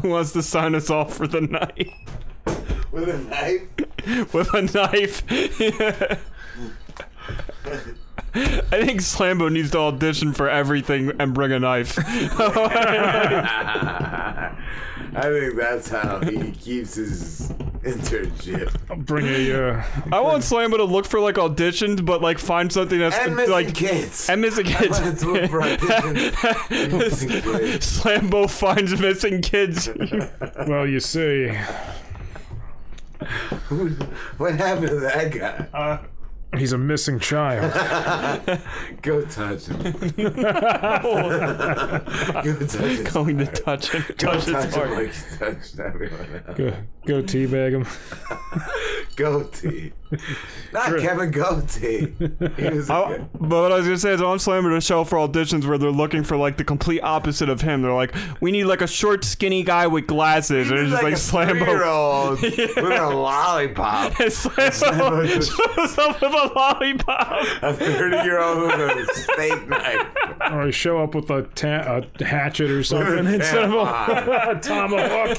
who wants to sign us off for the night? With a knife? With a knife. *laughs* *laughs* *laughs* I think Slambo needs to audition for everything and bring a knife. *laughs* I think that's how he keeps his internship. Bring a. Uh, I want Slambo to look for like auditions, but like find something that's And missing like kids. and missing I kids. wanted to look for auditions *laughs* and missing kids. Slambo finds missing kids. well, you see. What happened to that guy? Uh, He's a missing child. *laughs* Go touch him. *laughs* Go touch him. Going to touch him. Go Touch his touch him heart. like you touched everyone else. Go, go teabag him. *laughs* Goatee. Not Kevin Goatee. He was a I- good- but what I was gonna say is I want Slammer to show for auditions where they're looking for like the complete opposite of him. They're like, we need like a short, skinny guy with glasses, and it's just like, a Slambo. three-year-old *laughs* with a lollipop. And Slambo shows up with a lollipop. A 30 year old with a steak knife. Or you show up with a, ta- a hatchet or something instead of a *laughs* tampon. tomahawk.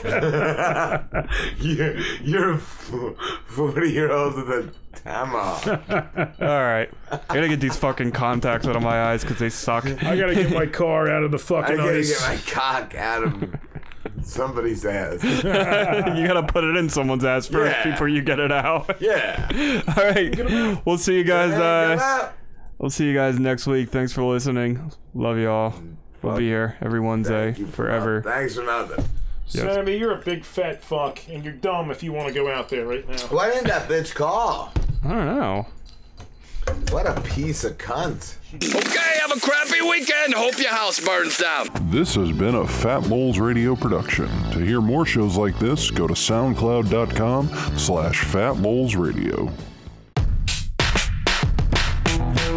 *laughs* you're you're a 40 year old with a tomahawk. *laughs* All right, I gotta get these fucking contacts out of my eyes because they suck. I gotta get my car out of the fucking I fucking gotta ice. get my cock out of somebody's ass. *laughs* you gotta put it in someone's ass first Yeah. before you get it out. Yeah. All right, we'll see you guys. Hey, get Uh, out. we'll see you guys next week. Thanks for listening. Love y'all. We'll be here every Wednesday Thank you for forever. Thanks for nothing. Yes. Sammy, you're a big fat fuck, and you're dumb if you want to go out there right now. Why didn't that bitch call? I don't know. What a piece of cunt. Okay, have a crappy weekend. Hope your house burns down. This has been a Fat Moles Radio production. To hear more shows like this, go to soundcloud.com slash fatmolesradio.